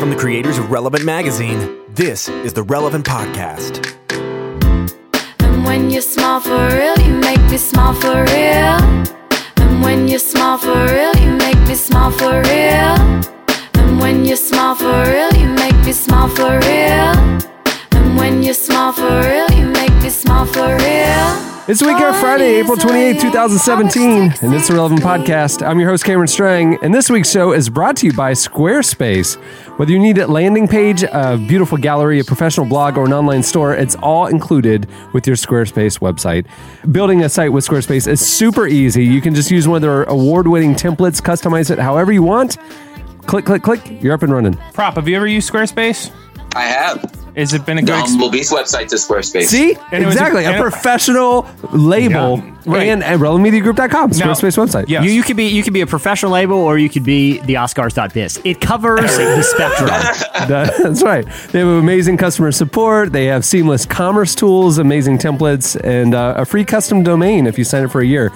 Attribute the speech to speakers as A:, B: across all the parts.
A: From the creators of Relevant Magazine, this is the Relevant Podcast.
B: And when you smile for real, you make me smile for real. And when you smile for real, you make me smile for real. And when you smile for real, you make me smile for real. And when you smile for real, you make me smile for real.
C: It's Weekend Friday, April 28, 2017, and it's the Relevant Podcast. I'm your host, Cameron Strang, and this week's show is brought to you by Squarespace. Whether you need a landing page, a beautiful gallery, a professional blog, or an online store, it's all included with your Squarespace website. Building a site with Squarespace is super easy. You can just use one of their award winning templates, customize it however you want. Click, click, click, you're up and running.
D: Prop, have you ever used Squarespace?
E: I have.
D: Has it been a
E: The
D: good ex-
E: Humble Beast website to Squarespace.
C: See?
D: And it was a-
C: exactly. A, professional label
D: Yeah, right.
C: and, and RelevantMediaGroup.com, Squarespace website.
D: Yeah.
F: You, you could be you could be a professional label or you could be the Oscars.biz. It covers the spectrum.
C: That's right. They have amazing customer support. They have seamless commerce tools, amazing templates, and uh, a free custom domain if you sign up for a year.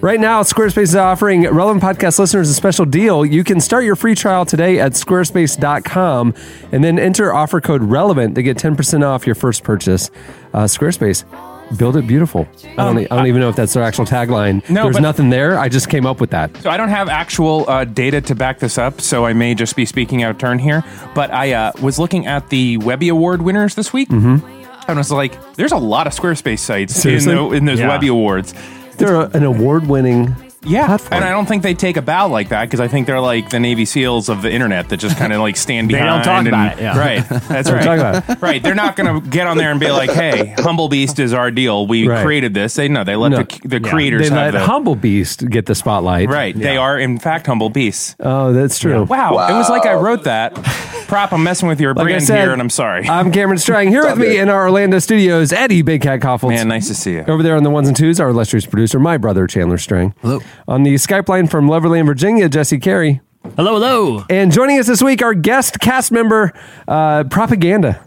C: Right now, Squarespace is offering relevant podcast listeners a special deal. You can start your free trial today at squarespace.com and then enter offer code relevant to get 10% off your first purchase. Uh, Squarespace, build it beautiful. I don't, e, I don't even know if that's their actual tagline.
D: No,
C: There's
D: but-
C: nothing there. I just came up with that.
D: So I don't have actual uh, data to back this up, so I may just be speaking out of turn here. But I uh, was looking at the Webby Award winners this week, mm-hmm. and I was like, "There's a lot of Squarespace sites in,
C: Seriously?
D: in those
F: Yeah.
D: Webby Awards."
C: They're a- an award winning
D: Yeah,
C: platform.
D: and I don't think they take a bow like that because I think they're like the Navy SEAls of the internet that just kind of like stand
F: They
D: behind.
F: don't talk
D: and-
F: about it, yeah.
D: Right, that's right.
C: talk about
D: Right, they're not going to get on there and be like, "Hey, Humble Beast is our deal. We
C: Right.
D: created this." They no, they let
C: No.
D: the the
F: Yeah.
D: creators
C: they
D: have
C: let
D: the
C: Humble Beast get the spotlight.
D: right. They are in fact humble beasts.
C: Oh, that's true.
D: Wow. It was like I wrote that. Prop, I'm messing with your
C: Like I
D: brand
C: said,
D: here, and I'm sorry.
C: I'm Cameron Strang. Here with me in our Orlando studios, Eddie Big Cat Kaufholz.
D: Man, nice to see you.
C: Over there on the ones and twos, our illustrious producer, my brother Chandler Strang. Hello. On the Skype line from Loverland, Virginia, Jesse Carey.
F: Hello, hello.
C: And joining us this week, our guest cast member, uh, Propaganda.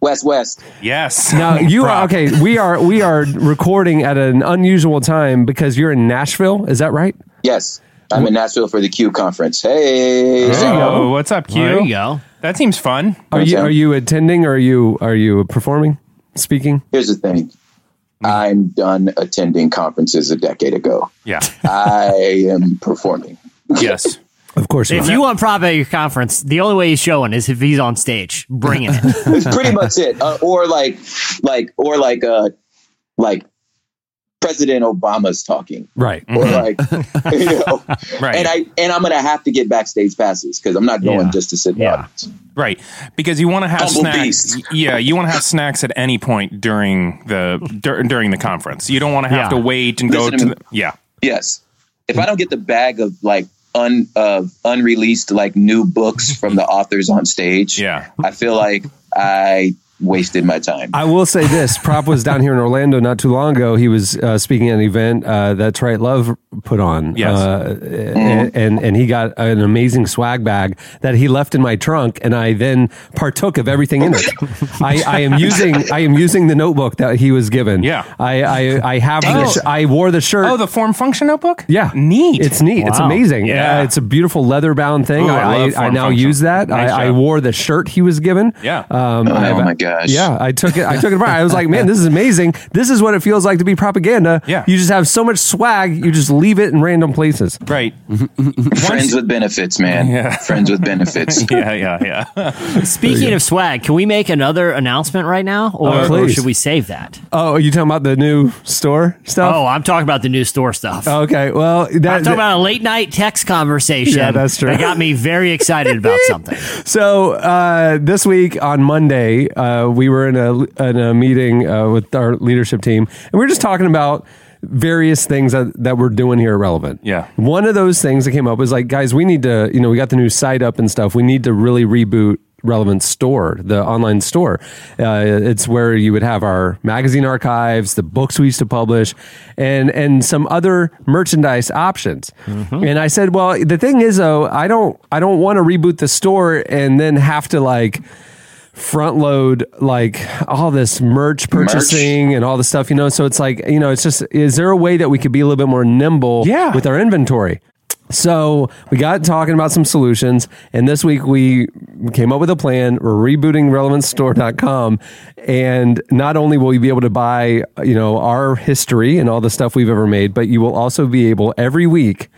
E: West West.
D: Yes.
C: Now you are okay. We are we are recording at an unusual time because you're in Nashville. Is that right?
E: Yes. I'm in Nashville for the Q conference. Hey.
D: Oh, what's up, Q?
F: There you go.
D: That seems fun.
C: Are you are you attending or are you are you performing, speaking?
E: Here's the thing. I'm done attending conferences a decade ago.
D: Yeah.
E: I am performing.
D: yes.
C: Of course.
F: If you want prop at your conference, the only way he's showing is if he's on stage, bringing it.
E: It's pretty much it. Uh, or like, like, or like, uh, like President Obama's talking,
C: right.
E: or mm-hmm. like, you know,
D: Right.
E: and I and I'm gonna have to get backstage passes because I'm not going
F: Yeah.
E: just to sit in
F: Yeah.
D: Right. Because you want to have
E: Humble
D: snacks.
E: beast.
D: Yeah, you want to have snacks at any point during the dur- during the conference. You don't want to have
F: Yeah.
D: to wait and go to
E: to
D: the. Yeah.
E: Yes. If I don't get the bag of like un of unreleased like new books from the authors on stage,
D: Yeah.
E: I feel like I wasted my time.
C: I will say this: Prop was down here in Orlando not too long ago. He was uh, speaking at an event uh, that Trite Love put on.
D: Yes.
C: uh, and, and and he got an amazing swag bag that he left in my trunk, and I then partook of everything in it. I, I am using I am using the notebook that he was given.
D: Yeah.
C: I I, I have
D: Dang
C: the sh- I wore the shirt.
D: Oh, the form function notebook?
C: yeah,
D: Neat.
C: It's neat. It's amazing.
D: Yeah.
C: Uh, it's a beautiful leather bound thing.
D: Ooh, I
C: I, I, I now
D: function.
C: use that.
D: Nice
C: I, I wore the shirt he was given.
D: Yeah.
C: Um,
E: Oh
C: I've-
E: my gosh.
C: Yeah, I took it. I took it apart. I was like, man, this is amazing. This is what it feels like to be propaganda.
D: Yeah.
C: you just have so much swag. You just leave it in random places.
D: right.
E: Friends with benefits, man.
D: Yeah.
E: Friends with benefits.
D: Yeah, yeah, yeah.
F: Speaking of swag, can we make another announcement right now, or,
C: Oh,
F: or should we save that?
C: Oh, are you talking about the new store stuff?
F: Oh, I'm talking about the new store stuff.
C: okay. Well, that,
F: I'm talking about a late night text conversation.
C: Yeah, that's true.
F: That got me very excited about something.
C: So uh, this week on Monday, uh, we were in a in a meeting uh, with our leadership team, and we were just talking about various things that, that we're doing here at relevant.
D: Yeah.
C: One of those things that came up was like, guys, we need to, you know, we got the new site up and stuff. We need to really reboot relevant store the online store uh, it's where you would have our magazine archives the books we used to publish and and some other merchandise options and i said well the thing is though i don't i don't want to reboot the store and then have to like front load like all this merch purchasing and all the stuff you know so it's like you know it's just is there a way that we could be a little bit more nimble
D: Yeah.
C: with our inventory So we got talking about some solutions, and this week we came up with a plan. We're rebooting relevancestore.com, and not only will you be able to buy, you know, our history and all the stuff we've ever made, but you will also be able every week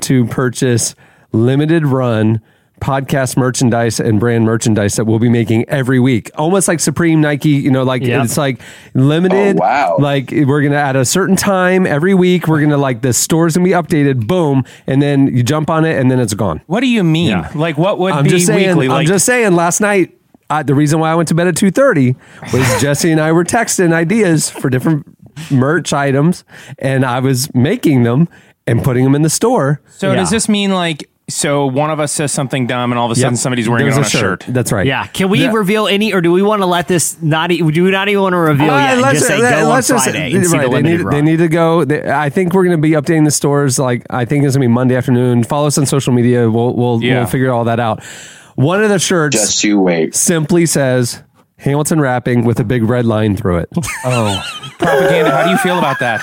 C: to purchase limited run podcast merchandise and brand merchandise that we'll be making every week. Almost like Supreme Nike, you know, like
F: Yep.
C: it's like limited.
E: Oh, wow.
C: Like we're gonna at a certain time every week, we're gonna like the store's gonna be updated, boom, and then you jump on it and then it's gone.
D: What do you mean?
F: Yeah.
D: Like what would
C: I'm
D: be
C: just saying.
D: weekly?
C: I'm just saying. Last night, uh, the reason why I went to bed at two thirty was Jesse and I were texting ideas for different merch items, and I was making them and putting them in the store.
D: so
F: Yeah.
D: does this mean like so one of us says something dumb and all of a sudden
C: Yep.
D: somebody's wearing
C: There's
D: it on a shirt?
C: That's right.
F: Yeah. Can we
C: Yeah.
F: reveal any, or do we want to let this not? e- Do we not even want to reveal
C: Uh,
F: yet? And
C: let's-
F: just say
C: let-
F: go on
C: let's just-
F: Friday and see
C: right,
F: the
C: they,
F: limited
C: need,
F: run.
C: they need to go. They, I think we're going to be updating the stores. Like I think it's going to be Monday afternoon. Follow us on social media. We'll we'll,
D: Yeah.
C: we'll figure all that out. One of the shirts
E: Just you wait.
C: simply says Hamilton rapping with a big red line through it.
D: Oh, propaganda. How do you feel about that?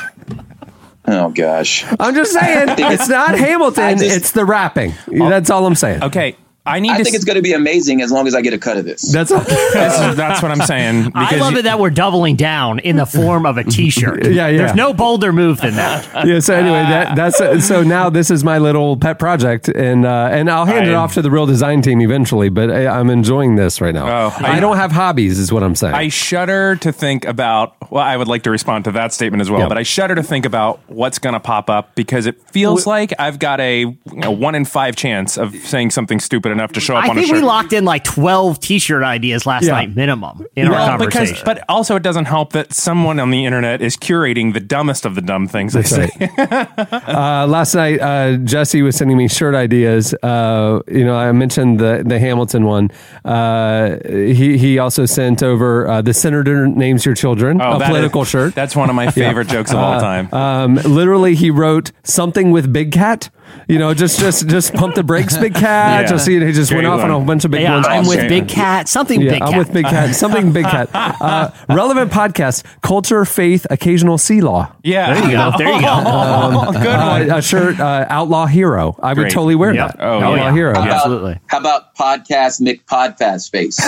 E: Oh gosh.
C: I'm just saying it's not Hamilton.
E: Just-
C: it's the rapping. That's all I'm saying.
D: Okay, I need
E: I
D: to.
E: think it's going to be amazing as long as I get a cut of this.
C: That's
D: that's, that's what I'm saying.
F: I love
D: you-
F: it that we're doubling down in the form of a T-shirt.
C: Yeah, yeah.
F: There's no bolder move than that.
C: yeah. So anyway, that that's so now this is my little pet project, and uh, and I'll hand it off to the real design team eventually. But I, I'm enjoying this right now.
D: Oh,
C: I,
D: I-
C: don't have hobbies, is what I'm saying.
D: I shudder to think about. Well, I would like to respond to that statement as well,
C: Yep.
D: but I shudder to think about what's going to pop up because it feels like I've got a, you know, one in five chance of saying something stupid enough to show up
F: I
D: on a
F: think
D: shirt.
F: we locked in like 12 T-shirt ideas last
C: Yeah.
F: night minimum in our
D: well,
F: conversation.
D: because, but also it doesn't help that someone on the internet is curating the dumbest of the dumb things I
C: That's
D: say.
C: right. uh, last night, uh, Jesse was sending me shirt ideas. Uh, you know, I mentioned the the Hamilton one. Uh, he he also sent over uh, the senator names your children,
D: Oh,
C: a
D: that
C: political
D: is-
C: shirt.
D: That's one of my favorite jokes of all time.
C: Um, literally, he wrote something with Big Cat. You know, just just just pump the brakes, Big Cat.
D: Yeah.
C: Just you know, he just
D: Great
C: went off on a
D: one.
C: bunch of big
F: yeah,
C: ones.
F: I'm with Big Cat. Something
C: Yeah,
F: Big
C: I'm
F: Cat.
C: with Big Cat. Something Big Cat. Uh, relevant podcast: culture, faith, occasional sea law.
D: yeah.
F: There you go. There you go.
D: Good one.
C: Uh, a shirt, uh, outlaw hero. I would totally wear
F: Yep.
C: that.
D: Oh,
C: outlaw
D: yeah.
C: hero.
E: How about,
F: Absolutely.
E: How about podcast Mick Podfast face?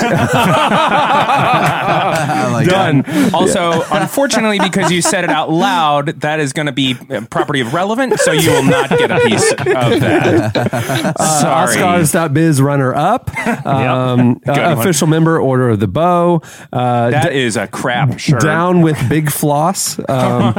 G: Like
D: Done. Also, unfortunately, because you said it out loud, that is going to be uh, property of relevant, so you will not get a piece of that. Sorry.
C: Oscars.biz runner up. Um,
D: Good
C: uh, official member, Order of the Bow. Uh,
D: That
C: d-
D: is a crap shirt.
C: down with big floss. Um,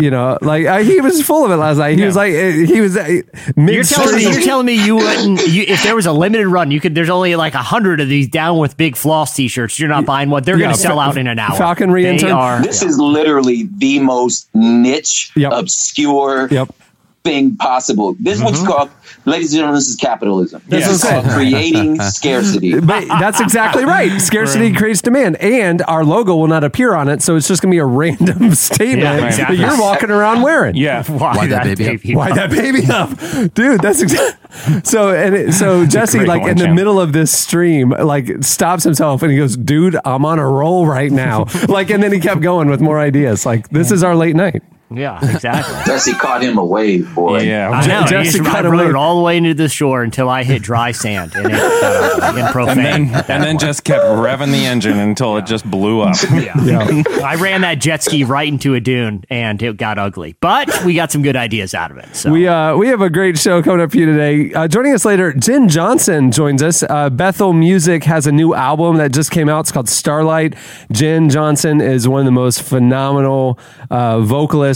C: you know, like uh, he was full of it last night. He was like, uh, he was uh, mid.
F: You're telling me you're telling me you wouldn't you, if there was a limited run, you could. There's only like a hundred of these down with big floss T-shirts. You're not buying one. They're
C: Yeah,
F: going to sell
C: fa-
F: out in an hour.
C: falconry
F: They
C: intern.
F: are.
E: this is literally the most niche,
C: Yep.
E: obscure
C: Yep.
E: Thing possible. This is what you call, ladies and gentlemen, this is capitalism.
C: That's
E: This is called creating scarcity.
C: But that's exactly right. Scarcity creates demand, and our logo will not appear on it, so it's just going to be a random statement
F: Yeah, exactly.
C: that you're walking around wearing.
D: Yeah.
F: Why,
G: Why that baby up?
C: Why that baby up, dude? That's exactly. So and it, so Jesse, like in the
D: Champ.
C: middle of this stream, like stops himself and he goes, "Dude, I'm on a roll right now." like, and then he kept going with more ideas. Like, this is our late night.
F: Yeah, exactly.
E: Jesse caught him a wave, boy.
D: Yeah.
F: I know.
C: Jesse
F: Just- I
C: cut
F: rode
C: away.
F: all the way into the shore until I hit dry sand, and it got ugly and
D: and
F: profane.
D: then, and then just kept revving the engine until it just blew up.
F: Yeah. I ran that jet ski right into a dune, and it got ugly. But we got some good ideas out of it. So
C: We uh we have a great show coming up for you today. Uh, joining us later, Jenn Johnson joins us. Uh, Bethel Music has a new album that just came out. It's called Starlight. Jenn Johnson is one of the most phenomenal uh,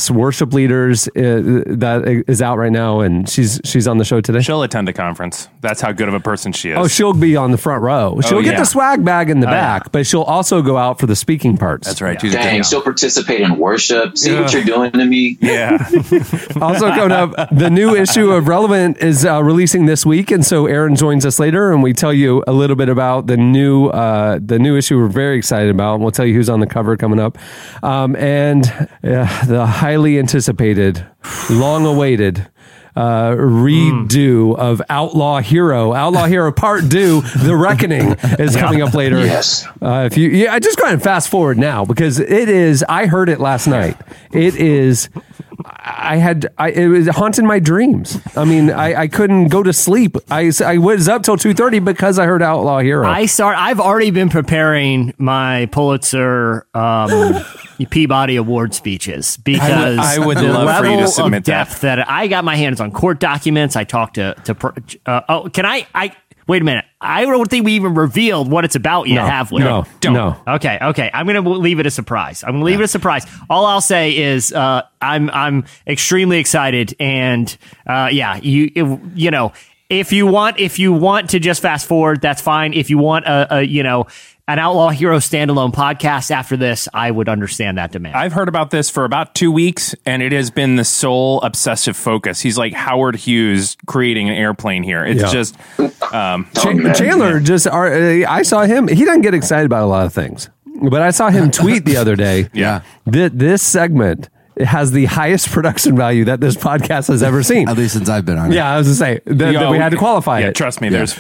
C: vocalists, worship leaders uh, that is out right now, and she's she's on the show today.
D: She'll attend a conference. That's how good of a person she is.
C: Oh, she'll be on the front row. She'll get
D: yeah.
C: the swag bag in the
F: yeah.
C: back, but she'll also go out for the speaking parts.
D: That's right. She's a
E: Dang,
D: good-
E: she'll participate in worship. See what you're doing to me?
D: Yeah.
C: also coming up, the new issue of Relevant is uh, releasing this week, and so Aaron joins us later, and we tell you a little bit about the new uh, the new issue. We're very excited about, and we'll tell you who's on the cover coming up, um, and uh, the highly anticipated, long awaited. Uh, redo of Outlaw Hero, Outlaw Hero Part Two, The Reckoning is coming up later.
E: Yes.
C: Uh, if you, yeah, I just go ahead and fast forward now because it is. I heard it last night. It is I had I, it was haunting my dreams. I mean, I, I couldn't go to sleep. I, I was up till two thirty because I heard Outlaw Hero.
F: I start. I've already been preparing my Pulitzer um, Peabody Award speeches because
D: I would
F: the
D: love for you to
F: level
D: submit
F: of depth that. I got my hands on court documents. I talked to to. per- Uh, oh, can I? I wait a minute. I don't think we even revealed what it's about yet,
C: no,
F: have we?
C: no,
D: Don't.
C: no.
F: Okay, okay. I'm gonna leave it a surprise. I'm gonna leave it a surprise. All I'll say is uh, I'm I'm extremely excited, and uh, yeah, you you know if you want if you want to just fast forward, that's fine. If you want a, a you know an Outlaw Hero standalone podcast after this, I would understand that demand.
D: I've heard about this for about two weeks, and it has been the sole obsessive focus. He's like Howard Hughes creating an airplane here. It's
C: Yeah.
D: just um,
C: Cha- Chandler just are, uh, I saw him. He doesn't get excited about a lot of things, but I saw him tweet the other day.
D: Yeah.
C: that this segment has the highest production value that this podcast has ever seen.
G: At least since I've been on it.
C: Yeah, I was to say that, that we had to qualify
D: yeah,
C: it.
D: Trust me, there's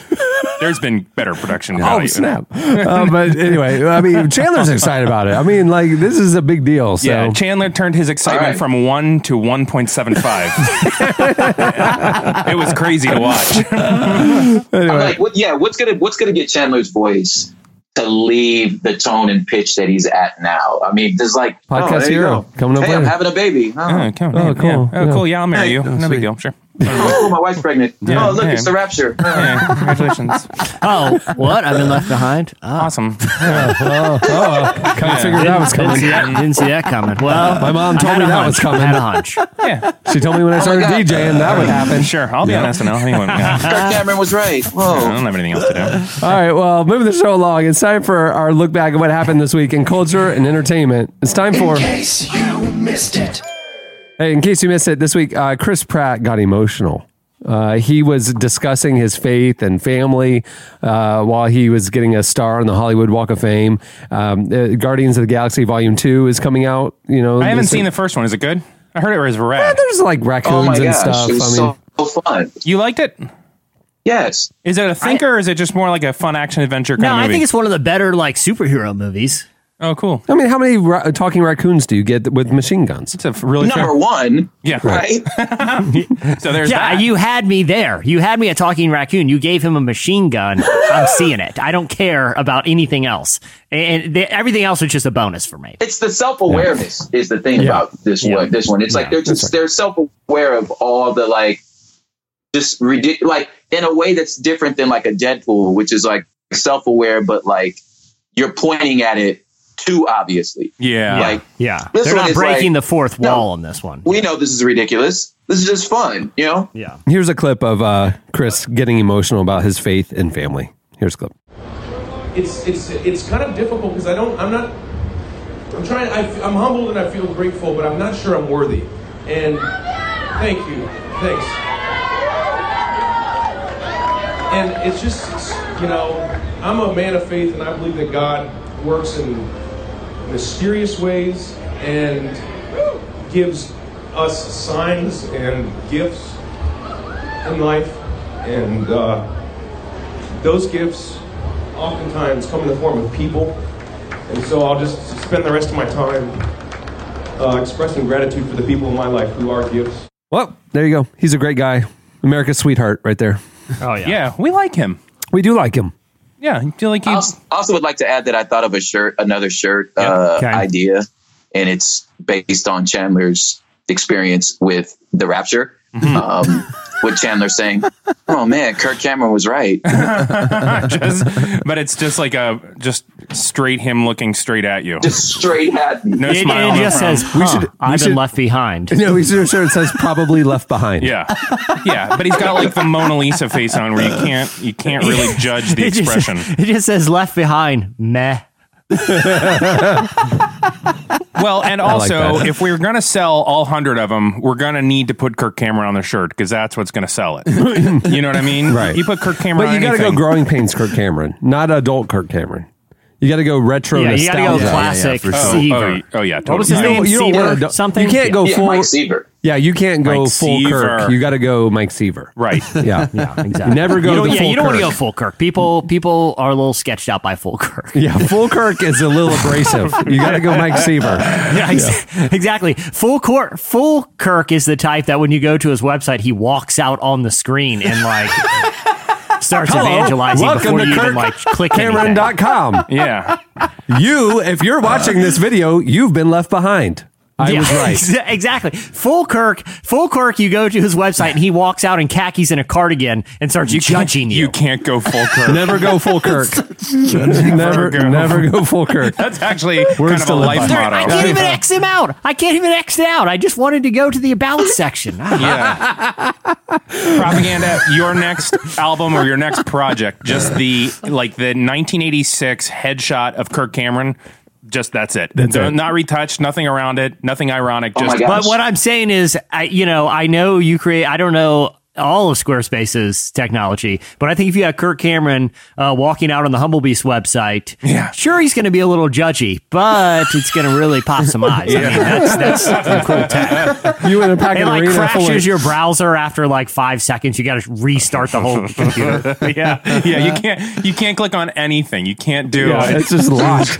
D: there's been better production.
C: Oh
D: value.
C: snap! uh, but anyway, I mean, Chandler's excited about it. I mean, like this is a big deal. So
D: Yeah, Chandler turned his excitement
E: All right.
D: from one to one point seven five. it was crazy to watch.
E: I'm like, what, yeah, what's gonna what's gonna get Chandler's voice to leave the tone and pitch that he's at now? I mean, there's like oh,
C: Podcast
E: there
C: hero coming up
E: Hey, I'm having a baby. Oh,
D: Oh, come
C: Oh, cool.
D: Yeah. Oh,
C: Yeah.
D: cool. Yeah, I'll marry you. No
G: sweet.
D: big deal. Sure.
E: Oh, my wife's pregnant.
D: Yeah,
E: oh, look,
D: yeah.
E: it's the rapture.
D: Yeah, congratulations.
F: oh, what? I've been left behind. Oh,
D: Awesome.
C: oh, oh, oh. kind of figured that was
F: didn't
C: coming.
F: see that, didn't see that coming. Well,
C: My mom told me that
F: hunch.
C: was coming.
F: I had a hunch.
D: Yeah,
C: She told me when I oh started
E: God.
C: DJing that would happen.
D: sure. I'll be on SNL. Anyway, yeah.
E: Kirk Cameron was right.
D: I
E: Whoa.
D: don't have anything else to do.
C: All right, well, moving the show along, it's time for our look back at what happened this week in culture and entertainment. It's time for.
H: case you missed it.
C: Hey, in case you missed it, this week, uh, Chris Pratt got emotional. Uh, he was discussing his faith and family uh, while he was getting a star on the Hollywood Walk of Fame. Um, uh, Guardians of the Galaxy Volume Two is coming out. You know,
D: I haven't
C: this-
D: seen the first one. Is it good? I heard it was
C: Yeah,
D: rad.
C: there's like raccoons
E: Oh my
C: and
E: gosh,
C: stuff.
E: it was
C: I mean,
E: so, so fun.
D: You liked it?
E: Yes.
D: Is it a thinker or is it just more like a fun action adventure kind
F: No,
D: of
F: I
D: movie?
F: think it's one of the better like superhero movies.
D: Oh, cool.
C: I mean, how many ra- talking raccoons do you get with machine guns?
D: It's a really
E: Number
D: fair-
E: one.
D: Yeah.
E: Right.
D: So there's
F: Yeah,
D: that.
F: you had me there. You had me a talking raccoon. You gave him a machine gun. I'm seeing it. I don't care about anything else, and the, everything else is just a bonus for me.
E: it's the self awareness is the thing
C: Yeah.
E: about this
F: Yeah.
E: one. This one, it's like they're just they're self aware of all the like just ridiculous, like in a way that's different than like a Deadpool, which is like self aware, but like you're pointing at it too obviously.
D: yeah.
E: Like
F: Yeah,
E: This
F: they're
E: one
F: not breaking
E: like-
F: the fourth
E: No.
F: wall on this one.
E: we know this is ridiculous. This is just fun, you know.
F: Yeah,
C: Here's a clip of uh, Chris getting emotional about his faith and family. Here's a clip.
I: it's it's it's kind of difficult because I don't I'm not I'm trying I, am humbled and I feel grateful but I'm not sure I'm worthy and thank you thanks and it's just it's, you know I'm a man of faith and I believe that God works in mysterious ways and gives us signs and gifts in life and uh, those gifts oftentimes come in the form of people. And so I'll just spend the rest of my time uh, expressing gratitude for the people in my life who are gifts.
C: Well, there you go. He's a great guy. America's sweetheart right there.
F: oh yeah,
D: yeah, we like him.
C: We do like him.
D: Yeah, I feel like
E: I also, also would like to add that I thought of a shirt, another shirt uh,
F: Okay.
E: idea, and it's based on Chandler's experience with the Rapture. Um, with Chandler saying, "Oh man, Kirk Cameron was right."
D: just, but it's just like a just straight him looking straight at you.
E: Just straight at me.
D: No
F: It,
D: smile.
F: it just says, huh,
C: should- we
F: "I've
C: should-
F: been left behind."
C: No, he's a shirt that says probably left behind.
D: Yeah, yeah, but he's got like the Mona Lisa face on, where you can't you can't really judge the
F: It just-
D: expression.
F: It just says "left behind." Meh.
D: Well, and also,
C: that.
D: if we're gonna sell all hundred of them, we're gonna need to put Kirk Cameron on the shirt because that's what's gonna sell it. you know what I mean?
C: Right.
D: You put Kirk Cameron.
C: But you got to go growing pains Kirk Cameron, not adult Kirk Cameron. You got to go retro
F: Yeah, you got to go classic
G: for sure.
D: Oh,
F: Seaver.
D: oh, oh, yeah,
F: What was his
D: totally.
F: name?
C: You don't
F: Seaver
C: wanna-
F: something.
C: You can't go
E: Yeah,
C: full.
E: Mike Seaver.
C: Yeah, you can't go
D: Mike
C: full
D: Seaver.
C: Kirk. You got to go Mike Seaver.
D: Right.
C: Yeah.
F: Yeah, exactly.
C: Never go
F: You don't,
C: the
F: yeah,
C: full
F: you don't want to go full Kirk. People, people are a little sketched out by full Kirk.
C: Yeah, full Kirk is a little abrasive. You got to go Mike Seaver.
F: Yeah, ex- exactly. Full Kirk, full Kirk is the type that when you go to his website, he walks out on the screen and like starts evangelizing
C: welcome
F: before
C: to
F: you
C: Kirk
F: even like click anything.
C: Cameron.com.
D: Yeah.
C: You, if you're watching this video, you've been left behind. I
F: Yeah,
C: was right.
F: Exactly. Full Kirk, full Kirk, you go to his website and he walks out in khakis and a cardigan and starts judging you.
D: You can't go full Kirk.
C: Never go full Kirk. never,
D: go.
C: never go full Kirk.
D: That's actually kind of a
C: still in
D: life
C: life.
F: There- I can't even X him out. I can't even X it out. I just wanted to go to the about section.
D: Yeah. Propaganda, your next album or your next project, just the like the 1986 headshot of Kirk Cameron. Just that's it.
C: That's
D: Don't-
C: it.
D: Not retouched, nothing around it, nothing ironic.
E: Oh
D: Just
E: my God.
F: But what I'm saying is, I, you know, I know you create. I don't know all of Squarespace's technology, but I think if you have Kirk Cameron uh, walking out on the Humble Beast website,
D: Yeah.
F: sure he's going to be a little judgy, but it's going to really pop some eyes. I mean, that's that's some cool tech.
C: You in a packet
F: It like
C: arena full
F: crashes your browser after like five seconds. You got to restart the whole computer.
D: yeah, yeah. You can't you can't click on anything. You can't do
C: Yeah,
D: it.
C: it's just locked.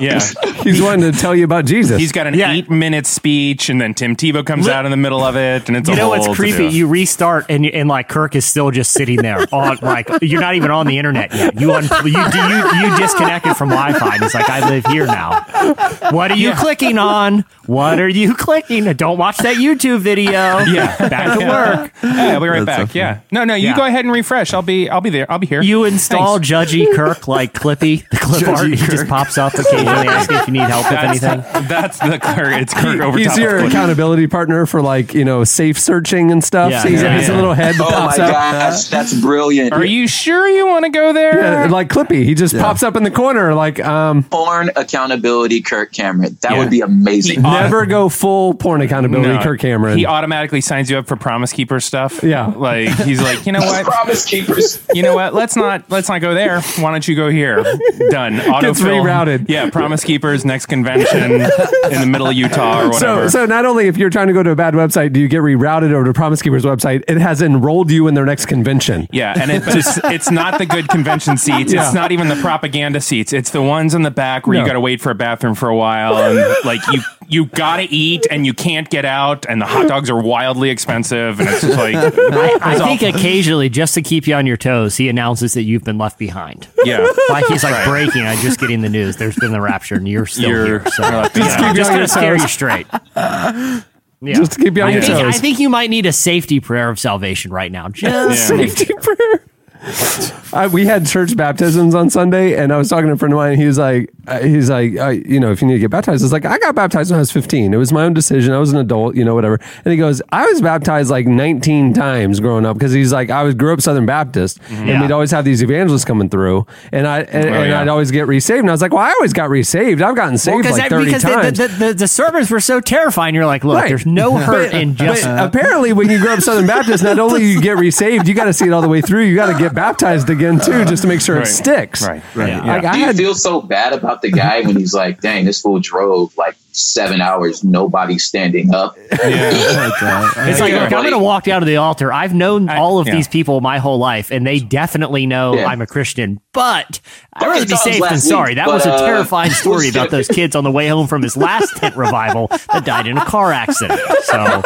D: yeah.
C: He's wanting to tell you about Jesus.
D: He's got an
F: Yeah.
D: eight minute speech, and then Tim Tebow comes
F: Li-
D: out in the middle of it, and it's
F: You
D: a
F: know
D: whole
F: what's creepy?
D: To-do.
F: You restart and and like Kirk is still just sitting there on like you're not even on the internet yet. You un- you you you disconnected from Wi-Fi. And it's like I live here now. What are you clicking on? What are you clicking? Don't watch that YouTube video.
D: Yeah.
F: back to work.
D: Yeah, I'll be right
G: That's
D: back.
G: so
D: yeah. No, no, you
F: Yeah.
D: go ahead and refresh. I'll be I'll be there. I'll be here.
F: You install
D: Thanks.
F: Judgy Kirk like Clippy, the clip art. He just pops up occasionally, asking if you need help with anything.
D: that's the Kirk. It's Kirk over
C: He's
D: top
C: your
D: of
C: accountability partner for like you know safe searching and stuff.
F: Yeah,
C: so he's
F: yeah,
C: his little head that
E: Oh my
C: pops up.
E: gosh, that's brilliant.
D: Are you sure you want to go there?
C: Yeah, like Clippy, he just pops up in the corner. Like, um,
E: Porn accountability, Kirk Cameron. That
D: Yeah.
E: would be amazing.
D: He-
C: never go full porn accountability,
D: No.
C: Kirk Cameron.
D: He automatically signs you up for Promise Keeper stuff.
C: Yeah.
D: like he's like, you know what?
E: Promise keepers.
D: You know what? Let's not let's not go there. Why don't you go here? Done.
C: Gets rerouted.
D: Yeah, Promise Keepers next convention in the middle of Utah or
C: so, so not only if you're trying to go to a bad website, do you get rerouted over to Promise Keeper's website? It has enrolled you in their next convention.
D: Yeah, and it, but it's it's not the good convention seats.
C: Yeah.
D: It's not even the propaganda seats. It's the ones in the back where
C: No.
D: you got to wait for a bathroom for a while, and like you you got to eat and you can't get out, and the hot dogs are wildly expensive, and it's just like
F: I, I think
D: all-
F: occasionally, just to keep you on your toes, he announces that you've been left behind.
D: yeah.
F: Like he's like breaking. I'm just getting the news. There's been the rapture, and you're still
D: You're-
F: here. So
D: you're left
F: just,
D: behind.
C: Keep
F: gonna scare you straight. Yeah.
C: Just to keep you on
F: I
C: your
F: think,
C: toes.
F: I think you might need a safety prayer of salvation right now. Just
D: Yeah.
C: safety prayer. I, we had church baptisms on Sunday, and I was talking to a friend of mine. He was like, uh, he's like, uh, you know, if you need to get baptized, it's like I got baptized when I was 15. It was my own decision. I was an adult, you know, whatever. And he goes, I was baptized like 19 times growing up because he's like, I was grew up Southern Baptist, and
F: Yeah.
C: we'd always have these evangelists coming through, and I and, and
D: yeah.
C: I'd always get resaved. And I was like, well, I always got resaved. I've gotten saved
F: Well,
C: like
F: that-
C: 30
F: because
C: times.
F: the, the, the, the sermons were so terrifying. You're like, look,
C: Right.
F: there's no hurt in just.
C: But apparently, when you grow up Southern Baptist, not only you get resaved, you got to see it all the way through. You got to get baptized again too, uh-huh. just to make sure
D: Right.
C: it sticks.
D: Right.
G: Right.
F: Yeah.
C: Like, I
E: Do you
C: had,
E: feel so bad about the guy when he's like, dang, this fool drove like seven hours, nobody standing up?
F: It's like, look, I'm going to walk down to the altar. I've known all of
D: yeah.
F: these people my whole life, and they definitely know
E: Yeah.
F: I'm a Christian. But I'd rather be safe than
E: last
F: sorry.
E: week,
F: That
E: but,
F: was a
E: uh,
F: terrifying story about those kids on the way home from his last tent revival that died in a car accident. So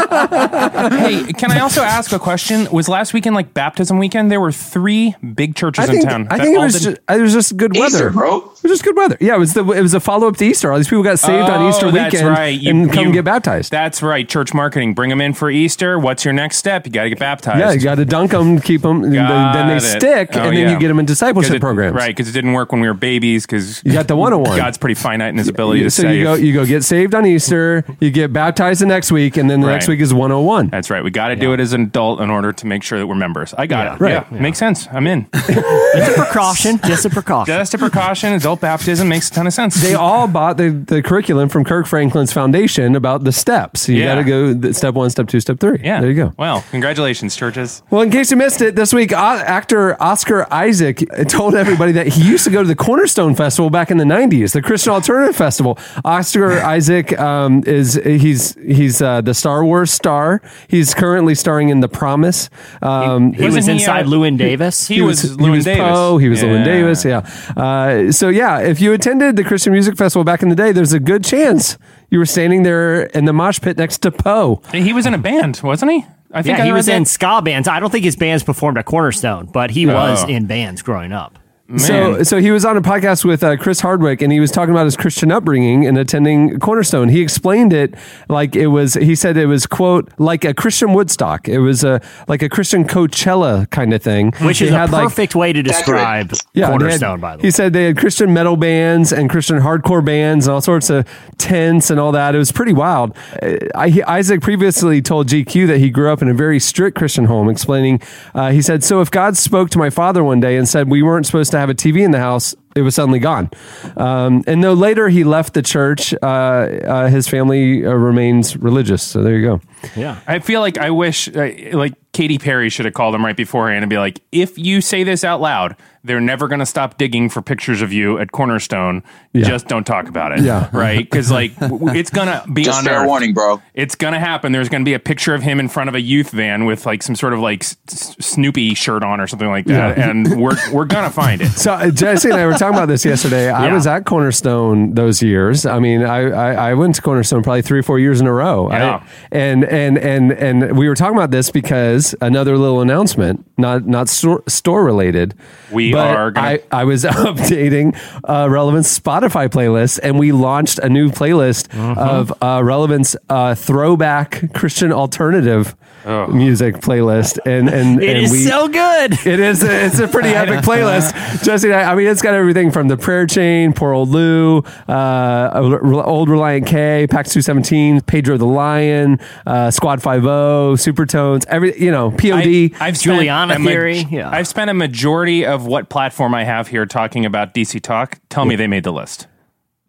D: Hey, can I also ask a question? Was last weekend like baptism weekend? There were three big churches
C: think,
D: in town.
C: I think it was
D: did-
C: just, it was just good weather,
E: bro.
C: It was just good weather. Yeah, it was the it was a follow up to Easter. All these people got saved on
D: Oh,
C: Easter
D: that's
C: weekend
D: right. You-
C: and come
D: you-
C: get baptized.
D: That's right. Church marketing. Bring them in for Easter. What's your next step? You got to get baptized.
C: yeah, you got to dunk them, keep them, and then then they
D: it.
C: stick,
D: Oh,
C: and then
D: yeah.
C: you get them in discipleship
D: it-
C: programs.
D: Right, because it didn't work when we were babies. Because
C: You got the 101.
D: God's pretty finite in his ability to
C: so
D: save.
C: you go you go get saved on Easter, you get baptized the next week, and then the next week is 101.
D: That's right. We got to do it as an adult in order to make sure that we're members. I got
F: Yeah.
D: it.
C: Right.
D: Yeah, makes sense. I'm in.
F: it's a precaution, just a precaution.
D: Just a precaution. Adult baptism makes a ton of sense.
C: They all bought the, the curriculum learned from Kirk Franklin's foundation about the steps. You
D: Yeah.
C: got to go th- step one, step two, step three.
D: Yeah.
C: there you go.
D: Well, congratulations, churches.
C: Well, in case you missed it, this week, uh, actor Oscar Isaac told everybody that he used to go to the Cornerstone Festival back in the '90s, the Christian Alternative Festival. Oscar Isaac um, is he's he's uh, the Star Wars star. He's currently starring in The Promise. Um,
F: He was
D: Wasn't he,
F: inside
D: uh,
F: Llewyn Davis.
D: He, was,
C: he
D: Llewyn
C: was
D: Davis.
C: Poe. He was Llewyn
D: Yeah.
C: Davis. Yeah. Uh, so yeah, if you attended the Christian Music Festival back in the day, there's a good chance you were standing there in the mosh pit next to Poe.
D: He was in a band, wasn't he? I think
F: yeah,
D: I
F: he was
D: that.
F: in ska bands. I don't think his bands performed at Cornerstone, but he oh. was
D: Oh.
F: in bands growing up.
C: So,
D: Man.
C: so he was on a podcast with uh, Chris Hardwick, and he was talking about his Christian upbringing and attending Cornerstone. He explained it like it was. He said it was quote like a Christian Woodstock. It was a like a Christian Coachella kind of thing,
F: Which
C: They
F: is a
C: had, like-
F: perfect way to describe
C: Yeah, they had-
F: Cornerstone, by the way.
C: He said they had Christian metal bands and Christian hardcore bands and all sorts of tents and all that. It was pretty wild. Uh, I, he- Isaac previously told GQ that he grew up in a very strict Christian home, explaining, uh, he said, So if God spoke to my father one day and said we weren't supposed to have a TV in the house, it was suddenly gone. Um, and though later he left the church, uh, uh, his family uh, remains religious. So there you go.
F: yeah.
D: I feel like I wish, uh, like Katy Perry should have called him right beforehand and be like, "If you say this out loud, they're never going to stop digging for pictures of you at Cornerstone. Just don't talk about it,
C: Yeah.
D: right? Because like w- it's gonna be
E: Just
D: on
E: fair
D: Earth.
E: warning, bro.
D: It's gonna happen. There's gonna be a picture of him in front of a youth van with like some sort of like S- S- Snoopy shirt on or something like that,
C: Yeah.
D: and we're we're gonna find it.
C: So uh, Jesse and I were talking about this yesterday. I was at Cornerstone those years. I mean, I, I, I went to Cornerstone probably three or four years in a row.
D: Yeah.
C: I- and and and and we were talking about this because another little announcement, not not store, store related.
D: We
C: but
D: are gonna-
C: I, I was updating uh, Relevance Spotify playlist, and we launched a new playlist
D: Uh-huh.
C: of uh, Relevance uh, throwback Christian alternative music playlist, and and
F: It
C: and
F: is
C: we,
F: so good.
C: it is. A, it's a pretty epic playlist. Jesse, I I mean, it's got everything from the Prayer Chain, Poor Old Lu, uh, Old Relient K, Pax Two Seventeen, Pedro the Lion, uh, Squad Five O, Supertones, every you know, POD.
D: I, have
F: Juliana Theory, yeah.
D: I've spent a majority of what platform I have here talking about DC Talk. Tell me they made the list.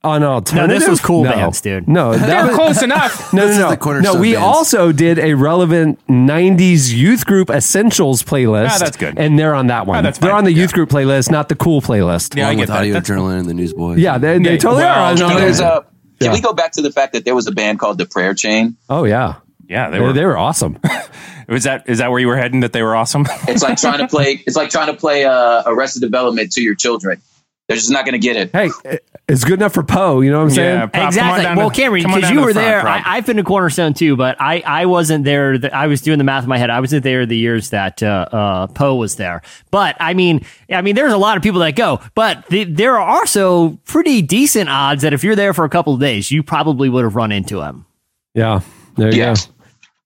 C: on alternative.
F: No, this was Cool
C: No.
F: Bands, dude.
C: No, that
D: They're
C: was,
D: close enough.
C: No,
G: This
C: no,
G: is the
C: no. No, we
G: bands.
C: also did a relevant '90s youth group essentials playlist.
D: Ah, that's good.
C: and they're on that one.
D: Ah, that's
C: they're
D: fine.
C: on the youth group playlist, not the cool playlist.
D: Yeah, I get
G: with
D: that.
G: audio
D: That's-
G: journaling and the Newsboys.
C: Yeah, they, they
D: Yeah,
C: totally
D: well,
C: are. on-
D: you
C: on
E: There's
C: there.
E: a. Can
C: Yeah.
E: we go back to the fact that there was a band called the Prayer Chain?
C: Oh yeah,
D: Yeah, they
C: they,
D: were.
C: they were awesome.
D: Was that is that where you were heading? That they were awesome.
E: It's like trying to play. It's like trying to play uh, Arrested Development to your children. They're just not going to get it.
C: hey, it's good enough for Poe. You know what I'm saying?
D: Yeah, Pop, come on
F: Exactly. Well,
D: to-
F: Cameron, because you were
D: the front,
F: there.
D: Rob.
F: I, I've been to Cornerstone too, but I, I wasn't there. The, I was doing the math in my head. I wasn't there the years that uh, uh, Poe was there. But I mean, I mean, there's a lot of people that go, but the, there are also pretty decent odds that if you're there for a couple of days, you probably would have run into him.
C: Yeah, there you
E: Yeah.
C: go.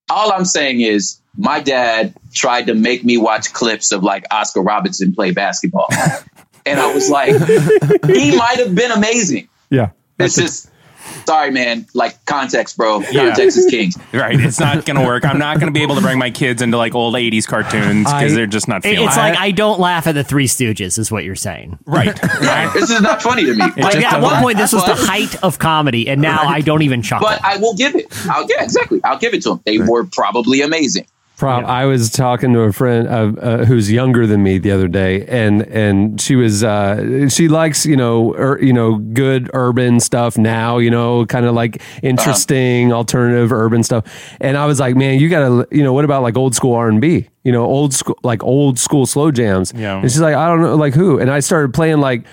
E: All I'm saying is, my dad tried to make me watch clips of like Oscar Robertson play basketball, and I was like, he might have been amazing.
C: Yeah,
E: It's just. Sorry, man. Like context, bro. Context is king.
D: right, it's not going to work. I'm not going to be able to bring my kids into like old '80s cartoons because they're just not
F: It-
D: feeling.
F: it's
D: it.
F: like I don't laugh at the Three Stooges, is what you're saying.
D: right, right.
E: This is not funny to me.
F: Like, at one point, this was the height of comedy, and now I don't even chuckle.
E: But I will give it. I'll, yeah, exactly. I'll give it to them. They were probably amazing.
C: Prob- I was talking to a friend uh, uh, who's younger than me the other day, and and she was uh, she likes you know ur- you know good urban stuff now, you know, kind of like interesting alternative urban stuff. And I was like, man, you gotta you know what about like old school R and B, you know, old school like old school slow jams.
D: Yeah.
C: And she's like, I don't know, like who? And I started playing like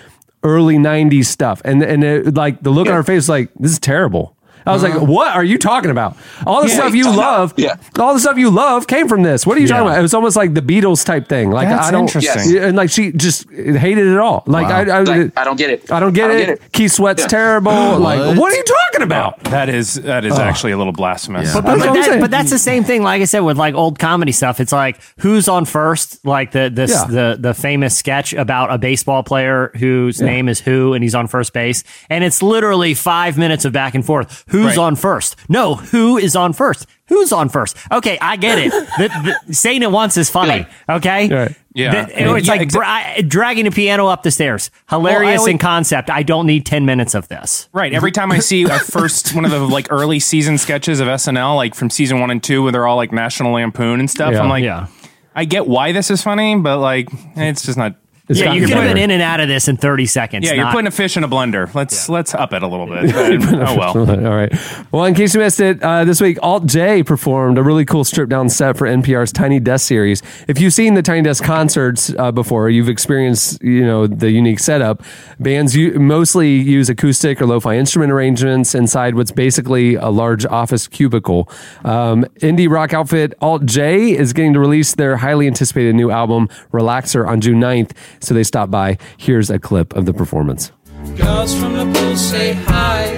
C: early '90s stuff, and and it, like the look on her face, like this is terrible. I was like, uh-huh. "What are you talking about? All the
E: Yeah,
C: stuff you love,
E: Yeah.
C: all the stuff you love came from this. What are you talking about? It was almost like the Beatles type thing. Like
D: That's
C: I don't,
D: interesting.
C: Yeah, and like she just hated it all. Like I, I,
E: Like, I don't get it.
C: I don't get it. Keith Sweat's
E: Yeah.
C: terrible. Like what are you talking about?
D: Oh, that is that is actually a little blasphemous.
G: Yeah.
C: But
F: But,
C: that's
F: that- but that's the same thing, like I said, with like old comedy stuff. It's like who's on first, like the the
C: Yeah.
F: the, the famous sketch about a baseball player whose name is Who, and he's on first base, and it's literally five minutes of back and forth. Who's
D: Right.
F: on first. No, who is on first? Who's on first? Okay, I get it. the, the, saying it once is funny. Okay,
C: Right.
D: Yeah.
F: The- it's
D: Yeah,
F: like
D: exa-
F: dra- I- dragging a piano up the stairs. Hilarious
D: always-
F: in concept. I don't need ten minutes of this.
D: Right. Every time I see a first one of the like early season sketches of SNL, like from season one and two, where they're all like National Lampoon and stuff,
C: Yeah.
D: I'm like,
F: Yeah.
D: I get why this is funny, but like, it's just not.
C: It's
F: yeah, you
C: your
F: could have been in and out of this in thirty seconds.
D: Yeah, you're putting a fish in a blender. Let's let's up it a little bit. oh well.
C: All right. Well, in case you missed it, uh, this week Alt J performed a really cool stripped down set for NPR's Tiny Desk series. If you've seen the Tiny Desk concerts uh, before, you've experienced you know the unique setup. Bands u- mostly use acoustic or lo-fi instrument arrangements inside what's basically a large office cubicle. Um, indie rock outfit Alt J is getting to release their highly anticipated new album Relaxer on June 9th, so they stopped by. Here's a clip of the performance.
G: Girls from the pool say hi.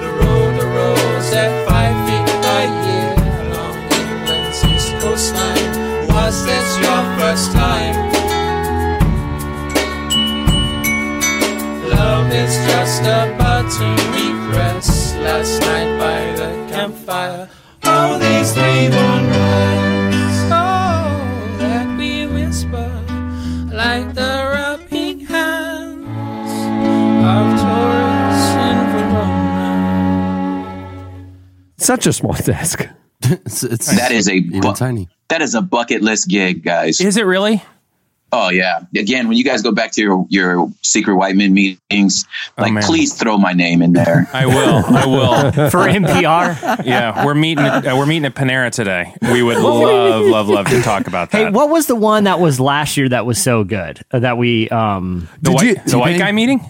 G: The road arose at five feet by year along England's east coastline. Was this your first time? Love is just last night by the campfire. Oh, these three one words.
C: Such a small desk.
J: It's, it's
E: That is a bu-
J: tiny.
E: That is a bucket list gig, guys.
D: Is it really?
E: Oh yeah. Again, when you guys go back to your your secret white men meetings, like
D: man.
E: please throw my name in there.
D: I will. I will.
F: for NPR.
D: Yeah, we're meeting. At, uh, we're meeting at Panera today. We would love, love, love to talk about that.
F: Hey, what was the one that was last year that was so good uh, that we um
D: the
C: Did
D: white,
C: you-
D: the white guy meeting?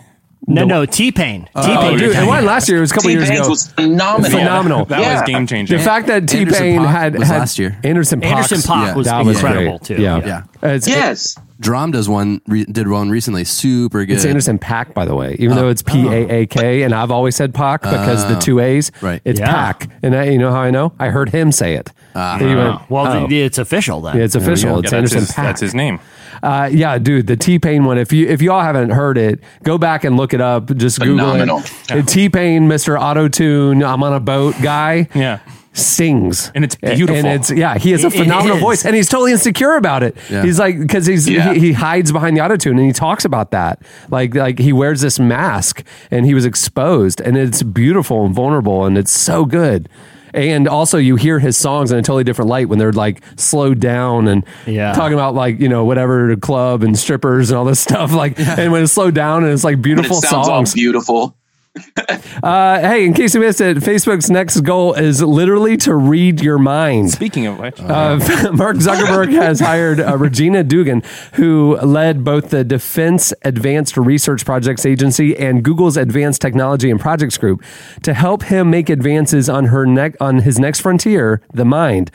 F: No no T Pain T
C: Oh,
F: Pain
C: dude, it wasn't last year. It was a couple years
E: T-Pain's
C: ago.
E: was phenomenal.
C: Phenomenal.
D: That
E: Yeah.
D: was game changing.
C: The fact that T Pain had, had
J: last year.
C: Anderson Paak
F: Anderson Paak
J: Yeah.
F: was
C: that was
F: incredible
C: great.
F: too.
C: Yeah,
J: Yeah.
C: Uh, It's,
E: Yes.
J: Drum does one re- did one recently. Super good.
C: It's Anderson Pack, by the way, even though it's P A A K, and I've always said Pac because the two A's.
J: Right.
C: It's
F: Yeah.
C: Pack, and I, you know how I know? I heard him say it. He went,
F: Well,
C: oh.
F: th- it's official then.
C: Yeah, it's official.
J: go.
C: It's
D: Yeah,
C: Anderson
D: his,
C: Pack.
D: that's his name.
C: Uh, yeah, dude, the T Pain one. If you if y'all haven't heard it, go back and look it up. Just
E: Phenomenal.
C: Google it. T Pain, Mr. Auto Tune, I'm on a boat guy.
D: Yeah.
C: Sings
D: And it's beautiful.
C: and it's yeah. He has a
F: It- it
C: phenomenal voice, and he's totally insecure about it.
J: Yeah.
C: He's like because he's
E: Yeah.
C: he, he hides behind the auto tune, and he talks about that. Like like he wears this mask, and he was exposed, and it's beautiful and vulnerable, and it's so good. And also, you hear his songs in a totally different light when they're like slowed down and
F: Yeah.
C: talking about like you know whatever club and strippers and all this stuff. Like, and when it's slowed down and it's like
E: But it
C: beautiful
E: sounds all
C: songs.
E: beautiful.
C: Uh, hey, in case you missed it, Facebook's next goal is literally to read your mind.
D: Speaking of which,
C: Uh, Mark Zuckerberg has hired uh, Regina Dugan, who led both the Defense Advanced Research Projects Agency and Google's Advanced Technology and Projects Group, to help him make advances on her neck on his next frontier, the mind.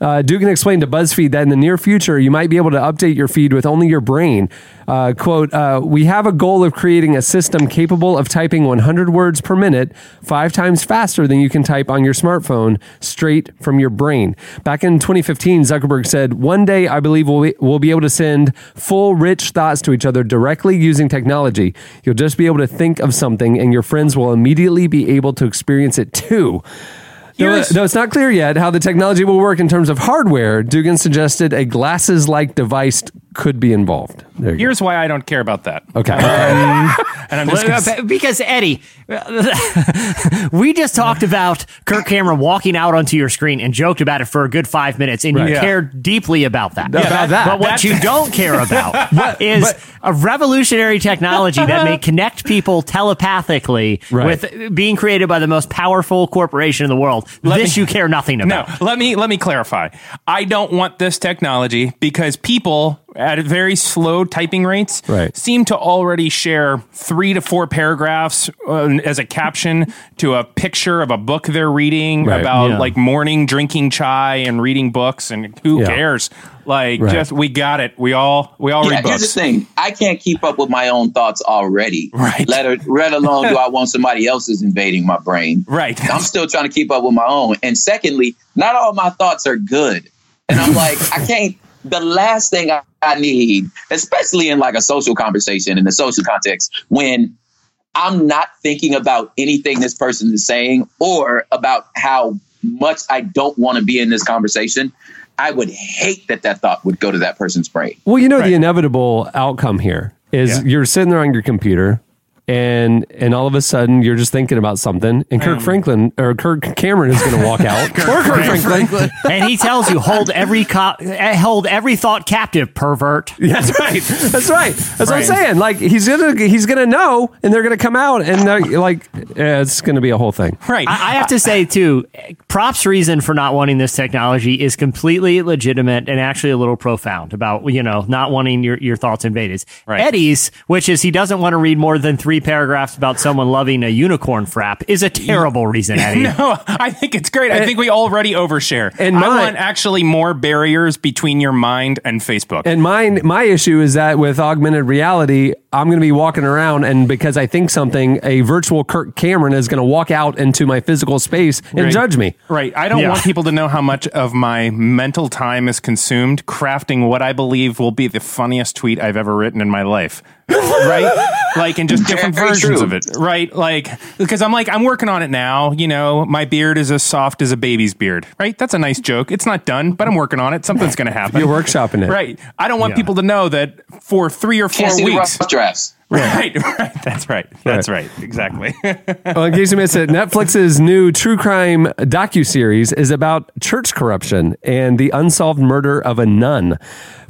C: Uh, Dugan explained to BuzzFeed that in the near future, you might be able to update your feed with only your brain. Uh, quote: uh, We have a goal of creating a system capable of typing 100 words per minute, five times faster than you can type on your smartphone, straight from your brain. Back in 2015, Zuckerberg said, One day I believe we'll be, we'll be able to send full, rich thoughts to each other directly using technology. You'll just be able to think of something, and your friends will immediately be able to experience it too. Though, though it's not clear yet how the technology will work in terms of hardware, Dugan suggested a glasses like device could be involved. There you go.
D: here's why I don't care about that.
C: Okay.
D: Um, and I'm just gonna
F: because Eddie, we just talked about Kirk Cameron walking out onto your screen and joked about it for a good five minutes, and
C: Right.
F: you
C: Yeah.
F: cared deeply about that.
C: About that.
F: But what
C: That-
F: you don't care about is a revolutionary technology that may connect people telepathically
C: Right.
F: with being created by the most powerful corporation in the world.
D: Let
F: this
D: me-
F: you care nothing about.
D: No,
F: about.
D: let me let me clarify. I don't want this technology because people at very slow typing rates
C: Right.
D: seem to already share three to four paragraphs uh, as a caption to a picture of a book they're reading
C: Right.
D: about
F: Yeah.
D: like morning drinking chai and reading books and who
C: Yeah.
D: cares? Like
C: Right.
D: just we got it. We all we all
E: Yeah,
D: read
E: here's
D: books.
E: the thing. I can't keep up with my own thoughts already.
D: Right.
E: Let, her, let alone do I want somebody else's invading my brain.
D: Right.
E: I'm still trying to keep up with my own. And secondly, not all my thoughts are good. And I'm like, I can't. The last thing I, I need, especially in like a social conversation in the social context, when I'm not thinking about anything this person is saying or about how much I don't want to be in this conversation, I would hate that that thought would go to that person's brain.
C: Well, you know
D: Right.
C: the inevitable outcome here is
D: Yeah.
C: you're sitting there on your computer and and all of a sudden you're just thinking about something and Kirk Franklin or Kirk Cameron is going to walk out or Kirk Franklin.
F: and he tells you hold every co- eh, hold every thought captive, pervert.
C: That's right. That's right. That's what I'm saying. Like he's gonna he's gonna know, and they're gonna come out, and they're like eh, it's gonna be a whole thing.
D: Right.
F: I, I have to say too, props reason for not wanting this technology is completely legitimate and actually a little profound about you know not wanting your, your thoughts invaded.
D: Right.
F: Eddie's, which is he doesn't want to read more than three paragraphs about someone loving a unicorn frap, is a terrible reason, Eddie.
D: No, I think it's great. I think we already overshare.
C: And
D: I
C: my-
D: want actually more barriers between your mind and Facebook.
C: And mine, my issue is that with augmented reality, I'm going to be walking around, and because I think something, a virtual Kirk Cameron is going to walk out into my physical space and
D: Right.
C: judge me.
D: Right. I don't
F: Yeah.
D: want people to know how much of my mental time is consumed crafting what I believe will be the funniest tweet I've ever written in my life. Right? Like in just different
E: Very
D: versions
E: true.
D: of it. Right? Like because I'm like I'm working on it now, you know, my beard is as soft as a baby's beard. Right? That's a nice joke. It's not done, but I'm working on it. Something's going to happen.
C: You're workshopping it.
D: Right. I don't want
F: Yeah.
D: people to know that for 3 or 4
E: Can't see the
D: weeks.
E: rough drafts.
D: Right, right. That's right. That's right. Exactly.
C: Well, in case you missed it, Netflix's new true crime docu-series is about church corruption and the unsolved murder of a nun.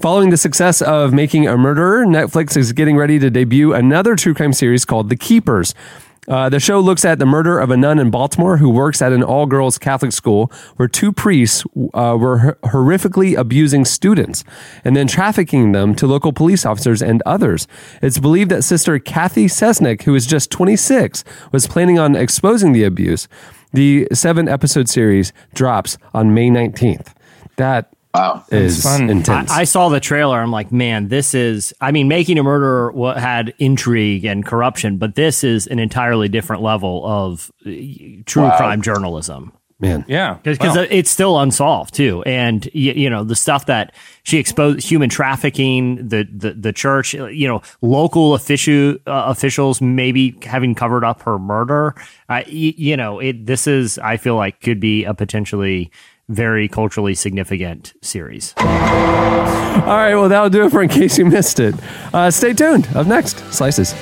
C: Following the success of Making a Murderer, Netflix is getting ready to debut another true crime series called The Keepers. Uh, the show looks at the murder of a nun in Baltimore who works at an all girls Catholic school where two priests uh, were hor- horrifically abusing students and then trafficking them to local police officers and others. It's believed that Sister Cathy Cesnik, who is just 26, was planning on exposing the abuse. The seven episode series drops on May 19th. That
E: Wow.
C: is
D: fun.
C: intense.
F: I, I saw the trailer. I'm like, man, this is. I mean, making a murderer wa- had intrigue and corruption, but this is an entirely different level of true
E: Wow.
F: crime journalism.
C: Man.
D: yeah.
F: because
D: Well,
F: it's still unsolved too, and you, you know the stuff that she exposed, human trafficking, the the, the church, you know, local official uh, officials maybe having covered up her murder. Uh, y- you know, it. This is, I feel like, could be a potentially very culturally significant series.
C: All right, well, that'll do it for in case you missed it. Uh, stay tuned. Up next, Slices.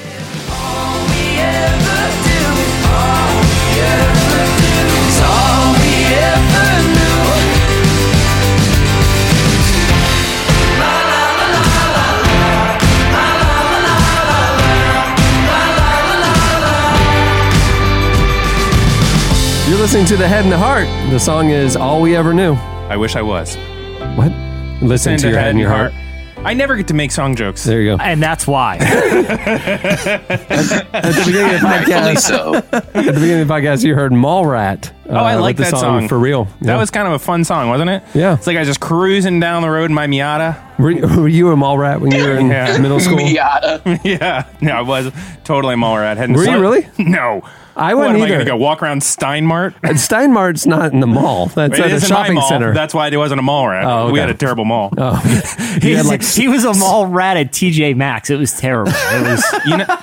C: Listening to The Head and the Heart. The song is All We Ever Knew.
D: I wish I was.
C: What? Listen to your head and your heart.
D: I never get to make song jokes.
C: There you go.
F: And that's why.
C: At the beginning of the
E: Rightfully
C: podcast,
E: so.
C: at the beginning of the podcast, you heard Mallrat. Uh,
D: Oh, I like
C: the
D: that song.
C: for real.
D: That was kind of a fun song, wasn't it?
C: Yeah.
D: It's like I was just cruising down the road in my Miata.
C: Were, you- were you a Mallrat when you were in
D: Yeah.
C: middle school?
E: Miata.
D: yeah. No, I was totally a mall rat. Heading
C: Were you really?
D: No.
C: I wouldn't
D: am I going
C: either.
D: to go walk around Stein Mart?
C: And Stein Mart's not in the mall. That's
D: It
C: at a
D: is in my
C: shopping
D: mall.
C: center.
D: That's why it wasn't a mall rat.
C: Oh,
D: We
C: okay.
D: had a terrible mall.
C: oh, he had
F: He's-
C: like
F: he was a mall rat at TJ Maxx. It was terrible. It was.
D: You know,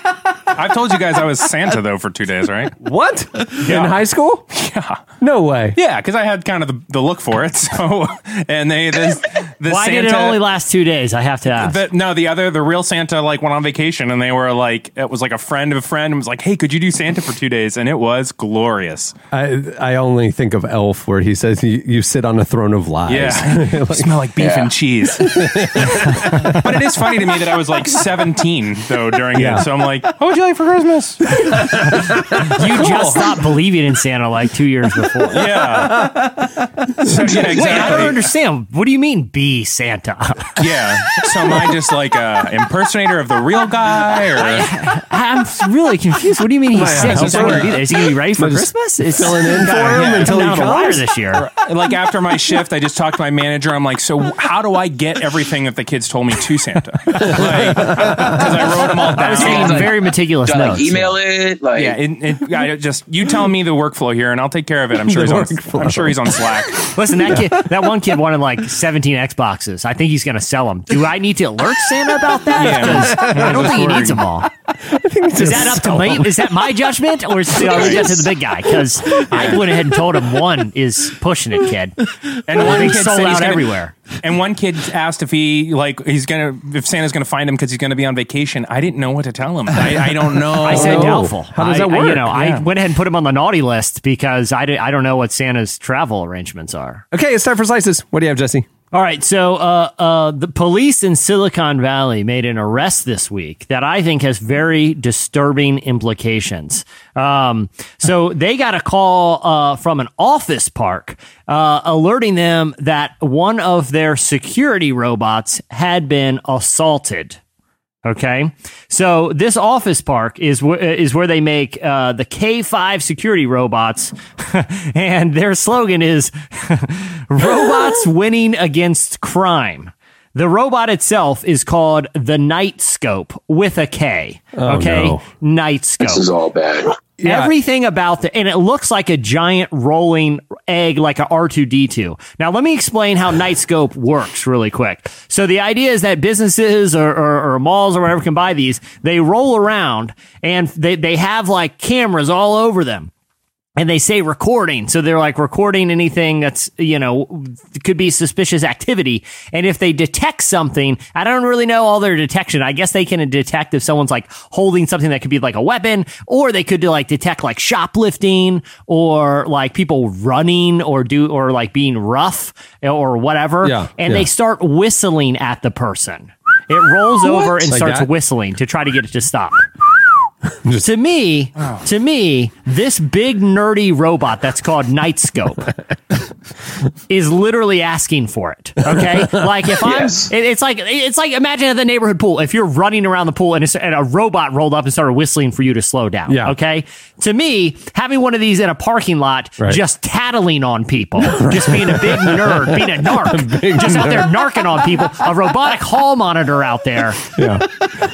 D: I've told you guys I was Santa though for two days, right?
C: what
D: Yeah.
C: in high school?
D: Yeah.
C: No way.
D: Yeah, because I had kind of the, the look for it. So, and they this the
F: Why
D: Santa,
F: did it only last two days? I have to ask.
D: The, no, the other, the real Santa, like went on vacation, and they were like, it was like a friend of a friend, and was like, "Hey, could you do Santa for two days?" And it was glorious.
C: I I only think of Elf, where he says you, you sit on a throne of lies.
D: Yeah, smell like beef
E: Yeah.
D: and cheese. but it is funny to me that I was like 17 though during
C: Yeah.
D: it. So I'm like, "What would you like for Christmas?"
F: you just stopped believing in Santa like two years before.
D: yeah, so, yeah,
F: Wait, I don't understand. What do you mean, be Santa?
D: Yeah, so am I just like a impersonator of the real guy, or
F: I'm really confused. What do you mean he's sick? He's not going to be there. Is he going to be ready for
C: Am I just
F: Christmas? It's
C: filling in for him
F: Yeah,
C: until he
F: down the wire
C: comes?
F: this year.
D: like after my shift, I just talked to my manager. I'm like, so how do I get everything that the kids told me to Santa? Because I wrote them all
F: I was
D: down.
F: taking
E: like-
F: very meticulous
E: Do
F: notes.
E: like email it? Like,
D: Yeah, it, it, I just you tell me the workflow here, and I'll take care of it. I'm sure he's on.
C: workflow.
D: I'm sure he's on Slack.
F: Listen, that kid, that one kid wanted like 17 Xbox Xboxes. I think he's going to sell them. Do I need to alert Santa about that?
D: Yeah.
F: I don't think he needs them all. Is that up to me? Is that my judgment, or is it I'll to the big guy? Because I went ahead and told him one is pushing it, kid,
D: And
F: one
D: one
F: thing
D: kid
F: sold out
D: gonna-
F: everywhere.
D: And one kid asked if he like he's gonna if Santa's gonna find him because he's gonna be on vacation. I didn't know what to tell him. I, I don't know.
F: I said doubtful.
C: how does
F: I-
C: that
F: I- you know,
D: Yeah.
F: I went ahead and put him on the naughty list because I, di- I don't know what Santa's travel arrangements are.
C: Okay, it's time for slices. What do you have, Jesse?
F: All right, so uh, uh, the police in Silicon Valley made an arrest this week that I think has very disturbing implications. Um, so they got a call uh, from an office park uh, alerting them that one of their security robots had been assaulted. Okay, so this office park is wh- is where they make uh, the K5 security robots, and their slogan is "Robots winning against crime." The robot itself is called the Knightscope with a K. okay,
C: no.
F: Night Scope.
E: This is all bad.
F: Everything about the, and it looks like a giant rolling egg, like a R2D2. Now, let me explain how Knightscope works really quick. So the idea is that businesses or, or, or malls or whatever can buy these. They roll around and they, they have like cameras all over them and they say recording. So they're like recording anything that's, you know, could be suspicious activity. And if they detect something, I don't really know all their detection. I guess they can detect if someone's like holding something that could be like a weapon, or they could like detect like shoplifting or like people running or do, or like being rough or whatever.
C: Yeah,
F: and
C: yeah.
F: they start whistling at the person. It rolls over and
C: Like
F: starts
C: that?
F: whistling to try to get it to stop to me, to me, this big nerdy robot that's called Knightscope is literally asking for it. Okay, like if I'm,
E: Yes.
F: it- it's like it's like imagine at the neighborhood pool if you're running around the pool and, it's, and a robot rolled up and started whistling for you to slow down.
C: Yeah.
F: Okay, to me, having one of these in a parking lot,
C: Right.
F: just tattling on people, just being a big nerd, being a narc, just out there narking on people, a robotic hall monitor out there
C: Yeah.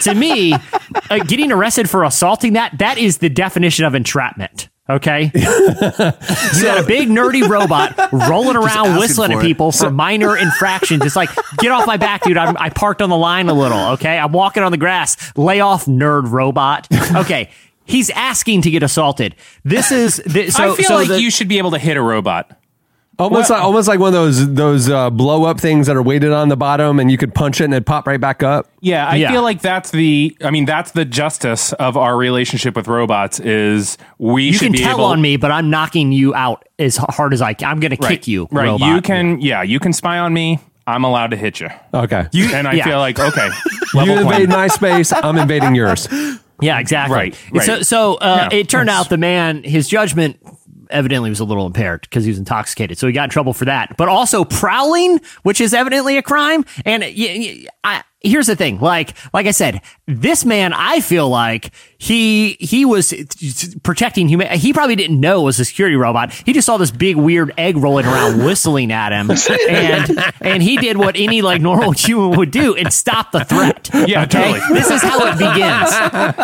F: to me, uh, getting arrested for assaulting that, that is the definition of entrapment. Okay. you got a big nerdy robot rolling around whistling
J: for
F: at
J: it.
F: people for minor infractions. It's like, get off my back, dude. I'm, I parked on the line a little. Okay. I'm walking on the grass. Lay off, nerd robot. Okay. He's asking to get assaulted. This is, th- so,
D: I feel
F: so
D: like
F: the-
D: you should be able to hit a robot.
C: Almost like almost like one of those those uh, blow up things that are weighted on the bottom, and you could punch it and it pop right back up.
D: Yeah, I
F: Yeah.
D: feel like that's the. I mean, that's the justice of our relationship with robots. Is we
F: you
D: should
F: can
D: be
F: tell
D: able,
F: on me, but I'm knocking you out as hard as I can. I'm going to kick you.
D: Right,
F: robot.
D: you can. Yeah, you can spy on me. I'm allowed to hit you.
C: Okay.
D: and I
F: yeah.
D: feel like okay,
C: you invade my space, I'm invading yours.
F: Yeah, exactly.
D: Right, right.
F: So, so uh,
D: Yeah,
F: it turned out the man, his judgment evidently was a little impaired because he was intoxicated. So he got in trouble for that. But also prowling, which is evidently a crime. And y- y- I, here's the thing. Like, like I said, this man, I feel like he, he was protecting human. He probably didn't know it was a security robot. He just saw this big weird egg rolling around whistling at him. And, and he did what any like normal human would do and stop the threat.
D: Yeah, totally.
F: This is how it begins.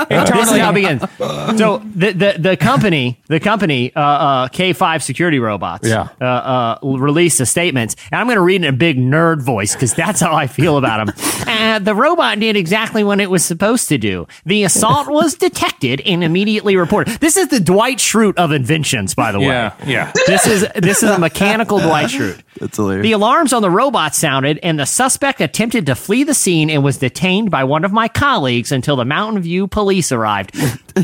F: This is how it begins. So the the, the company, the company, uh, uh, K5 Security Robots,
C: Yeah.
F: uh, uh, released a statement, and I'm going to read in a big nerd voice because that's how I feel about them. Uh, the robot did exactly what it was supposed to do. The assault was detected and immediately reported. This is the Dwight Schrute of inventions, by the way.
D: Yeah, yeah.
F: This is this is a mechanical Dwight Schrute.
J: That's hilarious.
F: The alarms on the robot sounded, and the suspect attempted to flee the scene and was detained by one of my colleagues until the Mountain View police arrived.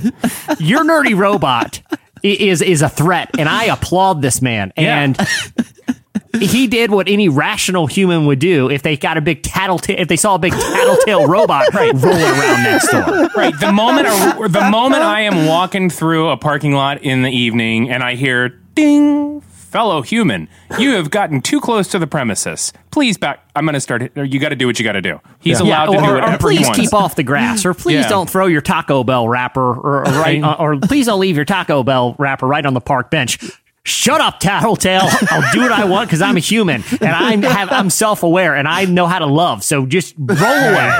F: Your nerdy robot is is a threat, and I applaud this man.
D: Yeah.
F: And he did what any rational human would do if they got a big tattletale if they saw a big tattletale robot right, rolling around next door.
D: right. The moment, a, the moment I am walking through a parking lot in the evening and I hear ding, fellow human, you have gotten too close to the premises. Please back. I'm going to start. You got to do what you got to do. He's allowed to
F: or,
D: do
F: or
D: whatever he
F: please
D: wants.
F: keep off the grass, or please
D: Yeah.
F: don't throw your Taco Bell wrapper, or, or right, uh, or please don't leave your Taco Bell wrapper right on the park bench. Shut up, Tattletale. I'll do what I want because I'm a human and I'm have I'm self aware and I know how to love. So just roll away.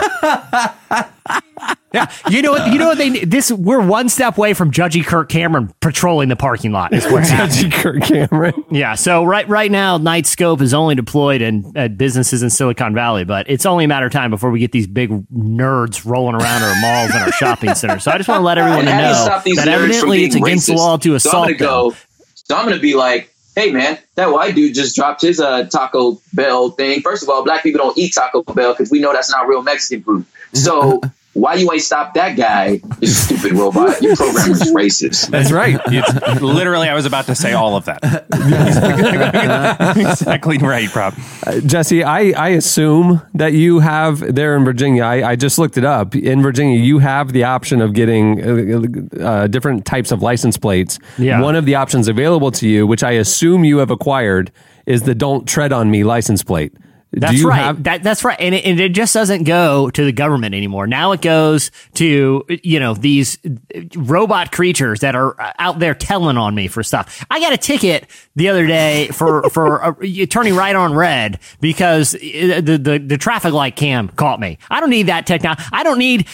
F: Yeah, you know what? You know what they this. We're one step away from Judgy Kirk Cameron patrolling the parking lot. Is what's.
C: Judgy Kirk Cameron.
F: Yeah. So right right now, Knightscope is only deployed in at businesses in Silicon Valley, but it's only a matter of time before we get these big nerds rolling around our malls and our shopping centers. So I just want to let everyone
E: And how do you
F: know
E: stop these
F: that evidently it's against the law to assault
E: gonna go. So I'm gonna be like, hey man, that white dude just dropped his uh, Taco Bell thing. First of all, black people don't eat Taco Bell because we know that's not real Mexican food. So why you ain't stop that guy? You stupid robot. Your programmer's racist.
C: That's right.
D: It's literally, I was about to say all of that. exactly right, Prob.
C: Uh, Jesse, I, I assume that you have there in Virginia. I, I just looked it up. In Virginia, you have the option of getting uh, uh, different types of license plates.
F: Yeah.
C: One of the options available to you, which I assume you have acquired, is the "Don't Tread on Me" license plate.
F: That's right.
C: have-
F: that, that's right. And it, and it just doesn't go to the government anymore. Now it goes to, you know, these robot creatures that are out there telling on me for stuff. I got a ticket the other day for, for uh, turning right on red because uh, the, the, the traffic light cam caught me. I don't need that technology. I don't need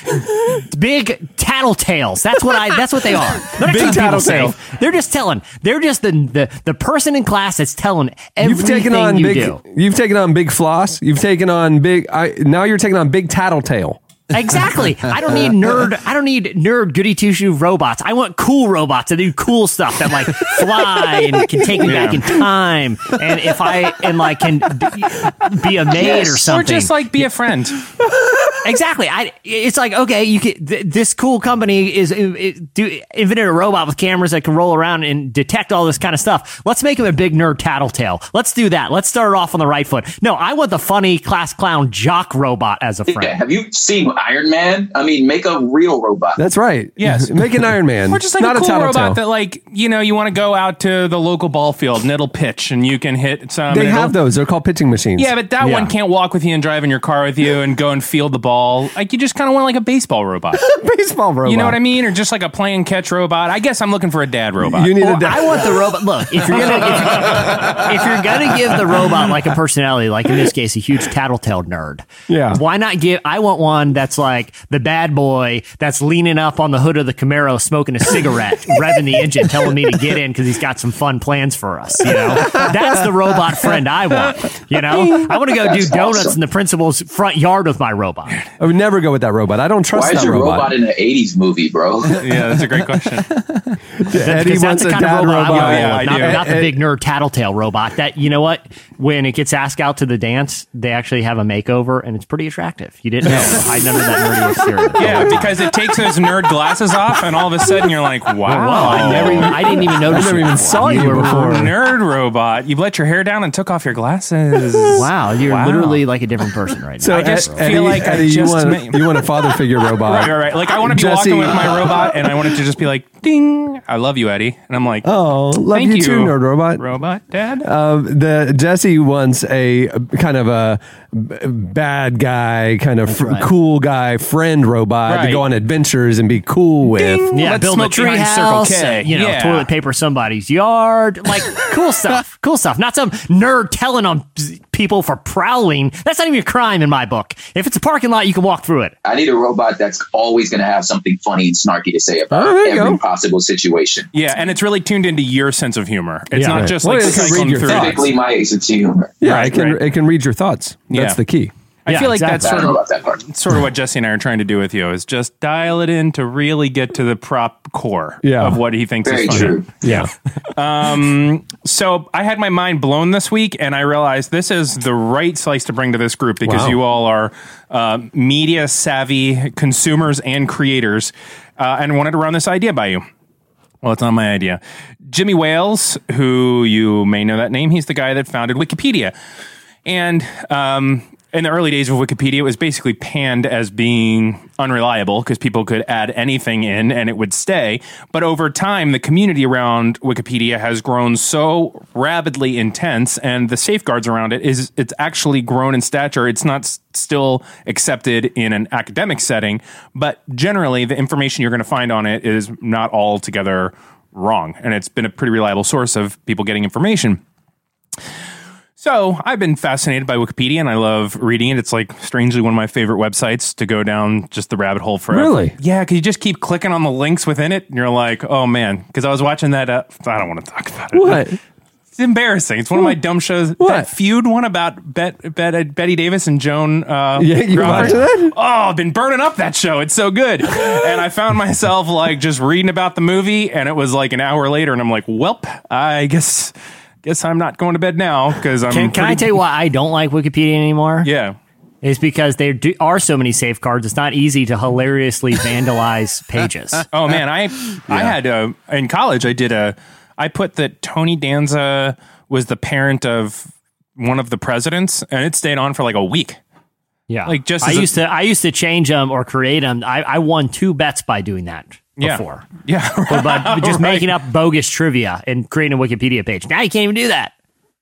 F: big tattletales. That's what I, that's what they are. They're
C: Big tattletale.
F: They're just telling, they're just the, the, the person in class that's telling
C: You've
F: everything
C: taken on
F: you
C: big.
F: do.
C: You've taken on big floss. You've taken on big. I, now you're taking on big tattletale.
F: Exactly. I don't need nerd. I don't need nerd goody two shoe robots. I want cool robots that do cool stuff that like fly and can take me back in time. And if I and like can be- be a maid
E: Yes.
F: or
E: something,
D: Or just like be a friend.
F: exactly. I. It's like okay, you can. Th- this cool company is it, do invented a robot with cameras that can roll around and detect all this kind of stuff. Let's make him a big nerd tattletale. Let's do that. Let's start off on the right foot. No, I want the funny class clown jock robot as a friend.
E: Yeah, have you seen Iron Man? I mean, make a real robot.
C: That's right.
D: Yes.
C: Make an Iron Man.
D: Or just like
C: not
D: a cool
C: tattletale.
D: robot that, like, you know, you want to go out to the local ball field and it'll pitch and you can hit some.
C: they have those. They're called pitching machines.
D: Yeah, but that
C: Yeah.
D: one can't walk with you and drive in your car with you and go and field the ball. Like, you just kind of want like a baseball robot.
C: baseball robot.
D: You know what I mean? Or just like a play and catch robot. I guess I'm looking for a dad robot.
C: You need
F: Or
C: a. da-
F: I want the robot. Look, if you're gonna if, if you're gonna give the robot like a personality, like in this case, a huge tattletale nerd.
C: Yeah.
F: Why not give? I want one that's like the bad boy that's leaning up on the hood of the Camaro, smoking a cigarette, revving the engine, telling me to get in because he's got some fun plans for us. You know, that's the robot friend I want. You know, I want to go do donuts
E: awesome.
F: in the principal's front yard with my robot.
C: I would never go with that robot. I don't trust
E: Why
C: that
E: is your
C: robot.
E: robot in an '80s movie, bro?
D: yeah, that's a great question.
C: Eddie
F: Because
C: wants
F: that's the
C: a
F: kind of
C: dad
F: robot, I
C: robot.
F: want
D: Yeah,
F: roll
D: I
F: with, not, not the big nerd tattletale robot. That you know what? When it gets asked out to the dance, they actually have a makeover, and it's pretty attractive. You didn't know hiding under that nerdy exterior.
D: Yeah, because it takes those nerd glasses off, and all of a sudden you're like, wow.
F: Wow, I never, even, I didn't even notice.
C: I never even saw you
F: were-
C: before.
D: Nerd robot. You let your hair down and took off your glasses.
F: Wow, you're
D: Wow.
F: literally like a different person right now.
C: So
D: I just
C: Ed-
D: feel
C: Eddie,
D: like I just
C: you want
D: met-
C: you want a father figure robot.
D: Right, right, right. Like I want to be
C: Jesse-
D: walking with my robot, and I want it to just be like, "Ding! I love you, Eddie." And I'm like,
C: Oh, love
D: Thank
C: you,
D: you,
C: too, nerd robot.
D: robot dad."
C: Um, the Jesse wants a kind of a bad guy, kind of fr-
F: right.
C: cool guy friend robot to go on adventures and be cool with.
D: Ding!
F: yeah,
D: Let's
F: build a
D: smoke
F: tree
D: behind Circle
F: house,
D: K.
F: and, you know,
D: Yeah.
F: toilet paper somebody's yard, like cool stuff, cool stuff. Not some nerd telling on people for prowling. That's not even a crime in my book. If it's a parking lot, you can walk through it.
E: I need a robot that's always going to have something funny and snarky to say about
C: Oh,
E: every
C: go.
E: possible situation.
D: Yeah, and it's really tuned into your sense of humor. It's
F: Yeah.
D: not
F: Right.
D: just
C: Well,
D: like
C: it can read your
D: through.
C: thoughts.
E: Typically, my sense of humor.
C: Yeah,
D: Right,
C: it can
D: right.
C: it can read your thoughts.
D: Yeah.
C: That's the key.
D: I
F: Yeah,
D: feel like that's sort of
E: that
D: sort of what Jesse and I are trying to do with you is just dial it in to really get to the prop core
C: Yeah.
D: of what he thinks
E: Very
D: is funny.
E: true.
C: Yeah.
D: So I had my mind blown this week, and I realized this is the right slice to bring to this group because
C: Wow.
D: you all are uh, media savvy consumers and creators, uh, and wanted to run this idea by you. Well, it's not my idea. Jimmy Wales, who you may know that name, he's the guy that founded Wikipedia. And um, in the early days of Wikipedia, it was basically panned as being unreliable because people could add anything in and it would stay. But over time, the community around Wikipedia has grown so rapidly intense, and the safeguards around it is it's actually grown in stature. It's not s- still accepted in an academic setting, but generally, the information you're going to find on it is not altogether wrong, and it's been a pretty reliable source of people getting information. So I've been fascinated by Wikipedia and I love reading it. It's like strangely one of my favorite websites to go down just the rabbit hole forever.
C: Really?
D: Yeah, because you just keep clicking on the links within it and you're like, oh man. Because I was watching that. Uh, I don't want to talk about it.
C: What?
D: It's embarrassing. It's one of my dumb shows.
C: What?
D: That feud one about Bet, Bet, Bette Davis and Joan. Uh,
C: Yeah, you watching that?
D: Oh, I've been burning up that show. It's so good. and I found myself like just reading about the movie, and it was like an hour later, and I'm like, "Welp, I guess, guess I'm not going to bed now because I'm."
F: Can, can I tell you why I don't like Wikipedia anymore?
D: Yeah.
F: It's because there do, are so many safeguards. It's not easy to hilariously vandalize pages.
D: Oh man, I I had uh, in college. I did a. I put that Tony Danza was the parent of one of the presidents, and it stayed on for like a week.
F: Yeah,
D: Like, just
F: I
D: as a-
F: used to I used to change them or create them. I, I won two bets by doing that
D: Yeah.
F: before.
D: Yeah,
F: But just
D: Right.
F: making up bogus trivia and creating a Wikipedia page. Now you can't even do that.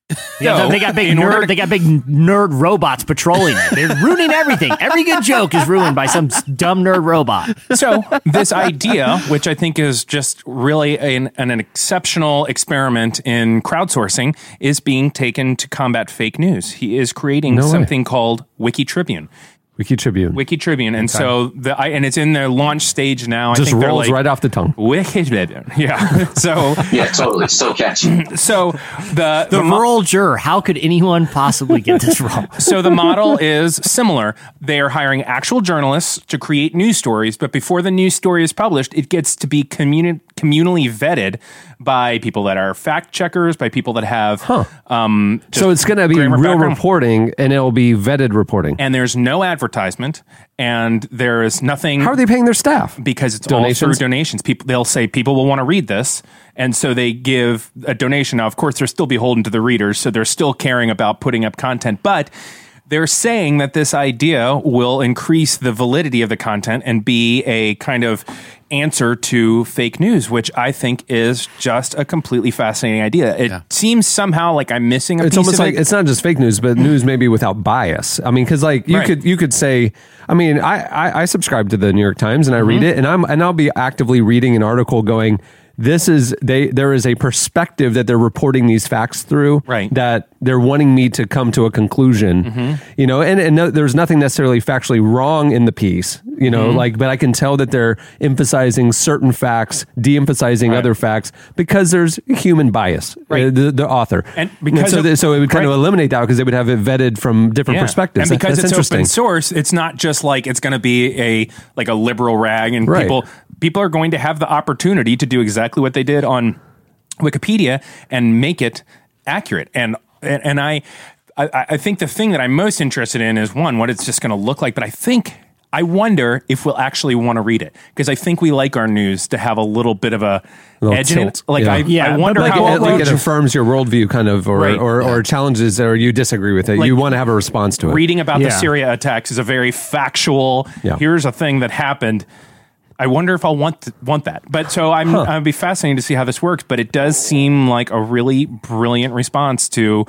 F: Yeah,
D: No,
F: they got big nerd.
D: to-
F: they got big nerd robots patrolling it. They're ruining everything. Every good joke is ruined by some dumb nerd robot.
D: so this idea, which I think is just really an, an exceptional experiment in crowdsourcing, is being taken to combat fake news. He is creating
C: No
D: something called WikiTribune. WikiTribune.
C: Wiki Tribune,
D: and so the I, and it's in their launch stage now. I
C: Just
D: think
C: rolls
D: like,
C: right off the tongue.
D: WikiTribune, yeah. So
E: Yeah, totally. So catchy.
D: so the
F: The
D: mo-
F: rural juror. How could anyone possibly get this wrong?
D: so the model is similar. They are hiring actual journalists to create news stories, but before the news story is published, it gets to be communi- communally vetted by people that are fact checkers, by people that have. Um,
C: So it's going to be real
D: background.
C: reporting and it'll be vetted reporting.
D: And there's no advertisement, and there is nothing.
C: How are they paying their staff?
D: because it's all
C: Donations?
D: through donations. People they'll say people will want to read this, and so they give a donation. Now, of course, they're still beholden to the readers, so they're still caring about putting up content, but they're saying that this idea will increase the validity of the content and be a kind of answer to fake news, which I think is just a completely fascinating idea. It seems somehow like I'm missing a
C: it's
D: piece
C: almost
D: of
C: like
D: it.
C: it's not just fake news, but news maybe without bias. I mean, because like you
D: Right.
C: could you could say, I mean, I, I I subscribe to the New York Times and I read
D: Mm-hmm.
C: it, and I'm and I'll be actively reading an article going. This is they. There is a perspective that they're reporting these facts through,
D: Right.
C: That they're wanting me to come to a conclusion,
D: Mm-hmm.
C: you know. And and no, there's nothing necessarily factually wrong in the piece, you know.
D: Mm-hmm.
C: Like, but I can tell that they're emphasizing certain facts, de-emphasizing
D: Right.
C: other facts because there's human bias.
D: Right.
C: uh, the, the author,
D: And because
C: so,
D: of-
C: they- so it would kind of eliminate that because they would have it vetted from different
D: Yeah.
C: perspectives.
D: And because
C: That's
D: it's open source, it's not just like it's going to be a like a liberal rag, and
C: Right.
D: people people are going to have the opportunity to do exactly what they did on Wikipedia and make it accurate. And and, and I, I I think the thing that I'm most interested in is one what it's just going to look like, but I think. I wonder if we'll actually want to read it because I think we like our news to have a little bit of a
C: Little
D: edge in it. Like
C: Yeah.
D: I,
F: Yeah,
D: I wonder
C: like,
D: how
C: it, like it affirms your worldview, kind of, or
D: Right.
C: or, or challenges, or you disagree with it.
D: Like,
C: you want to have a response to it.
D: reading about the Syria attacks is a very factual.
C: Yeah.
D: Here's a thing that happened. I wonder if I'll want th- want that. But so I'm I'd be fascinated to see how this works. But it does seem like a really brilliant response to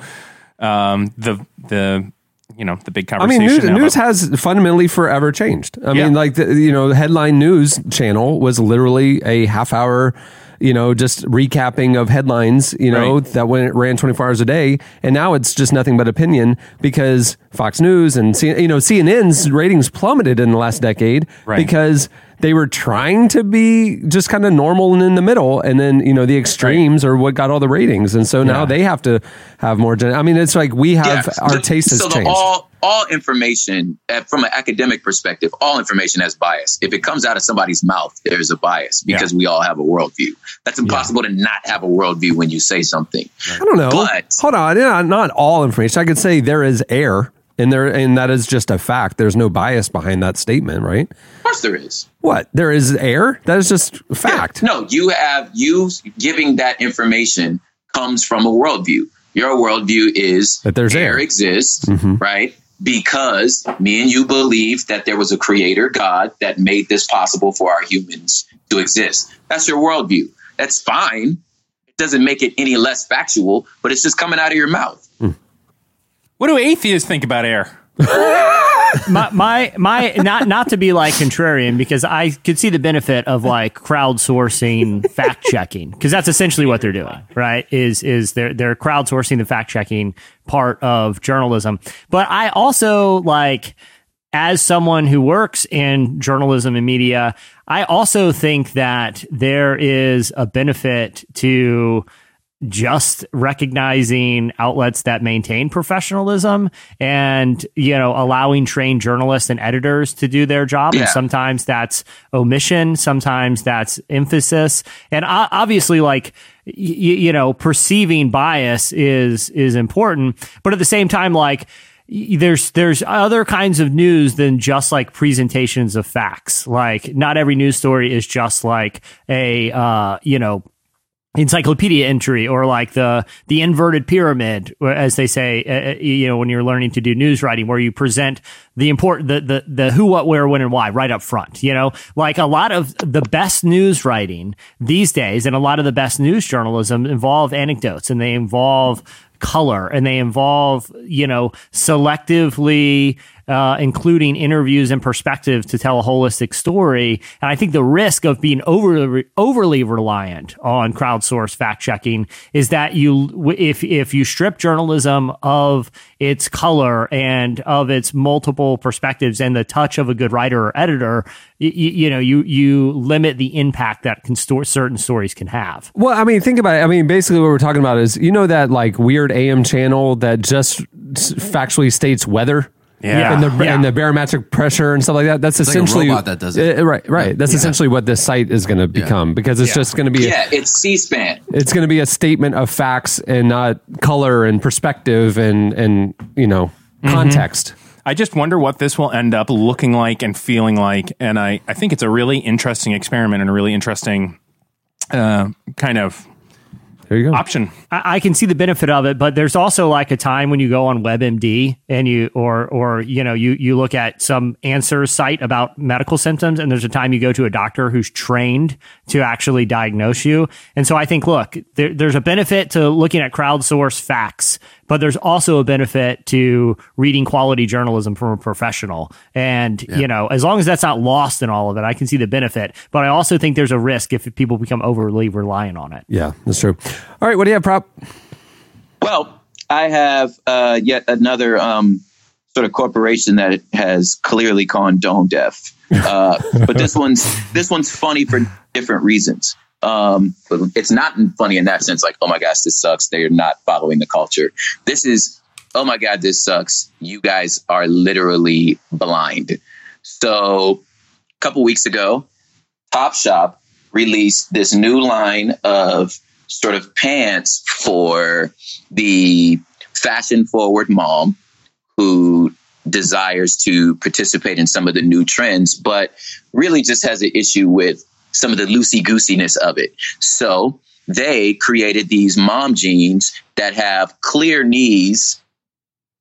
D: um, the the you know the big conversation.
C: I mean, news, news has fundamentally forever changed. I
D: Yeah.
C: mean, like the, you know, the headline news channel was literally a half hour, you know, just recapping of headlines, you know,
D: Right.
C: that when it ran 24 hours a day, and now it's just nothing but opinion because Fox News and C, you know CNN's ratings plummeted in the last decade
D: Right.
C: because they were trying to be just kind of normal and in the middle, and then you know the extremes are what got all the ratings, and so now
F: Yeah.
C: they have to have more. Gen- I mean, it's like we have
E: Yeah.
C: our
E: The-
C: taste has
E: so the
C: changed.
E: all all information uh, from an academic perspective, all information has bias. If it comes out of somebody's mouth, there's a bias because we all have a worldview. That's impossible to not have a worldview when you say something.
C: I don't know.
E: But-
C: Hold on, yeah, not all information. I could say there is air, and there, and that is just a fact. There's no bias behind that statement, right?
E: Of course, there is.
C: What? There is air. That is just a fact.
E: No, you have you giving that information comes from a worldview. Your worldview is
C: That there's air. Mm-hmm.
E: exists, right? Because me and you believe that there was a creator, God, that made this possible for our humans to exist. That's your worldview. That's fine. It doesn't make it any less factual, but it's just coming out of your mouth.
D: What do atheists think about air?
F: my my my not not to be like contrarian because I could see the benefit of like crowdsourcing fact checking because that's essentially what they're doing, right? Is is they're they're crowdsourcing the fact checking part of journalism. But I also like as someone who works in journalism and media, I also think that there is a benefit to just recognizing outlets that maintain professionalism and you know allowing trained journalists and editors to do their job.
E: Yeah.
F: and sometimes that's omission sometimes that's emphasis. And obviously like y- you know perceiving bias is is important. But at the same time like there's there's other kinds of news than just like presentations of facts. Like not every news story is just like a uh you know encyclopedia entry or like the the inverted pyramid as they say uh, uh, you know when you're learning to do news writing where you present the important the, the the who what where when and why right up front you know? Like a lot of the best news writing these days and a lot of the best news journalism involve anecdotes and they involve color and they involve you know selectively uh, including interviews and perspective to tell a holistic story. And I think the risk of being overly overly reliant on crowdsourced fact checking is that you if if you strip journalism of its color and of its multiple perspectives and the touch of a good writer or editor, you, you know you you limit the impact that certain stories can have.
C: Well, I mean, think about it. I mean, basically, what we're talking about is you know that like weird AM channel that just factually states weather.
D: Yeah.
C: and the
F: Yeah.
C: and the barometric pressure and stuff like that. That's
J: like a
C: essentially
J: robot that does it.
C: Uh, right, right. That's essentially what this site is going to become because it's just going to be
E: Yeah, it's C-SPAN.
C: it's going to be a statement of facts and not color and perspective and and you know context.
D: I just wonder what this will end up looking like and feeling like. And I, I think it's a really interesting experiment and a really interesting uh, kind of
C: There you go.
D: option.
F: I, I can see the benefit of it, but there's also like a time when you go on WebMD and you or or you know you you look at some answer site about medical symptoms, and there's a time you go to a doctor who's trained to actually diagnose you. And so I think, look, there, there's a benefit to looking at crowdsourced facts, but there's also a benefit to reading quality journalism from a professional. And you know, as long as that's not lost in all of it, I can see the benefit. But I also think there's a risk if people become overly reliant on it.
C: Yeah, that's true. All right, what do you have, prop?
E: Well, I have uh, yet another um, sort of corporation that has clearly gone tone deaf. Uh, but this one's this one's funny for different reasons. Um, it's not funny in that sense, like, oh my gosh, this sucks. They're not following the culture. This is, oh my God, this sucks. You guys are literally blind. So a couple weeks ago, Topshop released this new line of sort of pants for the fashion forward mom who desires to participate in some of the new trends, but really just has an issue with some of the loosey goosiness of it. So they created these mom jeans that have clear knees,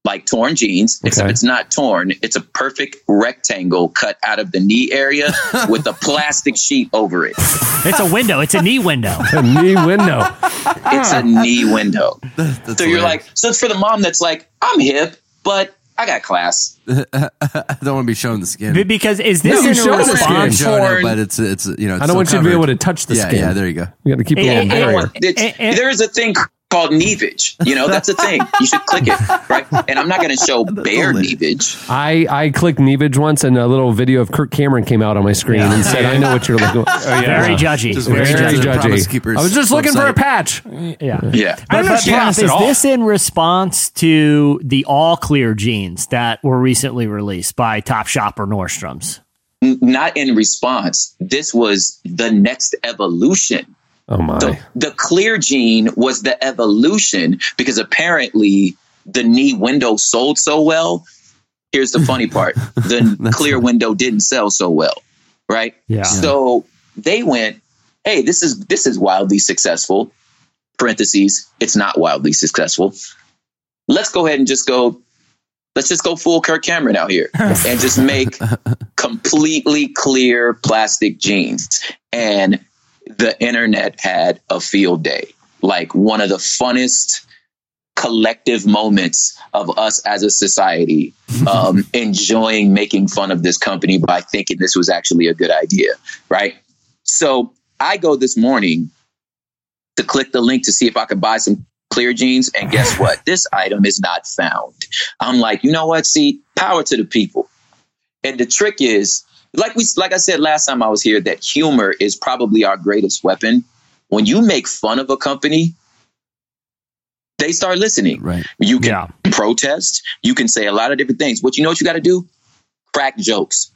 E: like torn jeans, except it's not torn. It's a perfect rectangle cut out of the knee area with a plastic sheet over it.
F: It's a window. It's a knee window.
C: A knee window.
E: It's a knee window.
J: That's
E: So you're like, so it's for the mom that's like, I'm hip, but I got class.
J: I don't want to be showing the skin.
F: Because is this
C: No,
F: in
C: show us
F: response?
C: skin.
J: Showing it, but it's it's you know. It's
C: I don't
J: still
C: want you to be
J: covered.
C: able to touch the
J: yeah,
C: skin.
J: Yeah, there you go.
C: You got to keep a little barrier.
E: It's,
F: and- and-
E: there is a thing called neavage. You know, that's a thing. You should click it, right? And I'm not going to show bare
J: only-
E: neavage.
C: I, I clicked Neevage once and a little video of Kirk Cameron came out on my screen and said, I know what you're looking for.
F: Very judgy.
J: Just
F: very
C: Very
J: Very
F: judgy.
C: Judgy. I was just looking for a patch.
F: Yeah.
E: Yeah.
D: I don't
F: But, but
D: understand this
F: is this in response to the all clear jeans that were recently released by Topshop or Nordstrom's?
E: N- Not in response. This was the next evolution.
C: Oh my.
E: So the clear jean was the evolution because apparently the knee window sold so well. Here's the funny part the clear window didn't sell so well, right?
F: Yeah.
E: So they went, hey, this is this is wildly successful. Parentheses, it's not wildly successful. Let's go ahead and just go. Let's just go full Kirk Cameron out here and just make completely clear plastic jeans. And the internet had a field day, like one of the funnest collective moments of us as a society um, enjoying making fun of this company by thinking this was actually a good idea, right? So I go this morning to click the link to see if I could buy some clear jeans, and guess what? this item is not found. I'm like, you know what? See, power to the people. And the trick is, like we, like I said last time I was here, that humor is probably our greatest weapon. When you make fun of a company, they start listening.
J: Right.
E: You can
F: Yeah.
E: protest. You can say a lot of different things. But you know what you got to do? Crack jokes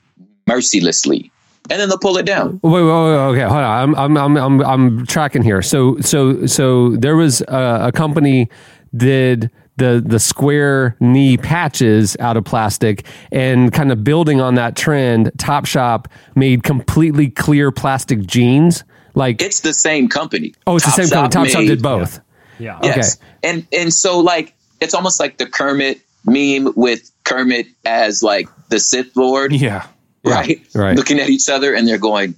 E: mercilessly, and then they'll pull it down.
C: Wait, wait, wait, okay, hold on. I'm, I'm, I'm, I'm, I'm tracking here. So, so, so there was a, a company did the the square knee patches out of plastic, and kind of building on that trend, Topshop made completely clear plastic jeans. Like,
E: It's the same company.
C: oh, it's the same
E: Topshop
C: company. Topshop
E: made-
C: did both.
F: Yeah.
E: Yes. And and so like it's almost like the Kermit meme with Kermit as like the Sith Lord,
D: Yeah.
E: right?
C: right.
E: Looking at each other and they're going,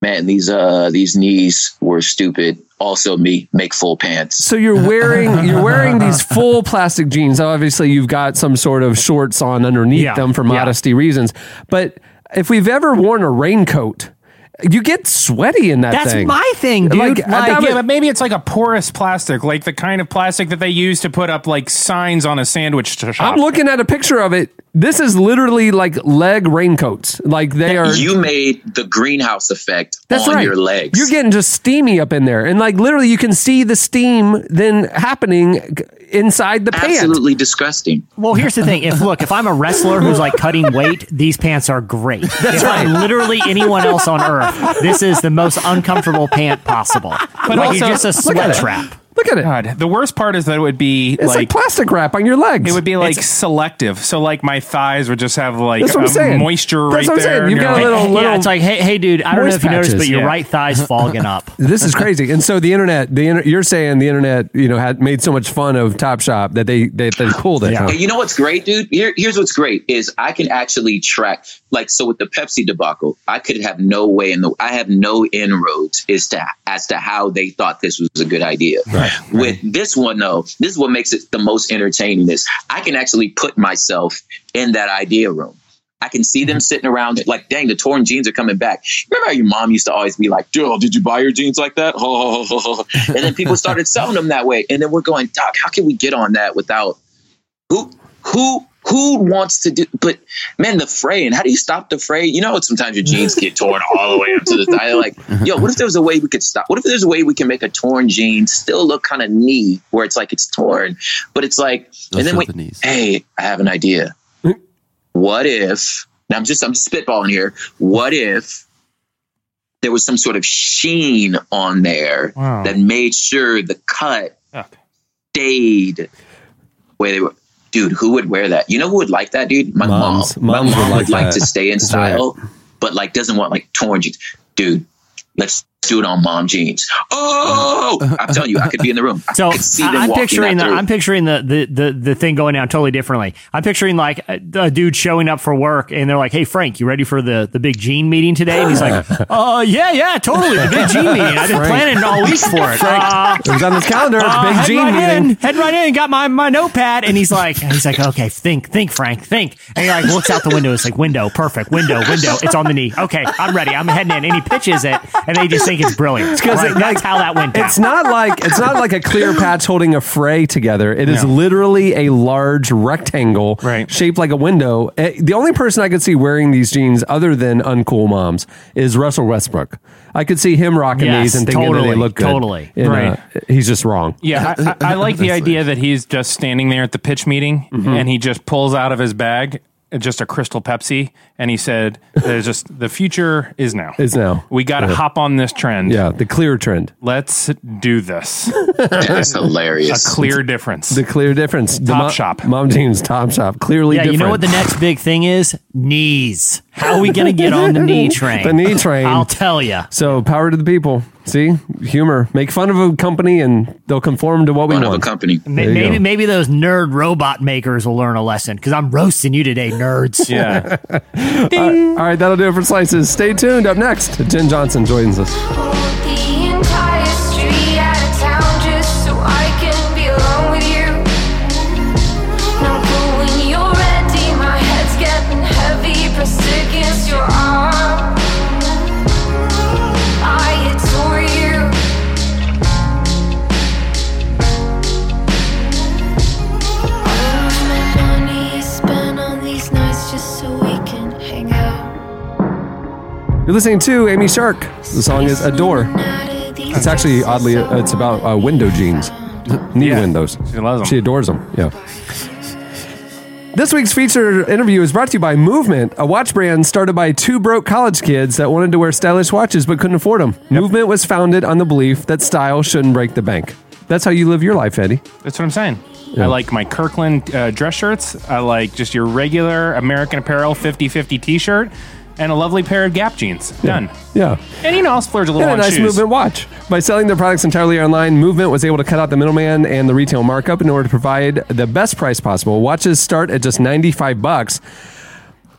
E: Man, these uh these knees were stupid. Also me, make full pants.
C: So you're wearing you're wearing these full plastic jeans. Obviously, you've got some sort of shorts on underneath
F: Yeah,
C: them for
F: yeah.
C: modesty reasons. But if we've ever worn a raincoat, you get sweaty in that
F: That's
C: thing.
F: my thing, dude.
C: Like,
F: Like,
C: that
D: yeah,
C: would-
D: but maybe it's like a porous plastic, like the kind of plastic that they use to put up like signs on a sandwich shop.
C: I'm looking at a picture of it. This is literally like leg raincoats. Like they are.
E: You made the greenhouse effect
C: That's
E: on
C: right.
E: your legs.
C: You're getting just steamy up in there, and like literally, you can see the steam then happening inside the pants.
E: absolutely disgusting.
F: Well, here's the thing. If look, if I'm a wrestler who's like cutting weight, these pants are great. if I'm literally anyone else on earth, this is the most uncomfortable pant possible. But like
D: also-
F: you're just a sweat trap.
C: Look at it.
D: God, the worst part is that it would be
C: It's like,
D: like,
C: plastic wrap on your legs.
D: it would be like selective. So like my thighs would just have like
C: That's what I'm
D: a
C: saying.
D: moisture
C: That's
D: right
C: what I'm
D: there.
C: saying. You've
D: you're
C: got a
D: like,
C: little-
F: yeah, it's like, hey, hey, dude. I don't know
C: Moist
F: if you noticed, but your
D: yeah.
F: right thigh's fogging up.
C: This is crazy. And so the internet, the inter- you're saying the internet, you know, had made so much fun of Topshop that they they, they pulled it.
F: Yeah.
C: huh?
E: You know what's great, dude? Here, here's what's great is I can actually track like so with the Pepsi debacle, I could have no way in the I have no inroads as to as to how they thought this was a good idea. With this one though, this is what makes it the most entertaining is I can actually put myself in that idea room. I can see them mm-hmm. sitting around like, dang, the torn jeans are coming back. Remember how your mom used to always be like, Jill, did you buy your jeans like that? and then people started selling them that way. And then we're going, Doc, how can we get on that without who who who wants to do but man the fray and how do you stop the fray you know sometimes your jeans get torn all the way up to the thigh like yo what if there was a way we could stop what if there's a way we can make a torn jean still look kind of knee where it's like it's torn but it's like
J: They'll
E: and then we
J: the
E: hey i have an idea what if now i'm just i'm spitballing here what if there was some sort of sheen on there
D: Wow.
E: that made sure the cut
D: Yuck.
E: stayed where they were. Dude, who would wear that? You know who would like that, dude? My
C: Moms.
E: mom. My mom
C: would
E: would
C: like
E: like, to stay in
C: That's
E: style, but like doesn't want like torn jeans. Dude, let's do it on mom jeans. Oh, I'm telling you, I could be in the room. I
F: So
E: could see them
F: I- I'm picturing
E: that
F: the. I'm picturing the, the the the thing going down totally differently. I'm picturing like a, a dude showing up for work and they're like, "Hey Frank, you ready for the the big jean meeting today?" And he's like, "Uh, yeah, yeah, totally, the big jean meeting. I've been planning all week for it." Uh,
C: It was on this calendar.
F: Uh,
C: Big
F: head
C: Gene
F: right
C: meeting.
F: In, head right in, got my, my notepad, and he's like, he's like, okay, think, think, Frank, think, and he like looks out the window. It's like window, perfect, window, window. It's on the knee. Okay, I'm ready. I'm heading in, and he pitches it, and they just think it's brilliant.
C: 'cause
F: Right? That's how that went down.
C: It's not like it's not like a clear patch holding a fray together. It is
D: No.
C: literally a large rectangle
D: Right.
C: shaped like a window. Eh, The only person I could see wearing these jeans other than uncool moms is Russell Westbrook. I could see him rocking
F: Yes,
C: these and thinking that
F: totally,
C: they look good.
F: totally.
C: And, uh,
D: Right.
C: he's just wrong.
D: Yeah, I, I, I like the idea that he's just standing there at the pitch meeting
C: Mm-hmm.
D: and he just pulls out of his bag just a crystal Pepsi and he said, "There's just the future is now.
C: Is now.
D: We got to
C: Yeah.
D: hop on this trend.
C: Yeah, the clear trend.
D: Let's do this.
E: That's
D: A
E: hilarious.
D: clear difference.
C: The clear difference. The
D: Top
C: mo-
D: shop.
C: Mom jeans, top shop. Clearly
F: yeah,
C: different.
F: you know what the next big thing is? Knees. How are we going to get on the knee train?
C: The knee train.
F: I'll tell you.
C: So power to the people. See, humor. Make fun of a company, and they'll conform to what we
E: One of a
C: want.
E: company.
C: There you
F: Maybe
C: go.
F: maybe those nerd robot makers will learn a lesson because I'm roasting you today, nerds.
D: yeah.
C: All right, that'll do it for slices. Stay tuned. Up next, Jenn Johnson joins us.
B: You're
C: listening to Amy Shark. The song is Adore. It's actually oddly, it's about uh, window jeans. Knee
D: Yeah.
C: windows.
D: She loves 'em.
C: She adores them. Yeah. This week's featured interview is brought to you by Movement, a watch brand started by two broke college kids that wanted to wear stylish watches but couldn't afford them. Movement was founded on the belief that style shouldn't break the bank. That's how you live your life, Eddie.
D: That's what I'm saying.
C: Yeah.
D: I like my Kirkland uh, dress shirts. I like just your regular American Apparel 50 50 t shirt and a lovely pair of Gap jeans. Done.
C: Yeah.
D: And you know, I'll splurge a little
C: And a
D: on
C: nice
D: shoes.
C: Movement watch. By selling their products entirely online, Movement was able to cut out the middleman and the retail markup in order to provide the best price possible. Watches start at just 95 bucks.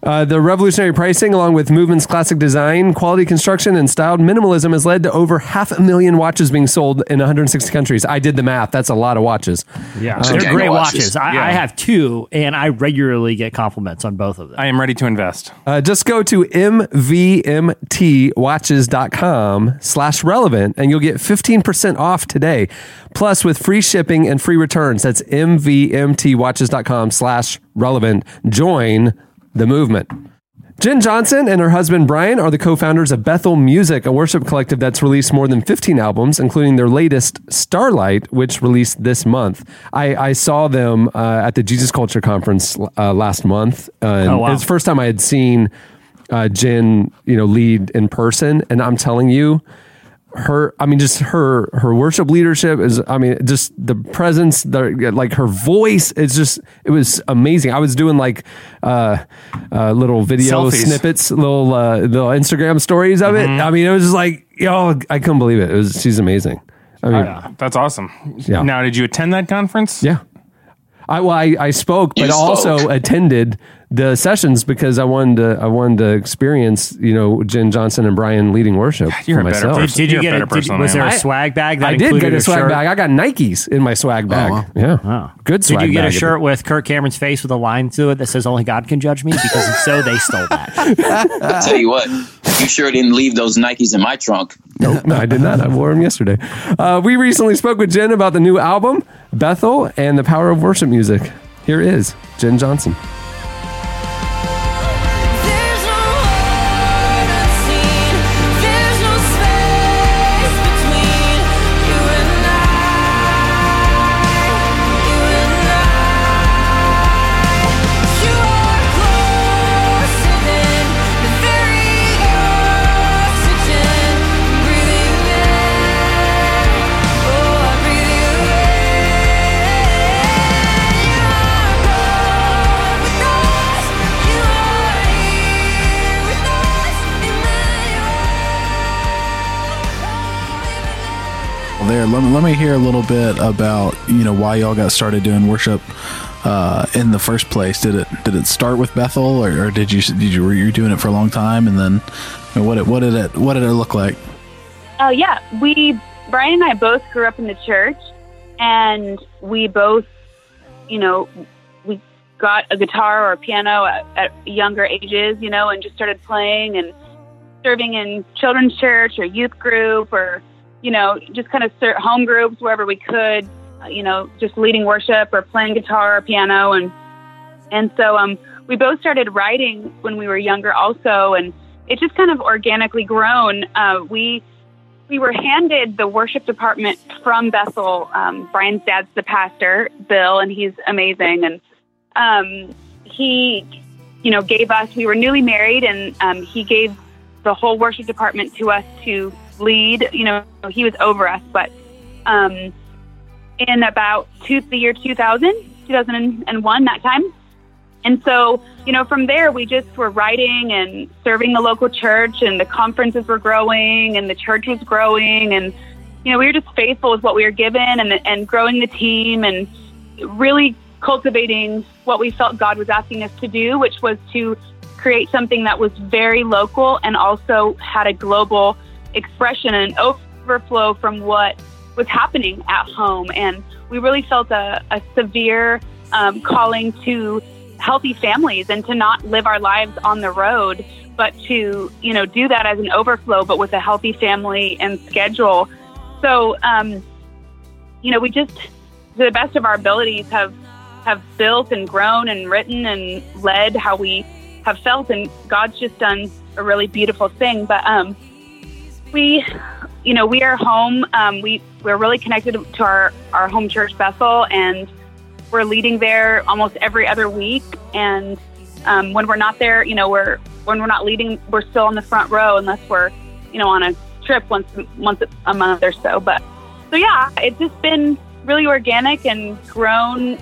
C: Uh, the revolutionary pricing, along with Movement's classic design, quality construction, and styled minimalism, has led to over half a million watches being sold in 160 countries. I did the math. That's a lot of watches.
F: Yeah,
C: Um,
F: they're great watches.
E: watches.
F: I,
D: Yeah.
F: I have two, and I regularly get compliments on both of them.
D: I am ready to invest.
C: Uh, just go to mvmtwatches.com slash relevant and you'll get 15% off today. Plus with free shipping and free returns. That's mvmtwatches.com slash relevant. Join the movement. Jenn Johnson and her husband Brian are the co-founders of Bethel Music, a worship collective that's released more than 15 albums, including their latest Starlight, which released this month. I, I saw them uh, at the Jesus Culture Conference uh, last month. Uh, and
F: Oh, wow.
C: It's the first time I had seen uh, Jenn, you know, lead in person, and I'm telling you, her i mean just her her worship leadership is i mean just the presence the like her voice it's just it was amazing i was doing like uh uh little video
D: Selfies.
C: snippets little uh little instagram stories of
D: Mm-hmm.
C: it i mean it was just like yo i couldn't believe it it was she's amazing i mean
D: That's awesome.
C: Yeah.
D: Now, did you attend that conference?
C: yeah I, well, I, I spoke, but
E: You
C: also attended the sessions because I wanted to I wanted to experience you know Jenn Johnson and Brian leading worship
D: You're
C: for
D: a better
C: myself.
D: person.
F: did you
D: You're a
F: get
D: better
F: a, did,
D: person
F: was
D: I
F: there a swag bag that
C: I did get a swag
F: shirt?
C: bag. I got Nikes in my swag bag.
J: wow.
C: Yeah,
F: Oh.
C: good swag
F: Did you get
C: bag.
F: a shirt with Kirk Cameron's face with a line through it that says "Only God can judge me"? Because if so, they stole that.
E: I tell you what, you sure didn't leave those Nikes in my trunk.
C: Nope, no, I did not. I wore them yesterday. Uh, we recently spoke with Jenn about the new album, Bethel, and the power of worship music. Here is Jenn Johnson.
K: Let me, let me hear a little bit about you know why y'all got started doing worship uh, in the first place. Did it did it start with Bethel or, or did you did you were you doing it for a long time and then I mean, what it, what did it what did it look like?
L: Oh yeah, we Brian and I both grew up in the church, and we both, you know, we got a guitar or a piano at, at younger ages, you know, and just started playing and serving in children's church or youth group or, you know, just kind of home groups wherever we could, uh, you know, just leading worship or playing guitar or piano and and so um, we both started writing when we were younger also, and it just kind of organically grown. Uh, we we were handed the worship department from Bethel. Um, Brian's dad's the pastor, Bill, and he's amazing. And um, he, you know, gave us. We were newly married, and um, he gave the whole worship department to us to lead. You know, he was over us, but um, in about two, the year 2000, 2001, that time. And so, you know, from there, we just were writing and serving the local church, and the conferences were growing, and the church was growing, and you know, we were just faithful with what we were given, and and growing the team, and really cultivating what we felt God was asking us to do, which was to create something that was very local and also had a global expression and overflow from what was happening at home. And we really felt a, a severe um, calling to healthy families and to not live our lives on the road, but to, you know, do that as an overflow, but with a healthy family and schedule. So, um, you know, we just, to the best of our abilities, have have built and grown and written and led how we have felt, and God's just done a really beautiful thing. But um, we, you know, we are home. Um, we we're really connected to our our home church, Bethel, and we're leading there almost every other week. And um, when we're not there, you know, we're when we're not leading, we're still on the front row unless we're, you know, on a trip once once a month or so. But so yeah, it's just been really organic and grown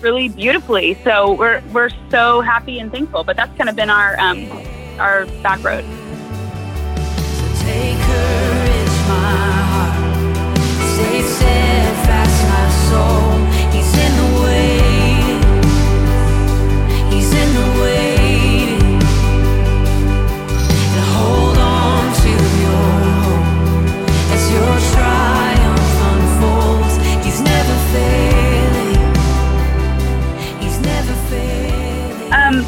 L: really beautifully. So we're we're so happy and thankful. But that's kind of been our um, our back road. Um,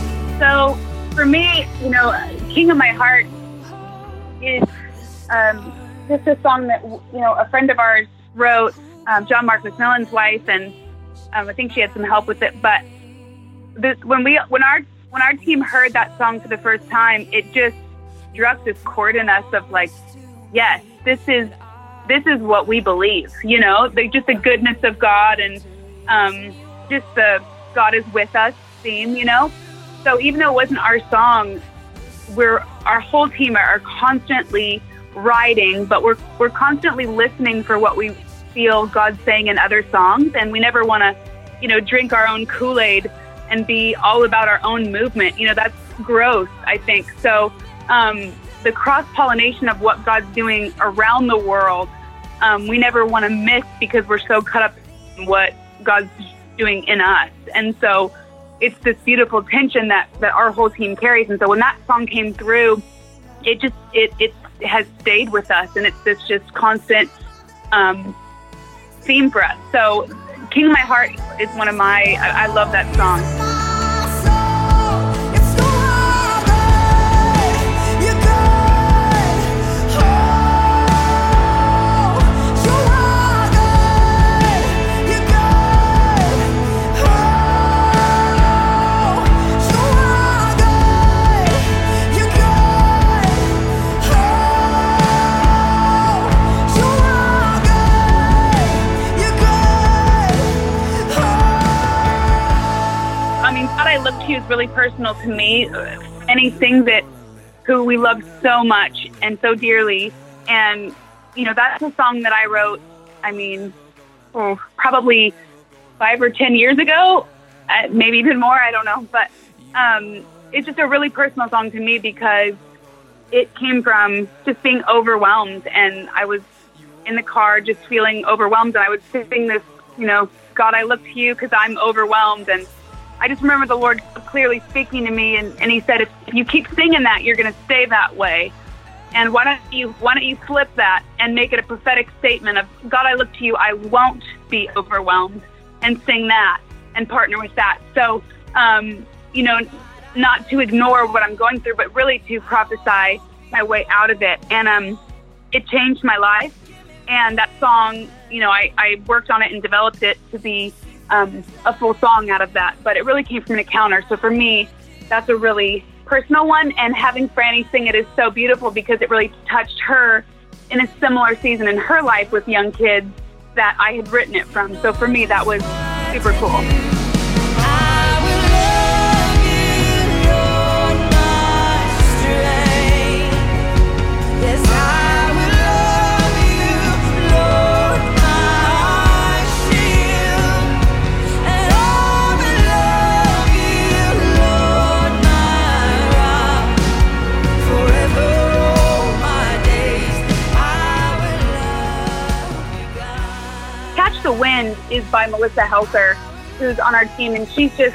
L: for me, you know, King of My Heart is um, just a song that you know a friend of ours wrote, um, John Mark McMillan's wife, and um, I think she had some help with it. But this, when we when our when our team heard that song for the first time, it just struck this chord in us of like, yes, this is this is what we believe. You know, the, just the goodness of God and um, just the God is with us theme. You know, so even though it wasn't our song, we're our whole team are constantly writing, but we're we're constantly listening for what we feel God's saying in other songs, and we never want to, you know, drink our own Kool Aid and be all about our own movement. You know, that's gross. I think so. Um, the cross pollination of what God's doing around the world, um, we never want to miss because we're so caught up in what God's doing in us, and so it's this beautiful tension that that our whole team carries. And so when that song came through, it just it it has stayed with us, and it's this just constant um, theme for us. So King of My Heart is one of my I, I love that song. You is really personal to me. Sings it who we love so much and so dearly. And, you know, that's a song that I wrote, I mean, oh, probably five or 10 years ago, uh, maybe even more, I don't know. But um, it's just a really personal song to me because it came from just being overwhelmed. And I was in the car just feeling overwhelmed. And I would sing this, you know, God, I look to you because I'm overwhelmed. And I just remember the Lord clearly speaking to me, and, and He said, if, if you keep singing that, you're going to stay that way. And why don't you why don't you flip that and make it a prophetic statement of God, I look to you, I won't be overwhelmed, and sing that and partner with that. So, um, you know, not to ignore what I'm going through, but really to prophesy my way out of it. And um, it changed my life. And that song, you know, I, I worked on it and developed it to be um, a full song out of that, but it really came from an encounter. So for me, that's a really personal one. And having Franny sing it is so beautiful because it really touched her in a similar season in her life with young kids that I had written it from. So for me, that was super cool. The Wind is by Melissa Helser, who's on our team, and she's just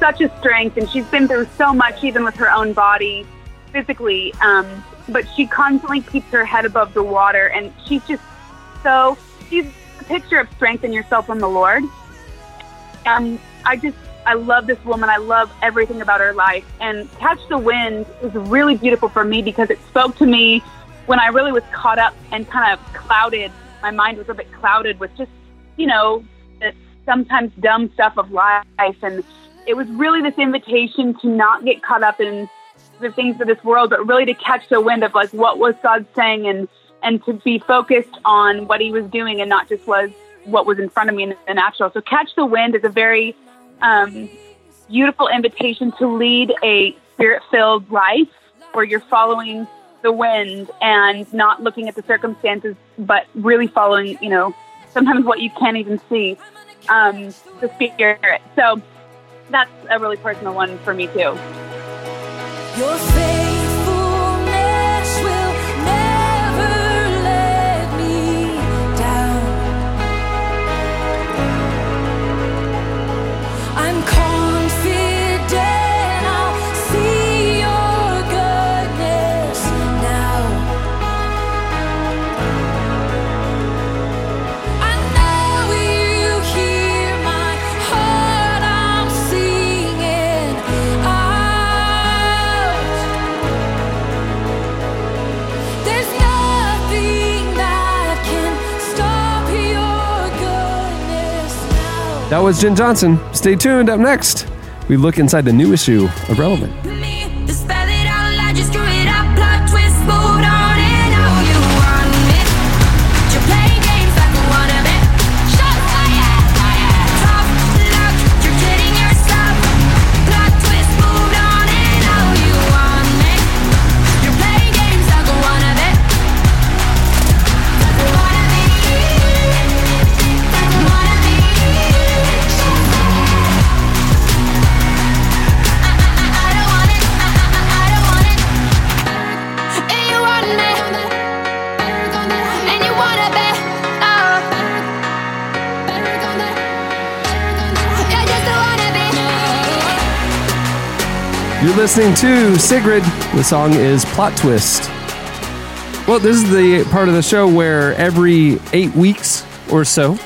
L: such a strength, and she's been through so much, even with her own body, physically. Um, but she constantly keeps her head above the water, and she's just so she's a picture of strength in yourself from the Lord. Um, I just I love this woman. I love everything about her life. And Catch the Wind is really beautiful for me because it spoke to me when I really was caught up and kind of clouded. My mind was a bit clouded with just, you know, the sometimes dumb stuff of life. And it was really this invitation to not get caught up in the things of this world, but really to catch the wind of like what was God saying and and to be focused on what He was doing and not just was what was in front of me in the natural. So catch the wind is a very um, beautiful invitation to lead a spirit filled life where you're following the wind and not looking at the circumstances, but really following, you know, sometimes what you can't even see, um, the spirit. So that's a really personal one for me too.
B: That
C: was Jenn Johnson. Stay tuned. Up next, we look inside the new issue of Relevant.
B: You're
C: listening to Sigrid. The song is Plot Twist. Well, this is the part of the show where every eight weeks or so,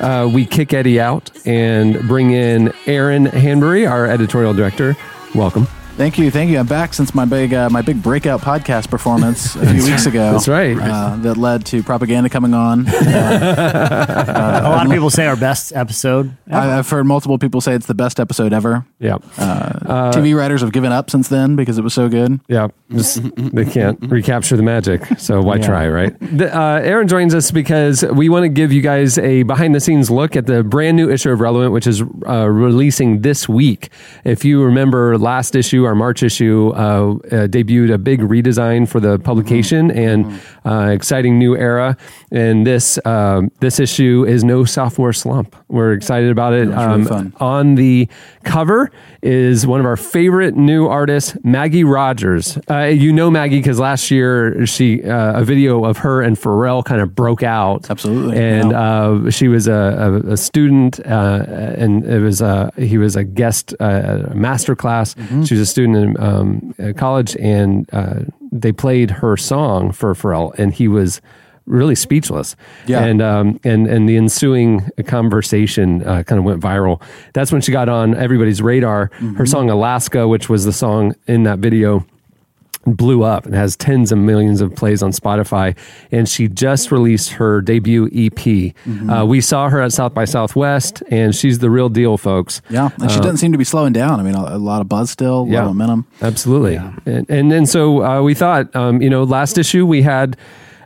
C: uh, we kick Eddie out and bring in Aaron Hanbury, our editorial director. Welcome.
K: Thank you, thank you. I'm back since my big uh, my big breakout podcast performance a few weeks ago.
C: That's right.
K: Uh, that led to propaganda coming on.
F: a lot of people say our best episode.
K: I, I've heard multiple people say it's the best episode ever.
C: Yeah.
K: Uh, TV writers have given up since then because it was so good.
C: Yeah, just, they can't recapture the magic, so why
K: Yeah.
C: try, right? The, uh, Aaron joins us because we want to give you guys a behind the scenes look at the brand new issue of Relevant, which is uh, releasing this week. If you remember last issue, our March issue uh, uh, debuted a big redesign for the publication and uh, exciting new era. And this uh, this issue is no sophomore slump. We're excited about it. Um,
K: really fun.
C: on the cover is one of our favorite new artists, Maggie Rogers. Uh, you know Maggie because last year she uh, a video of her and Pharrell kind of broke out.
K: Absolutely,
C: and uh, she was a, a, a student, uh, and it was he was a guest uh, at a master class.
K: Mm-hmm.
C: She was a student in um, college, and uh, they played her song for Pharrell, and he was really speechless.
K: Yeah.
C: And um, and and the ensuing conversation uh, kind of went viral. That's when she got on everybody's radar.
K: Mm-hmm.
C: Her song Alaska, which was the song in that video, blew up and has tens of millions of plays on Spotify. And she just released her debut EP.
K: Mm-hmm.
C: Uh, we saw her at South by Southwest, and she's the real deal, folks.
K: Yeah, and she
C: Uh,
K: doesn't seem to be slowing down. I mean, a, a lot of buzz still, a lot of momentum.
C: Absolutely. And, and then so uh, we thought, um, you know, last issue we had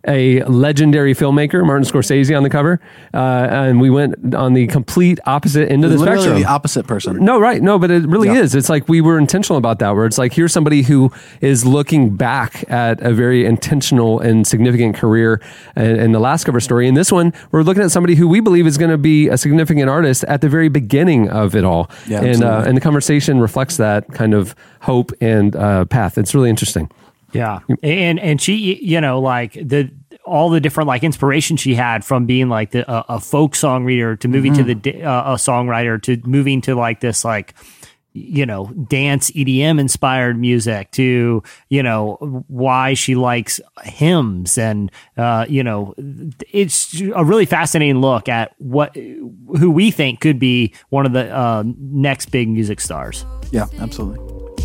C: a legendary filmmaker, Martin Scorsese, on the cover, uh, and we went on the complete opposite end of the
K: Literally
C: spectrum.
K: the opposite person.
C: No, right. No, but it really
K: Yeah.
C: is. It's like we were intentional about that, where it's like here's somebody who is looking back at a very intentional and significant career in, in the last cover story. In this one, we're looking at somebody who we believe is going to be a significant artist at the very beginning of it all.
K: Yeah,
C: and, uh, and the conversation reflects that kind of hope and uh, path. It's really interesting.
F: Yeah, and and she, you know, like the all the different like inspiration she had from being like the uh, a folk song reader to moving to the uh, a songwriter to moving to like this like you know dance EDM inspired music to you know why she likes hymns and uh, you know it's a really fascinating look at what who we think could be one of the uh, next big music stars.
K: Yeah, absolutely.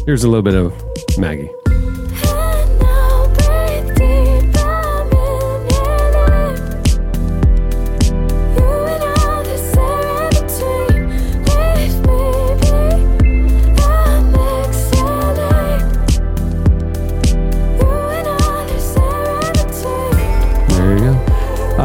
C: Here's a little bit of Maggie.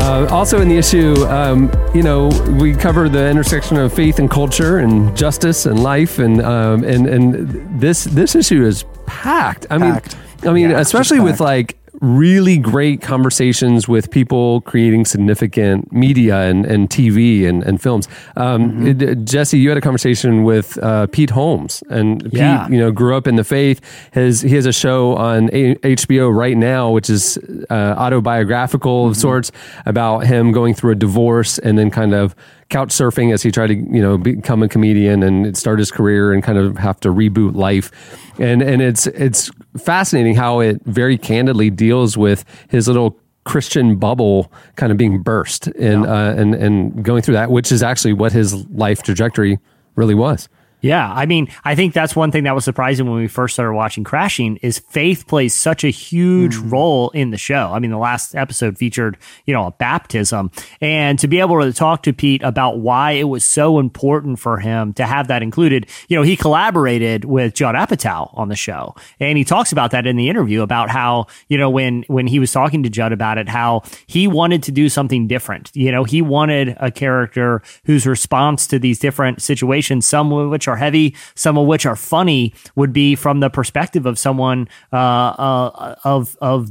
C: Also in the issue, um, you know, we cover the intersection of faith and culture and justice and life, and um, and and this this issue is packed. I
K: Packed.
C: mean, I mean,
K: Yeah,
C: especially with like really great conversations with people creating significant media and, and TV and, and films. Um,
K: Mm-hmm.
C: it- Jesse, you had a conversation with uh, Pete Holmes, and
F: Yeah.
C: Pete, you know, grew up in the faith. His he has a show on a- HBO right now, which is uh, autobiographical
K: Mm-hmm.
C: of sorts about him going through a divorce and then kind of couch surfing as he tried to you know become a comedian and start his career and kind of have to reboot life. And and it's it's fascinating how it very candidly deals with his little Christian bubble kind of being burst and uh, and and going through that which is actually what his life trajectory really was
F: Yeah, I mean, I think that's one thing that was surprising when we first started watching Crashing is faith plays such a huge mm. role in the show. I mean, the last episode featured, you know, a baptism and to be able to talk to Pete about why it was so important for him to have that included. You know, he collaborated with Judd Apatow on the show and he talks about that in the interview about how, you know, when when he was talking to Judd about it, how he wanted to do something different. You know, he wanted a character whose response to these different situations, some of which are heavy, some of which are funny, would be from the perspective of someone uh, uh, of of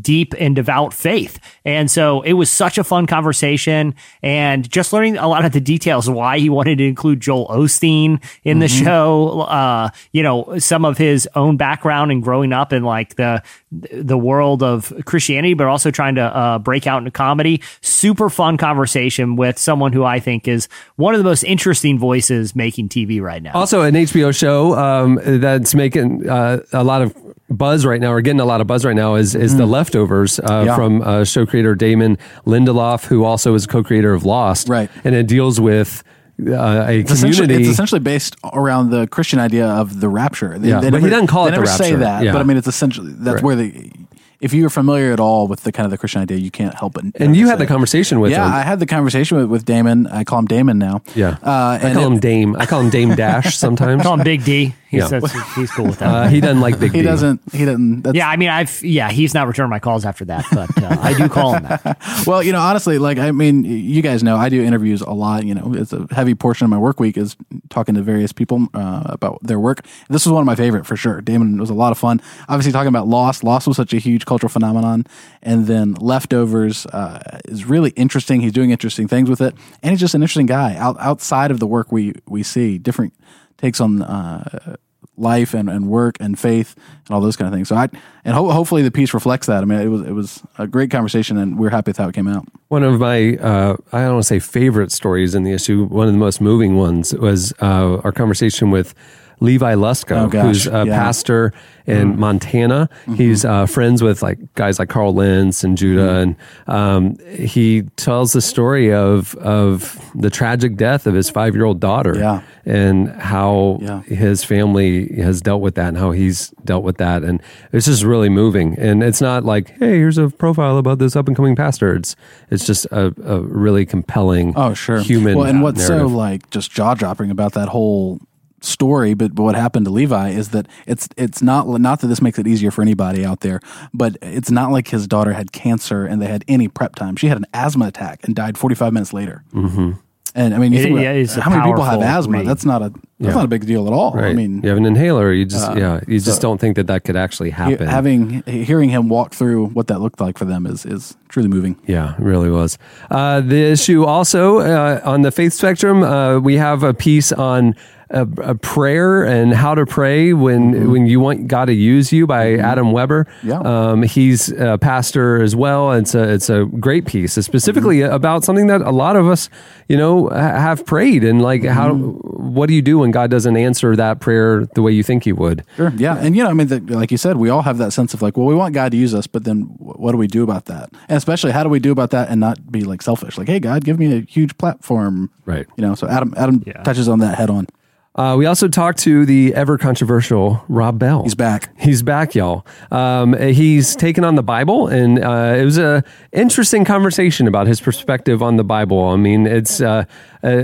F: deep and devout faith. And so it was such a fun conversation and just learning a lot of the details why he wanted to include Joel Osteen in the show, uh, you know, some of his own background and growing up in like the the world of Christianity, but also trying to uh, break out into comedy. Super fun conversation with someone who I think is one of the most interesting voices making TV right now.
C: Also, an HBO show um, that's making uh, a lot of buzz right now, or getting a lot of buzz right now, is is The Leftovers uh,
K: Yeah.
C: from uh, show creator Damon Lindelof, who also is a co-creator of Lost. Right, and it deals with uh, a
K: It's essentially,
C: community.
K: it's essentially based around the Christian idea of the rapture. They,
C: Yeah,
K: they
C: but he
K: never-
C: doesn't call
K: they
C: it the
K: never say that,
C: Yeah.
K: but I mean, it's essentially that's
C: Right.
K: where the. If you're familiar at all with the kind of the Christian idea, you can't help but.
C: and you had the conversation with
K: yeah,
C: him.
K: I had the conversation with, with Damon. I call him Damon now.
C: yeah,
K: uh,
C: I call
K: it-
C: him Dame. I call him Dame Dash sometimes.
F: Call him Big D. He's,
C: Yeah.
F: that's- he's cool with that.
C: Uh, he doesn't like Big
K: He
C: D.
K: doesn't. He doesn't. That's,
F: yeah, I mean, I've yeah, he's not returned my calls after that, but uh, I do call him that.
K: well, you know, honestly, like I mean, you guys know I do interviews a lot. You know, it's a heavy portion of my work week is talking to various people uh, about their work. This was one of my favorite for sure. Damon was a lot of fun. Obviously, talking about Lost. Lost was such a huge cultural phenomenon, and then Leftovers uh, is really interesting. He's doing interesting things with it, and he's just an interesting guy. Out, outside of the work we we see, different takes on. Uh, life and, and work and faith and all those kind of things. So I and ho- hopefully the piece reflects that. I mean, it was it was a great conversation, and we're happy with how it came out.
C: One of my, uh, I don't want to say favorite stories in the issue, one of the most moving ones was uh, our conversation with Levi Lusko,
K: Oh,
C: who's a
K: yeah.
C: pastor in Montana. He's uh, friends with like guys like Carl Lentz and Judah, and um, he tells the story of of the tragic death of his five year old daughter,
K: Yeah.
C: and how
K: Yeah.
C: his family has dealt with that and how he's dealt with that, and it's just really moving. And it's not like, hey, here's a profile about this up and coming pastor. It's it's just a, a really compelling,
K: Oh, sure.
C: human.
K: Well, and what's
C: narrative.
K: so like just jaw dropping about that whole story, but, but what happened to Levi is that it's it's not not that this makes it easier for anybody out there, but it's not like his daughter had cancer and they had any prep time. She had an asthma attack and died 45 minutes later.
C: Mm-hmm.
K: And I mean, you
F: It-
K: think
F: yeah,
K: about
F: a
K: how many people have asthma?
F: read.
K: That's not a that's
C: Yeah.
K: not a big deal at all.
C: Right.
K: I mean,
C: you have an inhaler. You just
K: Uh,
C: yeah. You just
K: so-
C: don't think that that could actually happen.
K: having hearing him walk through what that looked like for them is is truly moving.
C: Yeah, it really was. Uh, the issue also uh, on the faith spectrum, uh, we have a piece on a, a prayer and how to pray when when you want God to use you by Adam Weber.
K: Yeah.
C: um, he's a pastor as well. It's a it's a great piece, It's specifically about something that a lot of us, you know, have prayed and like how what do you do when God doesn't answer that prayer the way you think He would?
K: Sure. Yeah. And, you know, I mean, the, like you said, we all have that sense of like, well, we want God to use us, but then what do we do about that? And especially, how do we do about that and not be like selfish? Like, hey, God, give me a huge platform.
C: Right.
K: You know, so Adam, Adam touches on that head on.
C: Uh, we also talked to the ever controversial Rob Bell.
K: He's back.
C: He's back, y'all. Um, he's taken on the Bible, and uh, it was a interesting conversation about his perspective on the Bible. I mean, it's uh, uh,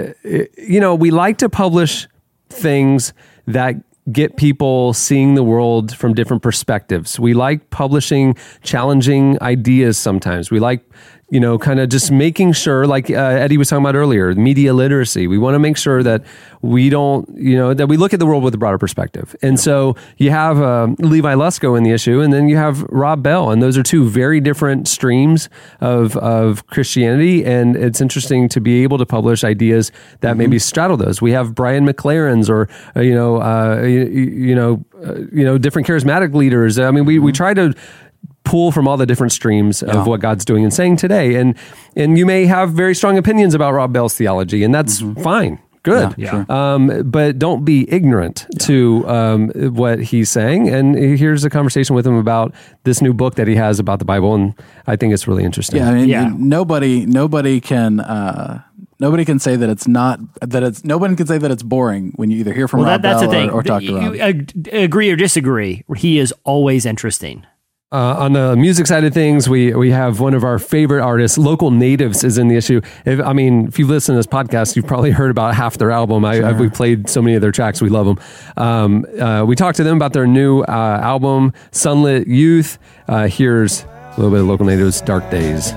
C: you know we like to publish things that get people seeing the world from different perspectives. We like publishing challenging ideas sometimes. We like you know, kind of just making sure, like uh, Eddie was talking about earlier, media literacy. We want to make sure that we don't, you know, that we look at the world with a broader perspective. And so you have uh, Levi Lusko in the issue, and then you have Rob Bell, and those are two very different streams of of Christianity. And it's interesting to be able to publish ideas that maybe straddle those. We have Brian McLaren's, or uh, you know, uh, you, you know, uh, you know, different charismatic leaders. I mean, we we try to pull from all the different streams of what God's doing and saying today. And and you may have very strong opinions about Rob Bell's theology, and that's fine. Good.
F: Yeah,
C: Um, but don't be ignorant to um, what he's saying. And here's a conversation with him about this new book that he has about the Bible. And I think it's really interesting.
K: Yeah, I mean, nobody nobody can uh, nobody can say that it's not that it's nobody can say that it's boring when you either hear from
F: Well,
K: Rob
F: that, that's
K: Bell
F: the thing.
K: or, or talk to
F: You
K: Rob.
F: agree or disagree, he is always interesting.
C: Uh, on the music side of things, we we have one of our favorite artists, local natives, is in the issue. If, I mean, if you've listened to this podcast, you've probably heard about half their album. I, I've, we played so many of their tracks, we love them. Um, uh, we talked to them about their new uh, album, Sunlit Youth. Uh, here's a little bit of local natives, Dark Days.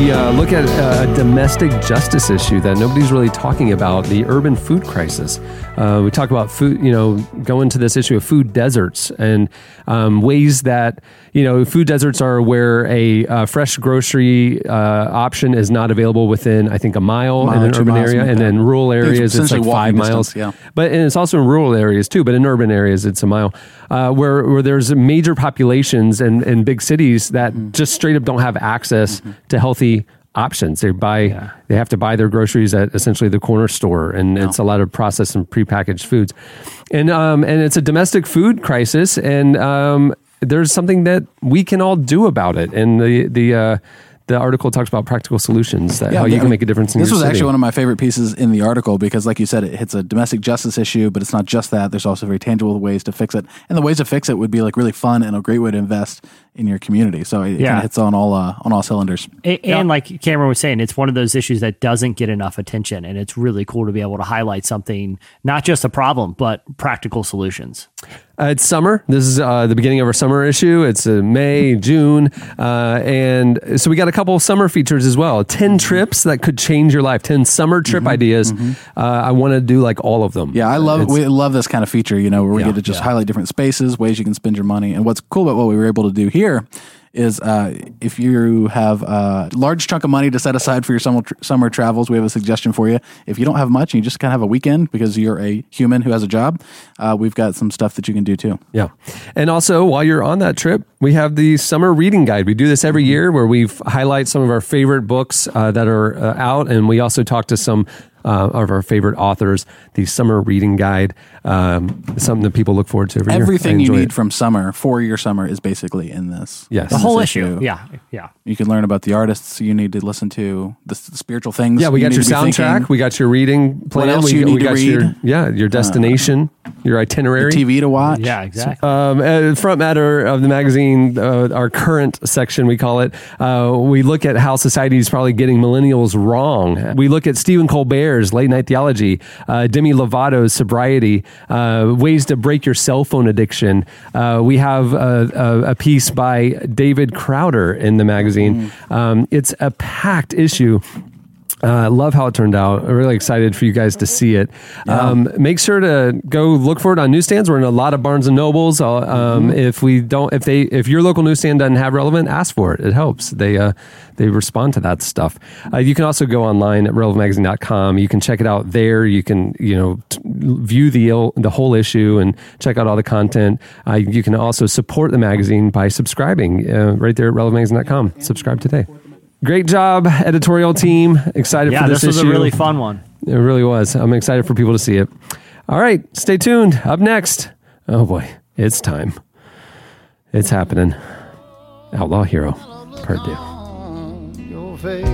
G: We
C: uh, look at a domestic justice issue that nobody's really talking about the urban food crisis. Uh, we talk about food, you know, go into this issue of food deserts and um, ways that, you know, food deserts are where a uh, fresh grocery uh, option is not available within, I think, a mile,
K: Mile
C: in an urban area. And then rural
K: it's
C: areas, it's like five miles.
K: distance, yeah.
C: But and it's also in rural areas too. But in urban areas, it's a mile. Uh, where where there's major populations and and big cities that
K: Mm-hmm.
C: just straight up don't have access to healthy options. They buy they have to buy their groceries at essentially the corner store, and it's a lot of processed and prepackaged foods, and um and it's a domestic food crisis, and um there's something that we can all do about it, and the the. Uh, the article talks about practical solutions that how you can make a difference in
K: This was
C: city.
K: actually one of my favorite pieces in the article because, like you said, it hits a domestic justice issue, but it's not just that. There's also very tangible ways to fix it, and the ways to fix it would be like really fun and a great way to invest in your community. So it,
F: Yeah.
K: kind of hits on all uh, on all cylinders.
F: A- And like Cameron was saying, it's one of those issues that doesn't get enough attention. And it's really cool to be able to highlight something, not just a problem, but practical solutions.
C: Uh, it's summer. This is uh, the beginning of our summer issue. It's uh, May, June, uh, and so we got a couple of summer features as well. Ten trips that could change your life. Ten summer trip ideas. Uh, I want to do like all of them.
K: Yeah, I love
C: It's-
K: we love this kind of feature, you know, where we
C: Yeah,
K: get to just
C: yeah.
K: highlight different spaces, ways you can spend your money. And what's cool about what we were able to do here is uh, if you have a large chunk of money to set aside for your summer, summer travels, we have a suggestion for you. If you don't have much and you just kind of have a weekend because you're a human who has a job, uh, we've got some stuff that you can do too.
C: Yeah. And also, while you're on that trip, we have the summer reading guide. We do this every year where we highlight some of our favorite books uh, that are uh, out. And we also talk to some uh, of our favorite authors. The summer reading guide, um, something that people look forward to every year.
K: Everything you need
C: it.
K: from summer for your summer is basically in this.
C: Yes.
F: The
K: in
F: whole
K: this
F: issue. Yeah. Yeah.
K: You can learn about the artists you need to listen to, the, s- spiritual things.
C: Yeah, we
K: you
C: got
K: need
C: your soundtrack.
K: thinking,
C: We got your reading plan.
K: else
C: we,
K: you
C: we
K: need to
C: got your
K: read.
C: yeah your destination, your itinerary.
K: the TV to watch.
F: Yeah, exactly.
C: Um, uh, front matter of the magazine, uh, our current section, we call it. Uh, we look at how society is probably getting millennials wrong. We look at Stephen Late night theology, uh, Demi Lovato's sobriety, uh, ways to break your cell phone addiction. Uh, we have a, a, a piece by David Crowder in the magazine. Um, it's a packed issue. I uh, love how it turned out. I'm really excited for you guys to see it. Um, make sure to go look for it on newsstands. We're in a lot of Barnes and Nobles. Uh, Um, If we don't, if they, if your local newsstand doesn't have relevant, ask for it. It helps. They uh, they respond to that stuff. Uh, you can also go online at relevantmagazine.com. You can check it out there. You can you know t- view the il- the whole issue and check out all the content. Uh, you can also support the magazine by subscribing uh, right there at relevantmagazine.com. Subscribe today. Great job, editorial team. Excited
F: Yeah,
C: for this,
F: this was
C: issue.
F: a really fun one.
C: It really was. I'm excited for people to see it. All right, stay tuned. Up next, oh boy, it's time. It's happening. Outlaw Hero, part two.
M: your face.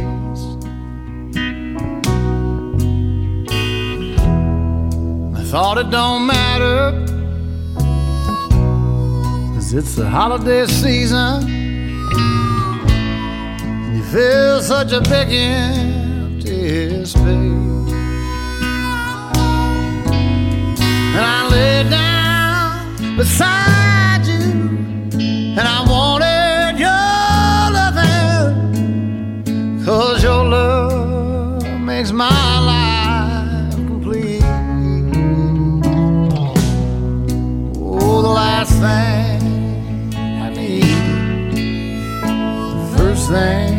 M: I thought it don't matter. Cause it's the holiday season. You feel such a big empty space. And I lay down beside you, and I wanted your loving, cause your love makes my life complete. Oh, the last thing I need, the first thing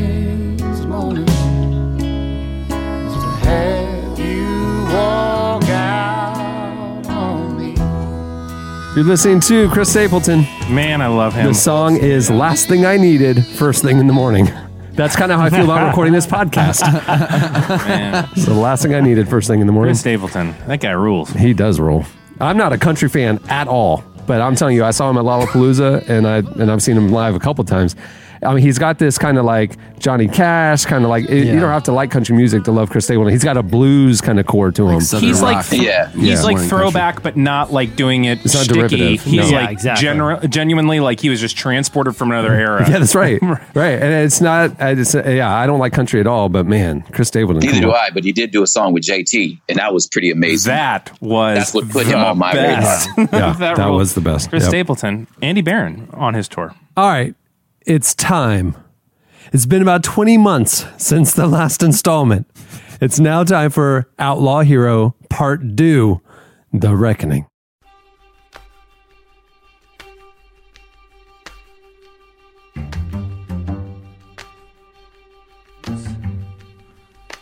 C: You're listening to Chris Stapleton.
D: Man, I love him.
C: The song is Last Thing I Needed, First Thing in the Morning. That's kind of how I feel about recording this podcast.
D: Man.
C: So the last thing I needed, first thing in the morning.
D: Chris Stapleton. That guy rules.
C: He does rule. I'm not a country fan at all, but I'm telling you, I saw him at Lollapalooza, and I and I've seen him live a couple times. I mean, he's got this kind of like Johnny Cash, kind of like you don't have to like country music to love Chris Stapleton. He's got a blues kind of core to him.
D: He's like th-
E: Yeah.
D: he's
C: Yeah.
D: like
C: More than
D: throwback, but not like doing it
C: It's not
D: sticky.
C: derivative.
D: He's
C: No.
D: like
F: Yeah, exactly.
D: gener- genuinely like he was just transported from another era.
C: Yeah, that's right. right, and it's not. I just, yeah, I don't like country at all, but man, Chris Stapleton.
E: Neither
C: come
E: do
C: on.
E: I, but he did do a song with JT, and that was pretty amazing.
D: That was
E: That's what put
D: the
E: him on my
D: best.
C: Yeah, that
D: ruled.
C: was the best.
D: Chris
C: Yep.
D: Stapleton, Andy Barron on his tour.
C: All right, it's time. It's been about 20 months since the last installment. It's now time for Outlaw Hero Part 2 The Reckoning.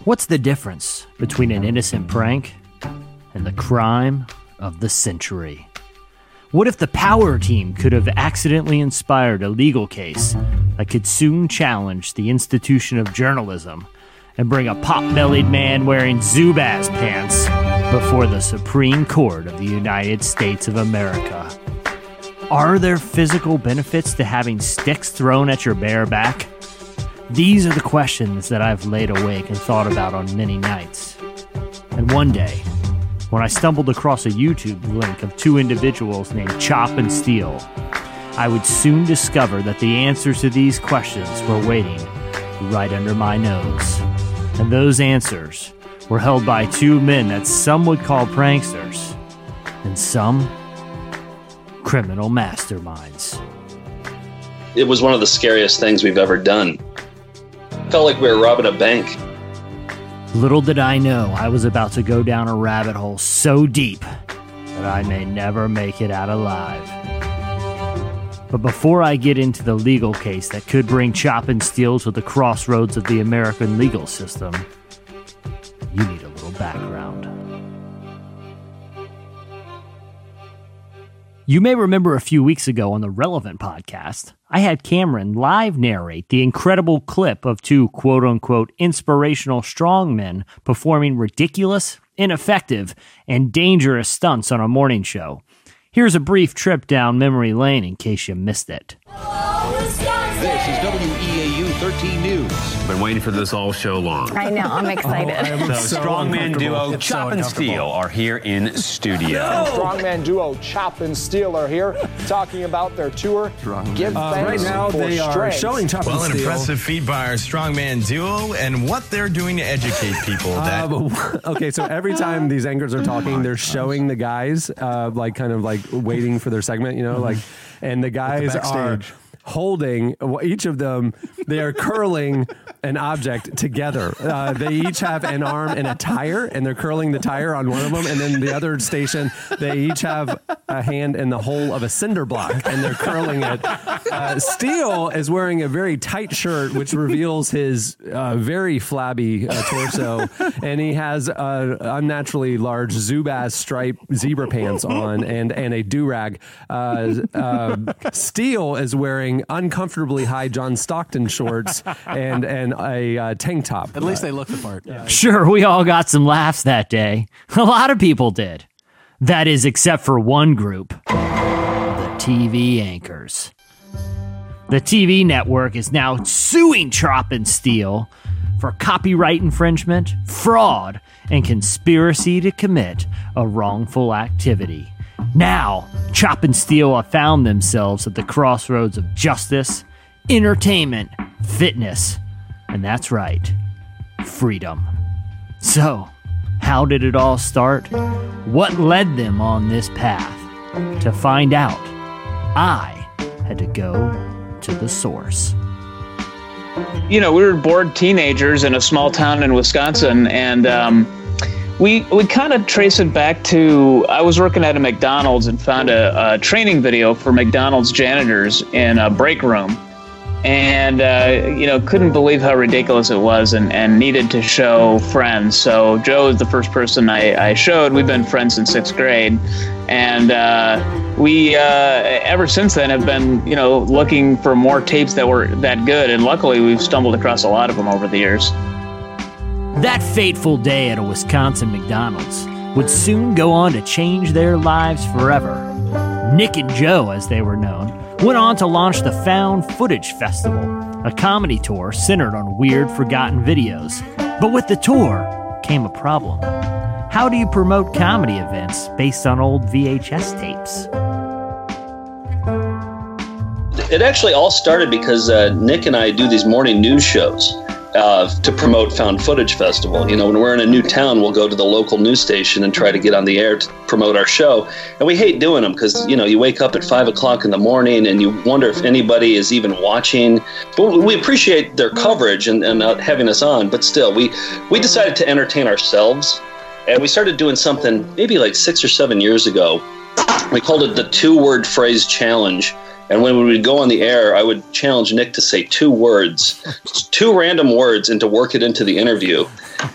F: What's the difference between an innocent prank and the crime of the century? What if the power team could have accidentally inspired a legal case that could soon challenge the institution of journalism and bring a pot bellied man wearing Zubaz pants before the Supreme Court of the United States of America? Are there physical benefits to having sticks thrown at your bare back? These are the questions that I've laid awake and thought about on many nights. And one day, when I stumbled across a YouTube link of two individuals named Chop and Steele, I would soon discover that the answers to these questions were waiting right under my nose. And those answers were held by two men that some would call pranksters, and some criminal masterminds.
N: It was one of the scariest things we've ever done. Felt like we were robbing a bank.
F: Little did I know I was about to go down a rabbit hole so deep that I may never make it out alive. But before I get into the legal case that could bring Chop and Steele to the crossroads of the American legal system, you need a little background. You may remember a few weeks ago on the Relevant podcast, I had Cameron live narrate the incredible clip of two quote unquote inspirational strongmen performing ridiculous, ineffective, and dangerous stunts on a morning show. Here's a brief trip down memory lane in case you missed it.
O: This is WEAU 13 News.
P: Been waiting for this all show long.
Q: I know, I'm excited.
P: The strongman duo Chop and Steele are here in studio.
R: Strongman duo Chop and Steele are here talking about their tour. Give
S: Uh,
R: thanks
S: right now,
R: for
S: they are
R: strength.
S: showing Chop
T: Well,
S: and
T: an impressive feat by our strongman duo and what they're doing to educate people. That
C: Uh, okay, so every time these anchors are talking, they're showing the guys, uh, like kind of like waiting for their segment, you know, like, and the guys are holding each of them. They are curling an object together. Uh, they each have an arm and a tire, and they're curling the tire on one of them, and then the other station, they each have a hand in the hole of a cinder block, and they're curling it. Uh, Steele is wearing a very tight shirt, which reveals his uh, very flabby uh, torso, and he has unnaturally large Zubaz stripe zebra pants on and and a do rag. Uh, uh, Steele is wearing uncomfortably high John Stockton shorts and and a uh, tank top.
K: At least they look the part.
F: Sure, we all got some laughs that day. A lot of people did. That is, except for one group the TV anchors. The TV network is now suing Chop and Steele for copyright infringement, fraud, and conspiracy to commit a wrongful activity. Now, Chop and Steele have found themselves at the crossroads of justice entertainment, fitness, and that's right, freedom. So, how did it all start? What led them on this path? To find out, I had to go to the source.
Q: you know, we were bored teenagers in a small town in Wisconsin, and um, we we kind of trace it back to I was working at a McDonald's and found a, a training video for McDonald's janitors in a break room, and uh, you know couldn't believe how ridiculous it was, and, and needed to show friends. So Joe is the first person I, I showed. We've been friends since sixth grade, and uh, we uh, ever since then have been you know looking for more tapes that were that good, and luckily we've stumbled across a lot of them over the years.
F: That fateful day at a Wisconsin McDonald's would soon go on to change their lives forever. Nick and Joe, as they were known, went on to launch the Found Footage Festival, a comedy tour centered on weird, forgotten videos. But with the tour came a problem. How do you promote comedy events based on old VHS tapes?
N: It actually all started because uh, Nick and I do these morning news shows uh, to promote Found Footage Festival. You know, when we're in a new town, we'll go to the local news station and try to get on the air to promote our show. And we hate doing them because, you know, you wake up at five o'clock in the morning and you wonder if anybody is even watching. But we appreciate their coverage and, and uh, having us on. But still, we, we decided to entertain ourselves. And we started doing something maybe like six or seven years ago. We called it the two word phrase challenge. And when we would go on the air, I would challenge Nick to say two words, two random words, and to work it into the interview.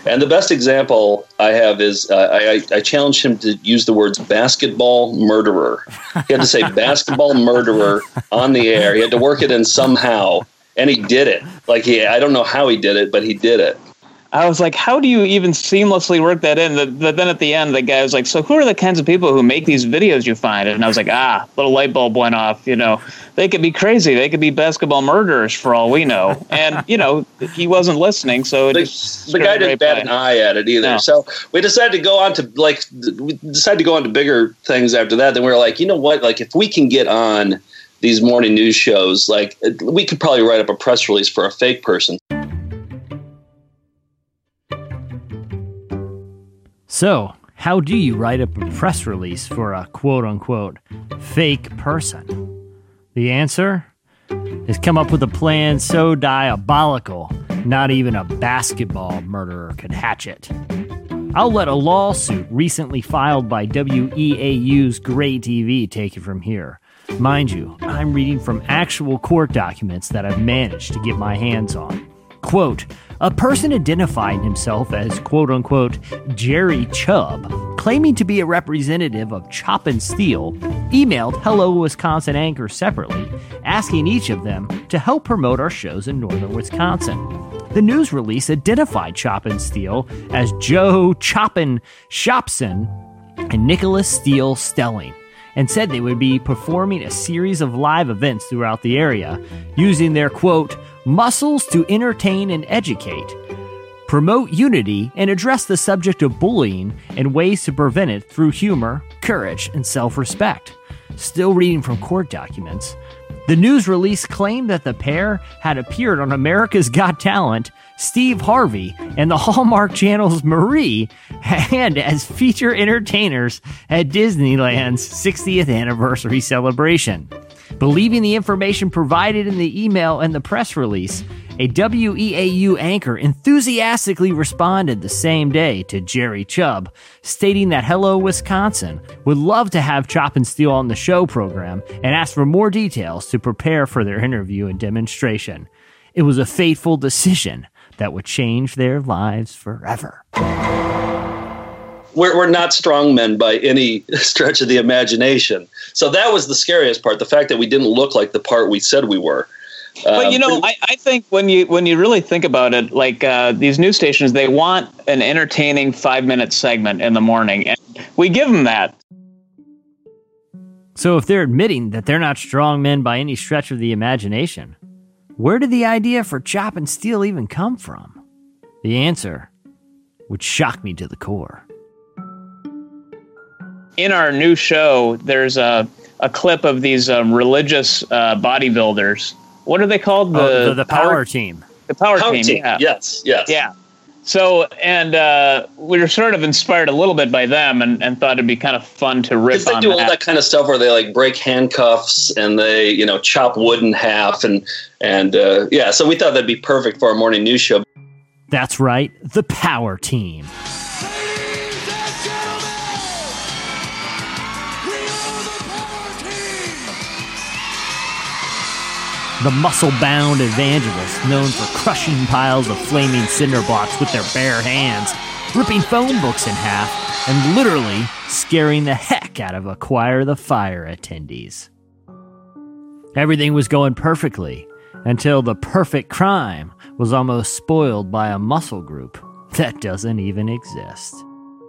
N: And the best example I have is uh, I, I challenged him to use the words basketball murderer. He had to say basketball murderer on the air. He had to work it in somehow, and he did it. Like he, I don't know how he did it, but he did it.
Q: I was like, how do you even seamlessly work that in? But then at the end, the guy was like, so who are the kinds of people who make these videos you find? And I was like, ah, little light bulb went off. You know, they could be crazy. They could be basketball murderers for all we know. And, you know, he wasn't listening. So just
N: the guy didn't bat an eye at it either.
Q: No.
N: So we decided to go on to like we decided to go on to bigger things after that. Then we were like, you know what? Like if we can get on these morning news shows, like we could probably write up a press release for a fake person.
F: So, how do you write up a press release for a quote unquote fake person? The answer is come up with a plan so diabolical, not even a basketball murderer could hatch it. I'll let a lawsuit recently filed by WEAU's Gray TV take it from here. Mind you, I'm reading from actual court documents that I've managed to get my hands on. Quote, a person identifying himself as quote unquote Jerry Chubb, claiming to be a representative of Chop and Steel, emailed Hello Wisconsin Anchor separately, asking each of them to help promote our shows in northern Wisconsin. The news release identified Chop and Steel as Joe Choppin Shopson and Nicholas Steele Stelling and said they would be performing a series of live events throughout the area using their quote muscles to entertain and educate promote unity and address the subject of bullying and ways to prevent it through humor courage and self-respect still reading from court documents the news release claimed that the pair had appeared on America's Got Talent, Steve Harvey, and the Hallmark Channel's Marie, and as feature entertainers at Disneyland's 60th anniversary celebration. Believing the information provided in the email and the press release, a WEAU anchor enthusiastically responded the same day to Jerry Chubb, stating that Hello Wisconsin would love to have Chop and Steel on the show program and asked for more details to prepare for their interview and demonstration. It was a fateful decision that would change their lives forever.
N: We're, we're not strong men by any stretch of the imagination. So that was the scariest part the fact that we didn't look like the part we said we were.
Q: But you
N: Um,
Q: know, I, I think when you when you really think about it, like uh, these news stations, they want an entertaining five minute segment in the morning, and we give them that.
F: So, if they're admitting that they're not strong men by any stretch of the imagination, where did the idea for chop and steel even come from? The answer would shock me to the core.
Q: In our new show, there's a, a clip of these um, religious uh, bodybuilders what are they called?
F: Oh, the, the power team.
Q: The power,
N: Power
Q: team.
N: team,
Q: Yeah.
N: yes, yes.
Q: Yeah. So, and uh, we were sort of inspired a little bit by them, and, and thought it'd be kind of fun to rip
N: Because they
Q: on
N: do all that kind of stuff where they like break handcuffs and they, you know, chop wood in half and and uh, yeah. So we thought that'd be perfect for our morning news show.
F: That's right, the power team. The muscle bound evangelists known for crushing piles of flaming cinder blocks with their bare hands, ripping phone books in half, and literally scaring the heck out of Acquire the Fire attendees. Everything was going perfectly until the perfect crime was almost spoiled by a muscle group that doesn't even exist.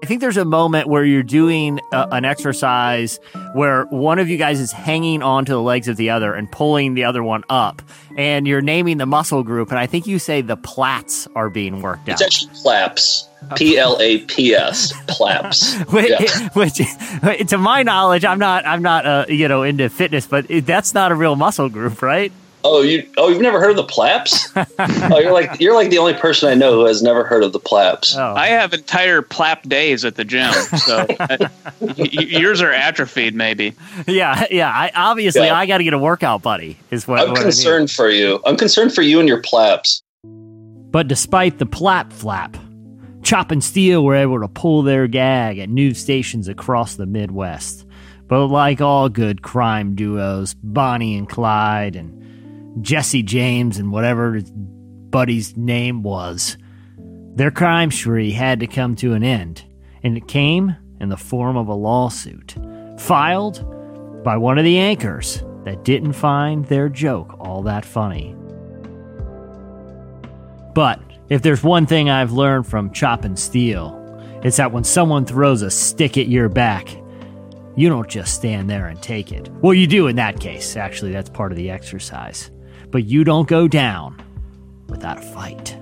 F: I think there's a moment where you're doing a, an exercise where one of you guys is hanging onto the legs of the other and pulling the other one up, and you're naming the muscle group. And I think you say the plats are being worked out.
N: It's actually plaps. P L A P S. Plaps.
F: which,
N: Yeah.
F: which, to my knowledge, I'm not, I'm not, uh, you know, into fitness, but that's not a real muscle group, right?
N: Oh, you oh you've never heard of the plaps? oh, you're like you're like the only person I know who has never heard of the plaps.
F: Oh.
Q: I have entire plap days at the gym, so uh, y- y- yours are atrophied, maybe.
F: Yeah, yeah. I obviously
N: Yeah.
F: I got to get a workout buddy. Is what
N: I'm
F: what
N: concerned for you. I'm concerned for you and your plaps.
F: But despite the plap flap, Chop and Steel were able to pull their gag at news stations across the Midwest. But like all good crime duos, Bonnie and Clyde and Jesse James and whatever his buddy's name was, their crime spree had to come to an end. And it came in the form of a lawsuit filed by one of the anchors that didn't find their joke all that funny. But if there's one thing I've learned from Chop and Steel, it's that when someone throws a stick at your back, you don't just stand there and take it. Well, you do in that case. Actually, that's part of the exercise. But you don't go down without a fight.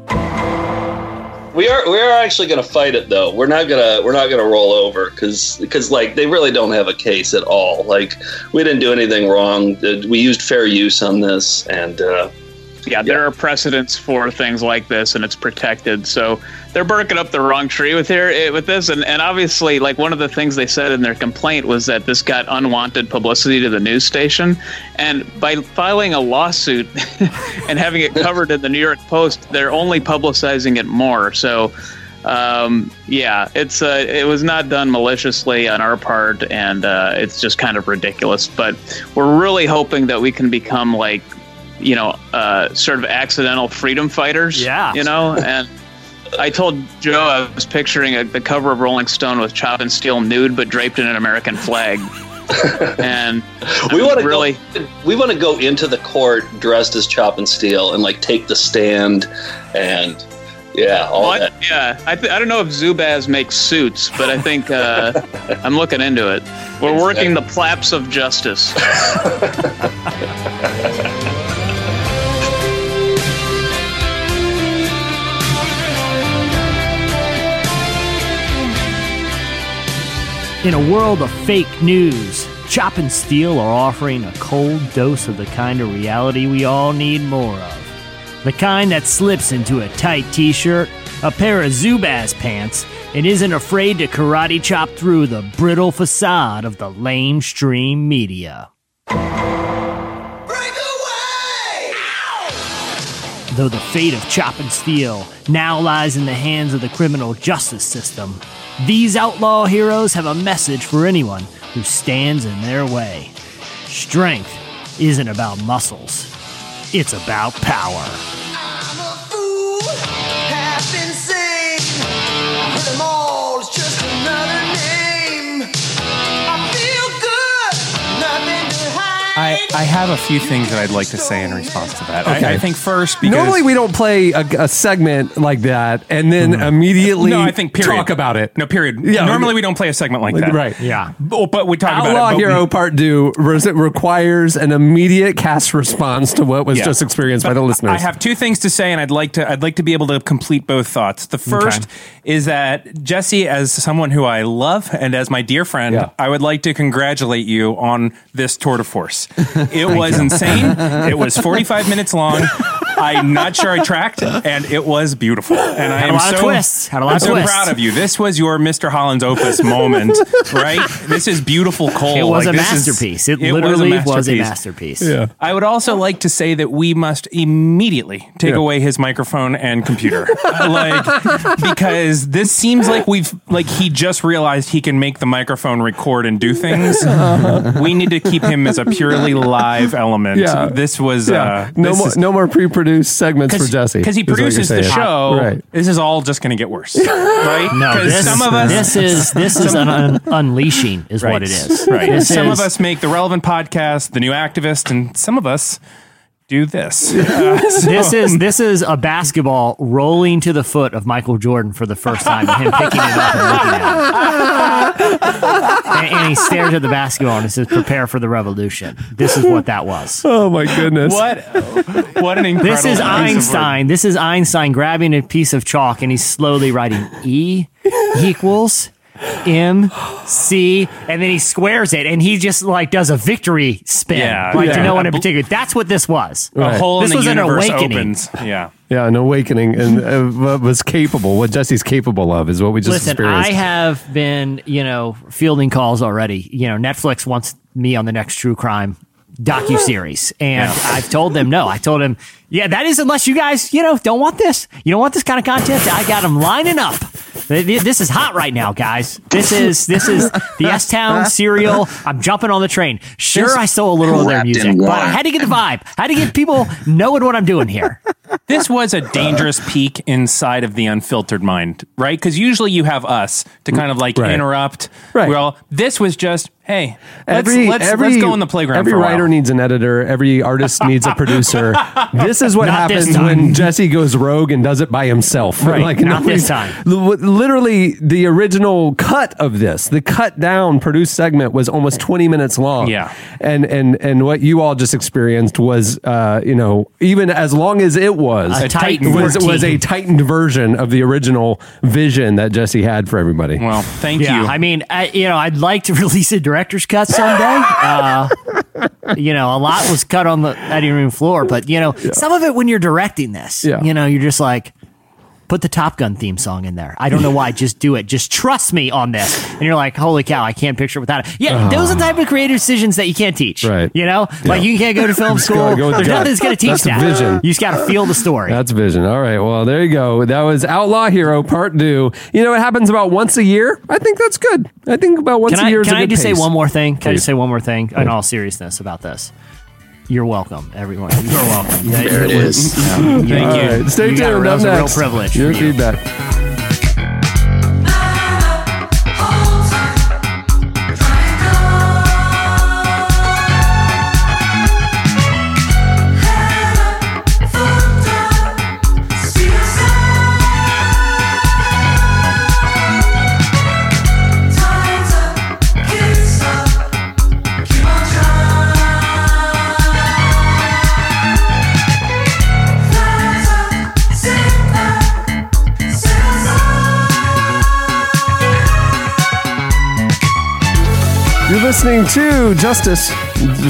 N: We are we are actually going to fight it though. We're not gonna we're not gonna roll over because because like they really don't have a case at all. Like we didn't do anything wrong. Uh, We used fair use on this, and uh,
Q: Yeah, there are precedents for things like this, and it's protected. So they're barking up the wrong tree with here eh, with this, and, and obviously, like one of the things they said in their complaint was that this got unwanted publicity to the news station, and by filing a lawsuit and having it covered in the New York Post, they're only publicizing it more. So. Um, yeah, it's uh, it was not done maliciously on our part, and uh, it's just kind of ridiculous. But we're really hoping that we can become like you know, uh, sort of accidental freedom fighters.
F: Yeah.
Q: You know, and I told Joe I was picturing a, the cover of Rolling Stone with Chop and Steel nude but draped in an American flag. and
N: we
Q: I'm
N: want to
Q: really
N: go, we want to go into the court dressed as Chop and Steel and like take the stand and yeah, all
Q: Well, I-
N: that.
Q: yeah, I, th- I don't know if Zubaz makes suits, but I think uh, I'm looking into it. We're working the plaps of justice.
F: In a world of fake news, Chop and Steel are offering a cold dose of the kind of reality we all need more of. The kind that slips into a tight t shirt, a pair of Zubaz pants, and isn't afraid to karate chop through the brittle facade of the lamestream media. Though the fate of Chop and Steel now lies in the hands of the criminal justice system, these outlaw heroes have a message for anyone who stands in their way. Strength isn't about muscles, it's about power.
M: Have been seen. Them all I,
D: I have a few things that I'd like to say in response to that. I, I think first because
C: Normally, we don't play a, a segment like that and then mm-hmm. immediately
D: no, I think period.
C: talk about it.
D: No, period.
C: Yeah,
D: Normally we don't play a segment like that.
C: Right.
F: Yeah.
D: But, oh, but we talk
C: Outlaw
D: about it. but
C: Hero
D: we-
C: Part Two res- requires an immediate cast response to what was
D: Yeah.
C: just experienced by the
D: But
C: listeners.
D: I have two things to say, and I'd like to I'd like to be able to complete both thoughts. The first is that Jesse, as someone who I love and as my dear friend,
C: Yeah.
D: I would like to congratulate you on this tour de force. It was insane. It was 45 minutes long. I'm not sure I tracked, and it was beautiful. And I
F: Had a
D: am
F: lot of
D: so,
F: twists. Had a lot
D: I'm
F: of
D: so
F: twists.
D: proud of you. This was your Mr. Holland's Opus moment, right? This is beautiful coal.
F: It was
D: Like,
F: a
D: this is-
F: masterpiece. It literally was a masterpiece.
C: Yeah.
D: I would also like to say that we must immediately take
C: Yeah.
D: away his microphone and computer, like because this seems like we've like he just realized he can make the microphone record and do things. we need to keep him as a purely live element.
C: Yeah.
D: This was
C: Yeah.
D: uh,
C: no
D: this
C: more
D: is-
C: no more pre-produced segments for Jesse
D: because he
C: is what you're
D: produces the
C: saying.
D: show.
C: Right.
D: This is all just going to get worse, right?
F: No, this,
D: some of us,
F: this is this is an un- unleashing, is what it is.
D: Right.
F: This
D: some
F: is-
D: of us make the relevant podcast, the new activist, and some of us do this. Uh, so-
F: this is this is a basketball rolling to the foot of Michael Jordan for the first time, and him picking it up and looking at it. And, and he stares at the basketball and says, "Prepare for the revolution." This is what that was.
C: Oh my goodness!
D: What what an incredible
F: This is
D: piece of work.
F: Einstein. This is Einstein grabbing a piece of chalk and he's slowly writing E equals M C, and then he squares it, and he just like does a victory spin,
D: Yeah,
F: like to no one in particular. That's what this was.
D: A hole
F: this
D: in
F: was
D: the
F: an
D: universe
F: awakening.
D: opens. Yeah.
C: Yeah, an awakening and uh, was capable, what Jesse's capable of, is what we just
F: Listen,
C: experienced.
F: I have been, you know, fielding calls already. You know, Netflix wants me on the next true crime docu series, and I've told them no. I told them, yeah, that is unless you guys, you know, don't want this. You don't want this kind of content. I got them lining up. This is hot right now, guys. This is this is the S Town serial. I'm jumping on the train. Sure,
D: This-
F: I stole a little of their music, but I had to get the vibe. I had to get people knowing what I'm doing here.
D: This was a dangerous peek inside of the unfiltered mind, right? Because usually you have us to kind of like
C: Right.
D: interrupt.
C: Right.
D: Well, this was just, hey, let's,
C: every
D: let's,
C: every
D: let's go in the playground.
C: Every
D: for a while.
C: writer needs an editor. Every artist needs a producer. This is what
F: Not
C: happens when Jesse goes rogue and does it by himself.
F: Right, Like,
C: not
F: this time.
C: Li- Literally, the original cut of this, the cut down produced segment, was almost twenty minutes long.
D: Yeah.
C: and and and what you all just experienced was, uh, you know, even as long as it was,
F: A Titan
C: was, was a tightened version of the original vision that Jesse had for everybody.
D: Well, thank
F: yeah,
D: you.
F: I mean, I, you know, I'd like to release a director's cut someday. Uh, you know, a lot was cut on the editing room floor, but you know, some of it when you're directing this,
C: Yeah.
F: you know, you're just like. Put the Top Gun theme song in there. I don't know why. Just do it. Just trust me on this. And you're like, holy cow, I can't picture it without it. Yeah, uh-huh. those are the type of creative decisions that you can't teach.
C: Right.
F: You know, like you can't go to film school.
C: go
F: There's nothing that's going to teach
C: That's
F: that.
C: vision.
F: You just got to feel the story.
C: That's vision. All right. Well, there you go. That was Outlaw Hero Part Two. You know, it happens about once a year. I think that's good. I think about once a year is
F: can I just
C: pace.
F: say one more thing? Can I just say one more thing in all seriousness about this? You're welcome, everyone. You're welcome.
E: There it is.
F: Thank you.
C: All right. Stay
F: You
C: tuned.
F: it. That
C: Up
F: was a real privilege.
C: Your
F: for you.
C: feedback. Listening to Justice.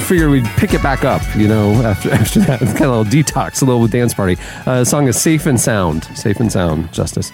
C: Figured we'd pick it back up, you know, after after that. It's kind of a little detox, a little dance party. Uh, the song is Safe and Sound. Safe and Sound, Justice.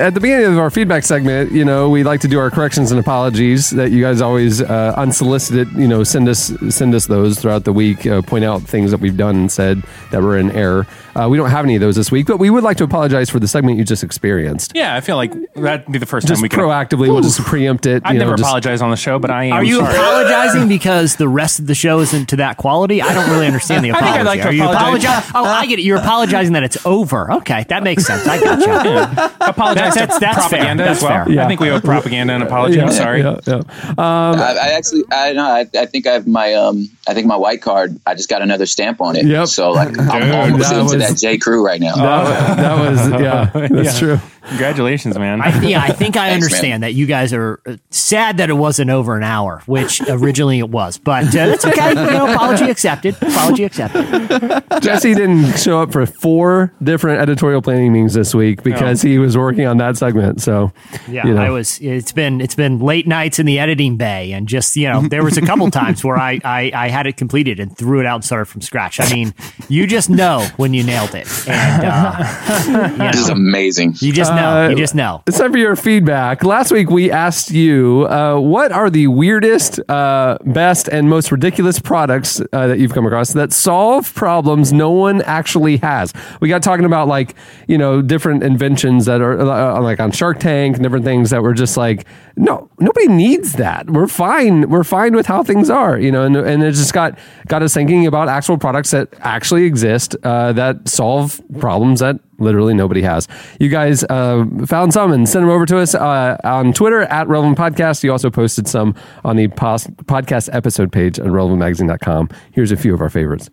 C: At the beginning of our feedback segment, you know, we like to do our corrections and apologies that you guys always uh, unsolicited, you know, send us send us those throughout the week, uh, point out things that we've done and said that were in error. Uh, we don't have any of those this week, but we would like to apologize for the segment you just experienced.
D: yeah, I feel like that'd be the first
C: Just
D: time we can.
C: proactively, we'll just preempt it.
D: I've
C: know,
D: never
C: just-
D: apologized on the show, but I am
F: Are you
D: sorry.
F: apologizing because the rest of the show isn't to that quality? I don't really understand the
D: I think
F: apology.
D: I'd like to
F: Are you
D: apologize.
F: apologi- Oh, I get it. You're apologizing that it's over. Okay, that makes sense. I got you.
D: Apologize
F: That's-
D: to
F: that's
D: propaganda
F: That's
D: as well.
F: fair.
D: I think we owe propaganda and apology.
C: Yeah,
D: I'm sorry.
C: Yeah, yeah.
E: I, I actually, I know, I, I think I have my, um, I think my white card. I just got another stamp on it.
C: Yep.
E: So like, I'm
C: Dude,
E: almost
C: that
E: into
C: was-
E: that J Crew right now.
C: That, that was yeah, that's
D: Yeah.
C: true.
D: Congratulations, man.
F: I, yeah, I think I
D: Thanks,
F: understand that you guys are uh, sad that it wasn't over an hour, which originally it was, but uh, it's okay. You know, apology accepted. Apology accepted.
C: Jesse didn't show up for four different editorial planning meetings this week because he was working on that segment. So,
F: Yeah,
C: you know.
F: I was. It's been it's been late nights in the editing bay, and just you know, there was a couple times where I, I I had it completed and threw it out and started from scratch. I mean, you just know when you nailed it, and uh, you
E: This is amazing.
F: you just know. you just know.
C: It's time for your feedback. Last week we asked you uh, what are the weirdest, uh, best, and most ridiculous products uh, that you've come across that solve problems no one actually has. We got talking about like you know different inventions that are uh, like on Shark Tank, different things that were just like no, nobody needs that. We're fine. We're fine with how things are. You know, and and it just got got us thinking about actual products that actually exist uh, that solve problems that literally nobody has. You guys uh, found some and sent them over to us uh, on Twitter at Relevant Podcast. You also posted some on the pos- podcast episode page on relevantmagazine.com. Here's a few of our favorites.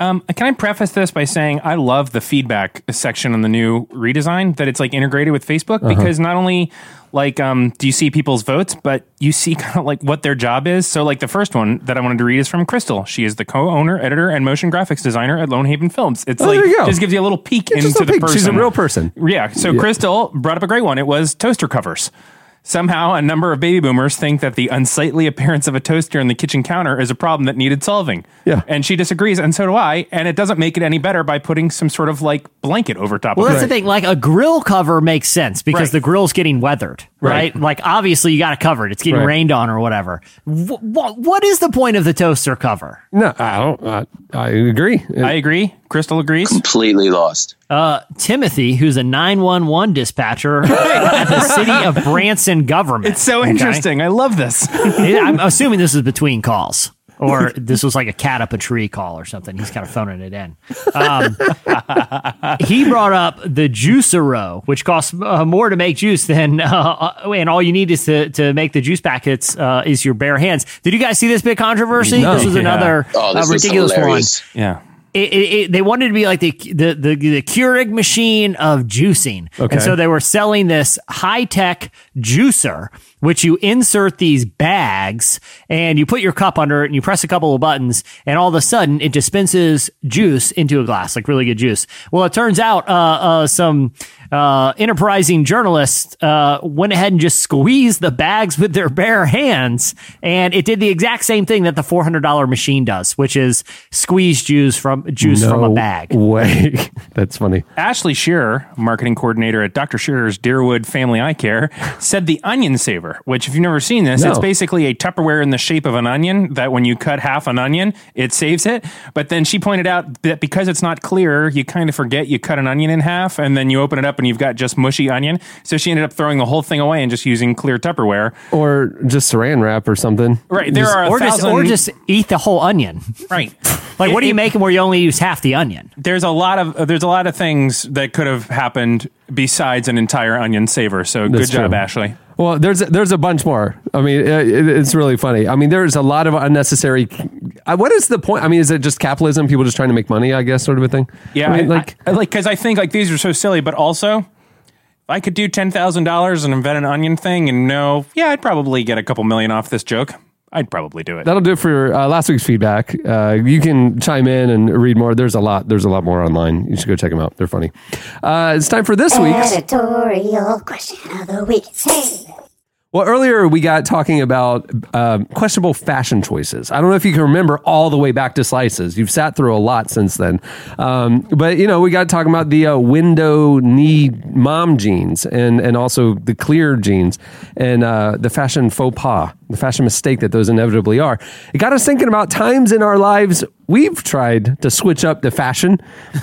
D: Um, can I preface this by saying I love the feedback section on the new redesign that it's like integrated with Facebook
C: Uh-huh.
D: because not only like um, do you see people's votes, but you see kind of like what their job is. So like the first one that I wanted to read is from Crystal. She is the co-owner, editor, and motion graphics designer at Lone Haven Films. It's
C: Oh,
D: like
C: there you go.
D: just gives you a little peek
C: It's
D: into the
C: peek.
D: person.
C: She's a real person.
D: Yeah. So
C: Yeah.
D: Crystal brought up a great one. It was toaster covers. Somehow, a number of baby boomers think that the unsightly appearance of a toaster on the kitchen counter is a problem that needed solving.
C: Yeah.
D: And she disagrees, and so do I. And it doesn't make it any better by putting some sort of like blanket over top
F: Well,
D: of
F: that's
D: it.
F: the thing. Like a grill cover makes sense because
D: Right.
F: the grill's getting weathered, right?
D: Right.
F: Like obviously you got to cover it. It's getting
C: Right.
F: rained on or whatever. Wh- wh- what is the point of the toaster cover?
C: No, I don't. I, I agree.
D: I agree. Crystal agrees.
E: Completely lost.
F: Uh, Timothy, who's a 911 dispatcher at the city of Branson government.
D: It's so
F: Okay?
D: interesting. I love this.
F: I'm assuming this is between calls. Or this was like a cat up a tree call or something. He's kind of phoning it in. Um, he brought up the Juicero, which costs uh, more to make juice than, uh, and all you need is to, to make the juice packets uh, is your bare hands. Did you guys see this big controversy?
D: No.
F: This was
D: Yeah.
F: another
E: Oh, this
F: uh, ridiculous one.
D: Yeah.
F: It, it, it, they wanted to be like the the the, the Keurig machine of juicing,
C: Okay.
F: and so they were selling this high tech juicer, which you insert these bags and you put your cup under it and you press a couple of buttons, and all of a sudden it dispenses juice into a glass, like really good juice. Well, it turns out uh, uh, some uh, enterprising journalists uh, went ahead and just squeezed the bags with their bare hands, and it did the exact same thing that the four hundred dollar machine does, which is squeeze juice from juice from a bag.
C: Way. That's funny.
D: Ashley Shearer, marketing coordinator at Dr. Shearer's Deerwood Family Eye Care, said the onion saver, which if you've never seen this,
C: No.
D: it's basically a Tupperware in the shape of an onion that when you cut half an onion, it saves it. But then she pointed out that because it's not clear, you kind of forget you cut an onion in half and then you open it up and you've got just mushy onion. So she ended up throwing the whole thing away and just using clear Tupperware.
C: Or just saran wrap or something.
D: Right. There are a
F: or just or just eat the whole onion.
D: right.
F: Like, what are
D: It-
F: you making where you only use half the onion?
D: there's a lot of uh, there's a lot of things that could have happened besides an entire onion saver. So
C: That's
D: good job,
C: true.
D: Ashley.
C: Well, there's there's a bunch more. I mean, it, it- it's really funny. I mean, there's a lot of unnecessary. Uh, what is the point? I mean, is it just capitalism? People just trying to make money? I guess, sort of a thing.
D: Yeah,
C: I mean,
D: I-
C: like
D: I, I like because I think like these are so silly, but also if I could do ten thousand dollars and invent an onion thing and know, yeah, I'd probably get a couple million off this joke. I'd probably do it.
C: that'll do it for uh, last week's feedback. Uh, you can chime in and read more. There's a lot. There's a lot more online. You should go check them out. They're funny. Uh, it's time for this week's.
S: Editorial question of the week. Hey.
C: Well, earlier we got talking about um, questionable fashion choices. I don't know if you can remember all the way back to slices. You've sat through a lot since then, um, but you know we got talking about the uh, window knee mom jeans and and also the clear jeans and uh, the fashion faux pas, the fashion mistake that those inevitably are. It got us thinking about times in our lives we've tried to switch up the fashion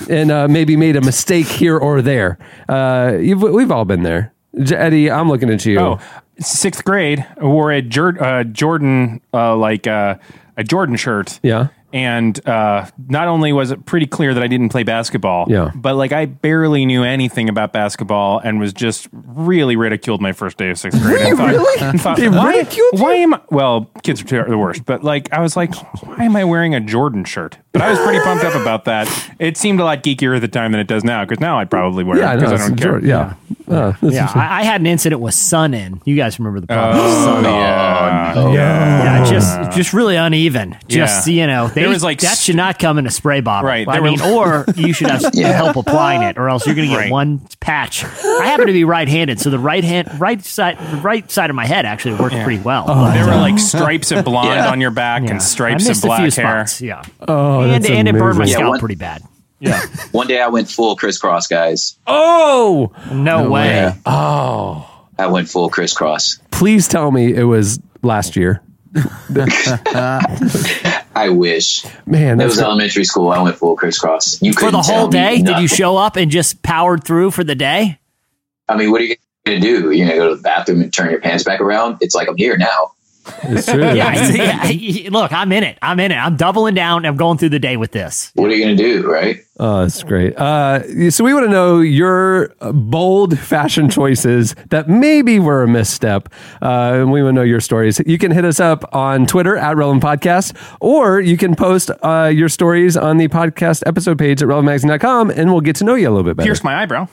C: and uh, maybe made a mistake here or there. Uh, we've all been there. Eddie, I'm looking at you.
D: Oh, sixth grade, I wore a Jor- uh, Jordan uh, like uh, a Jordan shirt.
C: Yeah.
D: And uh, not only was it pretty clear that I didn't play basketball,
C: Yeah.
D: but like I barely knew anything about basketball and was just really ridiculed my first day of sixth grade. and thought,
C: Really?
D: thought,
C: They
D: why,
C: ridiculed
D: why am I? Well, kids are the worst, but like I was like, why am I wearing a Jordan shirt? But I was pretty pumped up about that. It seemed a lot geekier at the time than it does now because now I'd probably wear
C: Yeah,
D: it because I, don't care.
C: Jordan, yeah. Oh,
F: yeah, I, I had an incident with sun in. You guys remember the problem?
D: Oh,
F: sun in.
D: yeah.
E: no.
F: Yeah, just just really uneven. Just
D: Yeah.
F: you know, they,
D: There was, like,
F: that should not come in a spray bottle.
D: Right,
F: I
D: there were-
F: mean, or you should have
E: Yeah.
F: help applying it, or else you're going to get
D: Right.
F: one patch. I happen to be right-handed, so the right hand, right side, the right side of my head actually worked pretty well. But,
D: There were
F: uh,
D: like stripes of blonde
E: Yeah.
D: on your back
F: yeah.
D: and stripes of black hair.
F: spots. Yeah,
C: Oh,
F: and
C: that's
F: and it burned my
C: amazing.
E: Yeah,
F: scalp pretty bad.
D: Yeah.
E: One day I went full crisscross, guys.
C: Oh,
F: No, way.
E: Yeah.
C: oh!
E: I went full crisscross.
C: Please tell me it was last year.
E: I wish.
C: Man,
E: that
C: that's
E: was elementary school. I went full crisscross. You
F: For
E: couldn't
F: the whole day, did you show up and just powered through for the day?
E: I mean, what are you gonna do? You're gonna go to the bathroom and turn your pants back around? It's like I'm here now.
C: it's true.
F: Yeah, yeah. Look, I'm in it. I'm in it. I'm doubling down. I'm going through the day with this.
E: What are you gonna do, right?
C: Oh, that's great. Uh, so we want to know your bold fashion choices that maybe were a misstep. Uh, and we want to know your stories. You can hit us up on Twitter at Relevant Podcast, or you can post uh, your stories on the podcast episode page at relevantmagazine.com, and we'll get to know you a little bit better.
D: Pierced my eyebrow.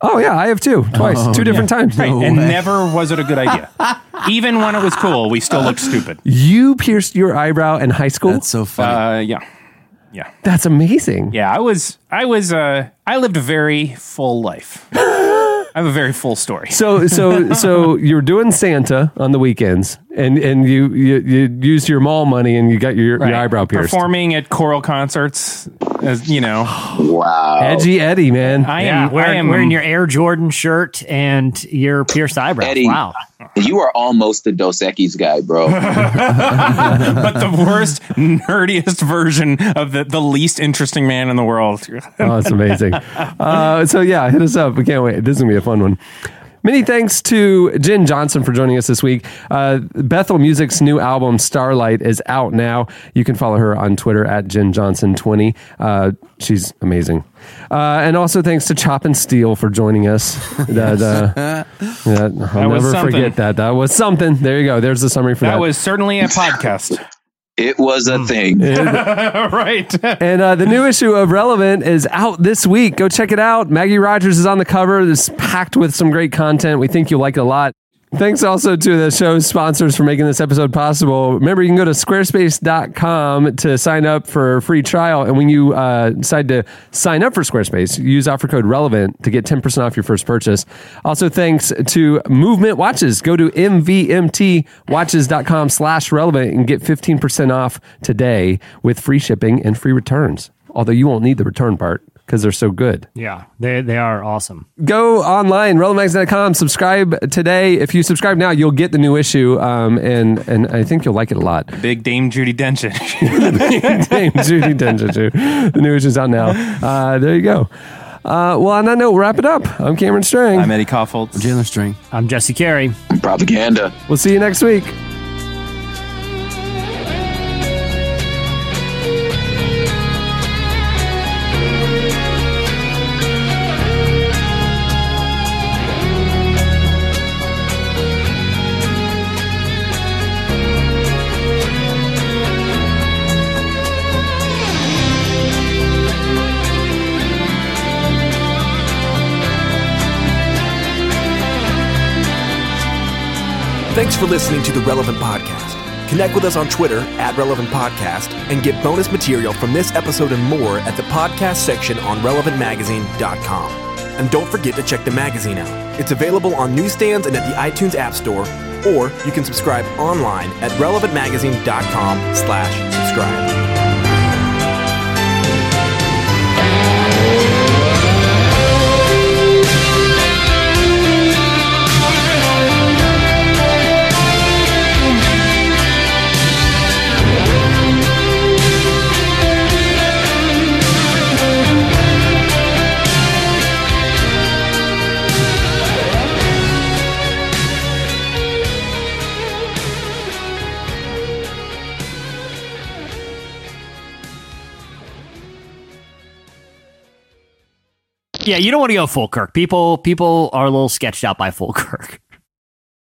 C: Oh, yeah, I have two, twice,
J: Oh,
C: two different times.
D: Right. and never was it a good idea. Even when it was cool, we still looked stupid.
C: You pierced your eyebrow in high school?
J: That's so funny.
D: Uh, yeah. Yeah.
C: That's amazing.
D: Yeah. I was, I was, uh, I lived a very full life. I have a very full story.
C: So so so you're doing Santa on the weekends, and and you you, you used your mall money, and you got your,
D: Right.
C: your eyebrow pierced.
D: Performing at choral concerts, as you know.
E: Wow.
C: Edgy Eddie, man.
D: I
F: Yeah,
D: am, I
F: wearing,
D: am
F: wearing your Air Jordan shirt and your pierced eyebrows.
E: Eddie.
F: Wow.
E: You are almost the Dos Equis guy, bro.
D: but the worst, nerdiest version of the, the least interesting man in the world.
C: Oh, that's amazing. Uh, so yeah, hit us up. We can't wait. This is gonna be a fun one. Many thanks to Jenn Johnson for joining us this week. Uh, Bethel Music's new album Starlight is out now. You can follow her on Twitter at Jenn Johnson twenty. Uh, she's amazing. Uh, and also thanks to Chop and Steel for joining us. That, uh, that- I'll
D: That
C: never
D: something.
C: forget that. That was something. There you go. There's the summary for that.
D: That was certainly a podcast.
E: It was a thing.
D: right.
C: And uh, the new issue of Relevant is out this week. Go check it out. Maggie Rogers is on the cover. It's packed with some great content. We think you'll like it a lot. Thanks also to the show's sponsors for making this episode possible. Remember, you can go to squarespace.com to sign up for a free trial. And when you uh, decide to sign up for Squarespace, use offer code RELEVANT to get 10% off your first purchase. Also, thanks to Movement Watches. Go to mvmtwatches.com slash relevant and get 15% off today with free shipping and free returns. Although you won't need the return part because they're so good.
F: Yeah, they, they are awesome.
C: Go online, relevantmagazine.com, subscribe today. If you subscribe now, you'll get the new issue, um, and and I think you'll like it a lot.
D: Big Dame Judi Dench.
C: Dame Judi Dench. The new issue's out now. Uh, there you go. Uh, well, on that note, we'll wrap it up. I'm Cameron Strang.
D: I'm Eddie Kaufholz.
J: Jalen String.
F: I'm Jesse Carey.
E: Propaganda.
C: We'll see you next week.
A: Thanks for listening to the Relevant Podcast. Connect with us on Twitter at Relevant Podcast and get bonus material from this episode and more at the podcast section on relevantmagazine.com. And don't forget to check the magazine out. It's available on newsstands and at the iTunes App Store, or you can subscribe online at relevantmagazine.com slash subscribe.
F: Yeah, you don't want to go full Kirk. People people are a little sketched out by full Kirk.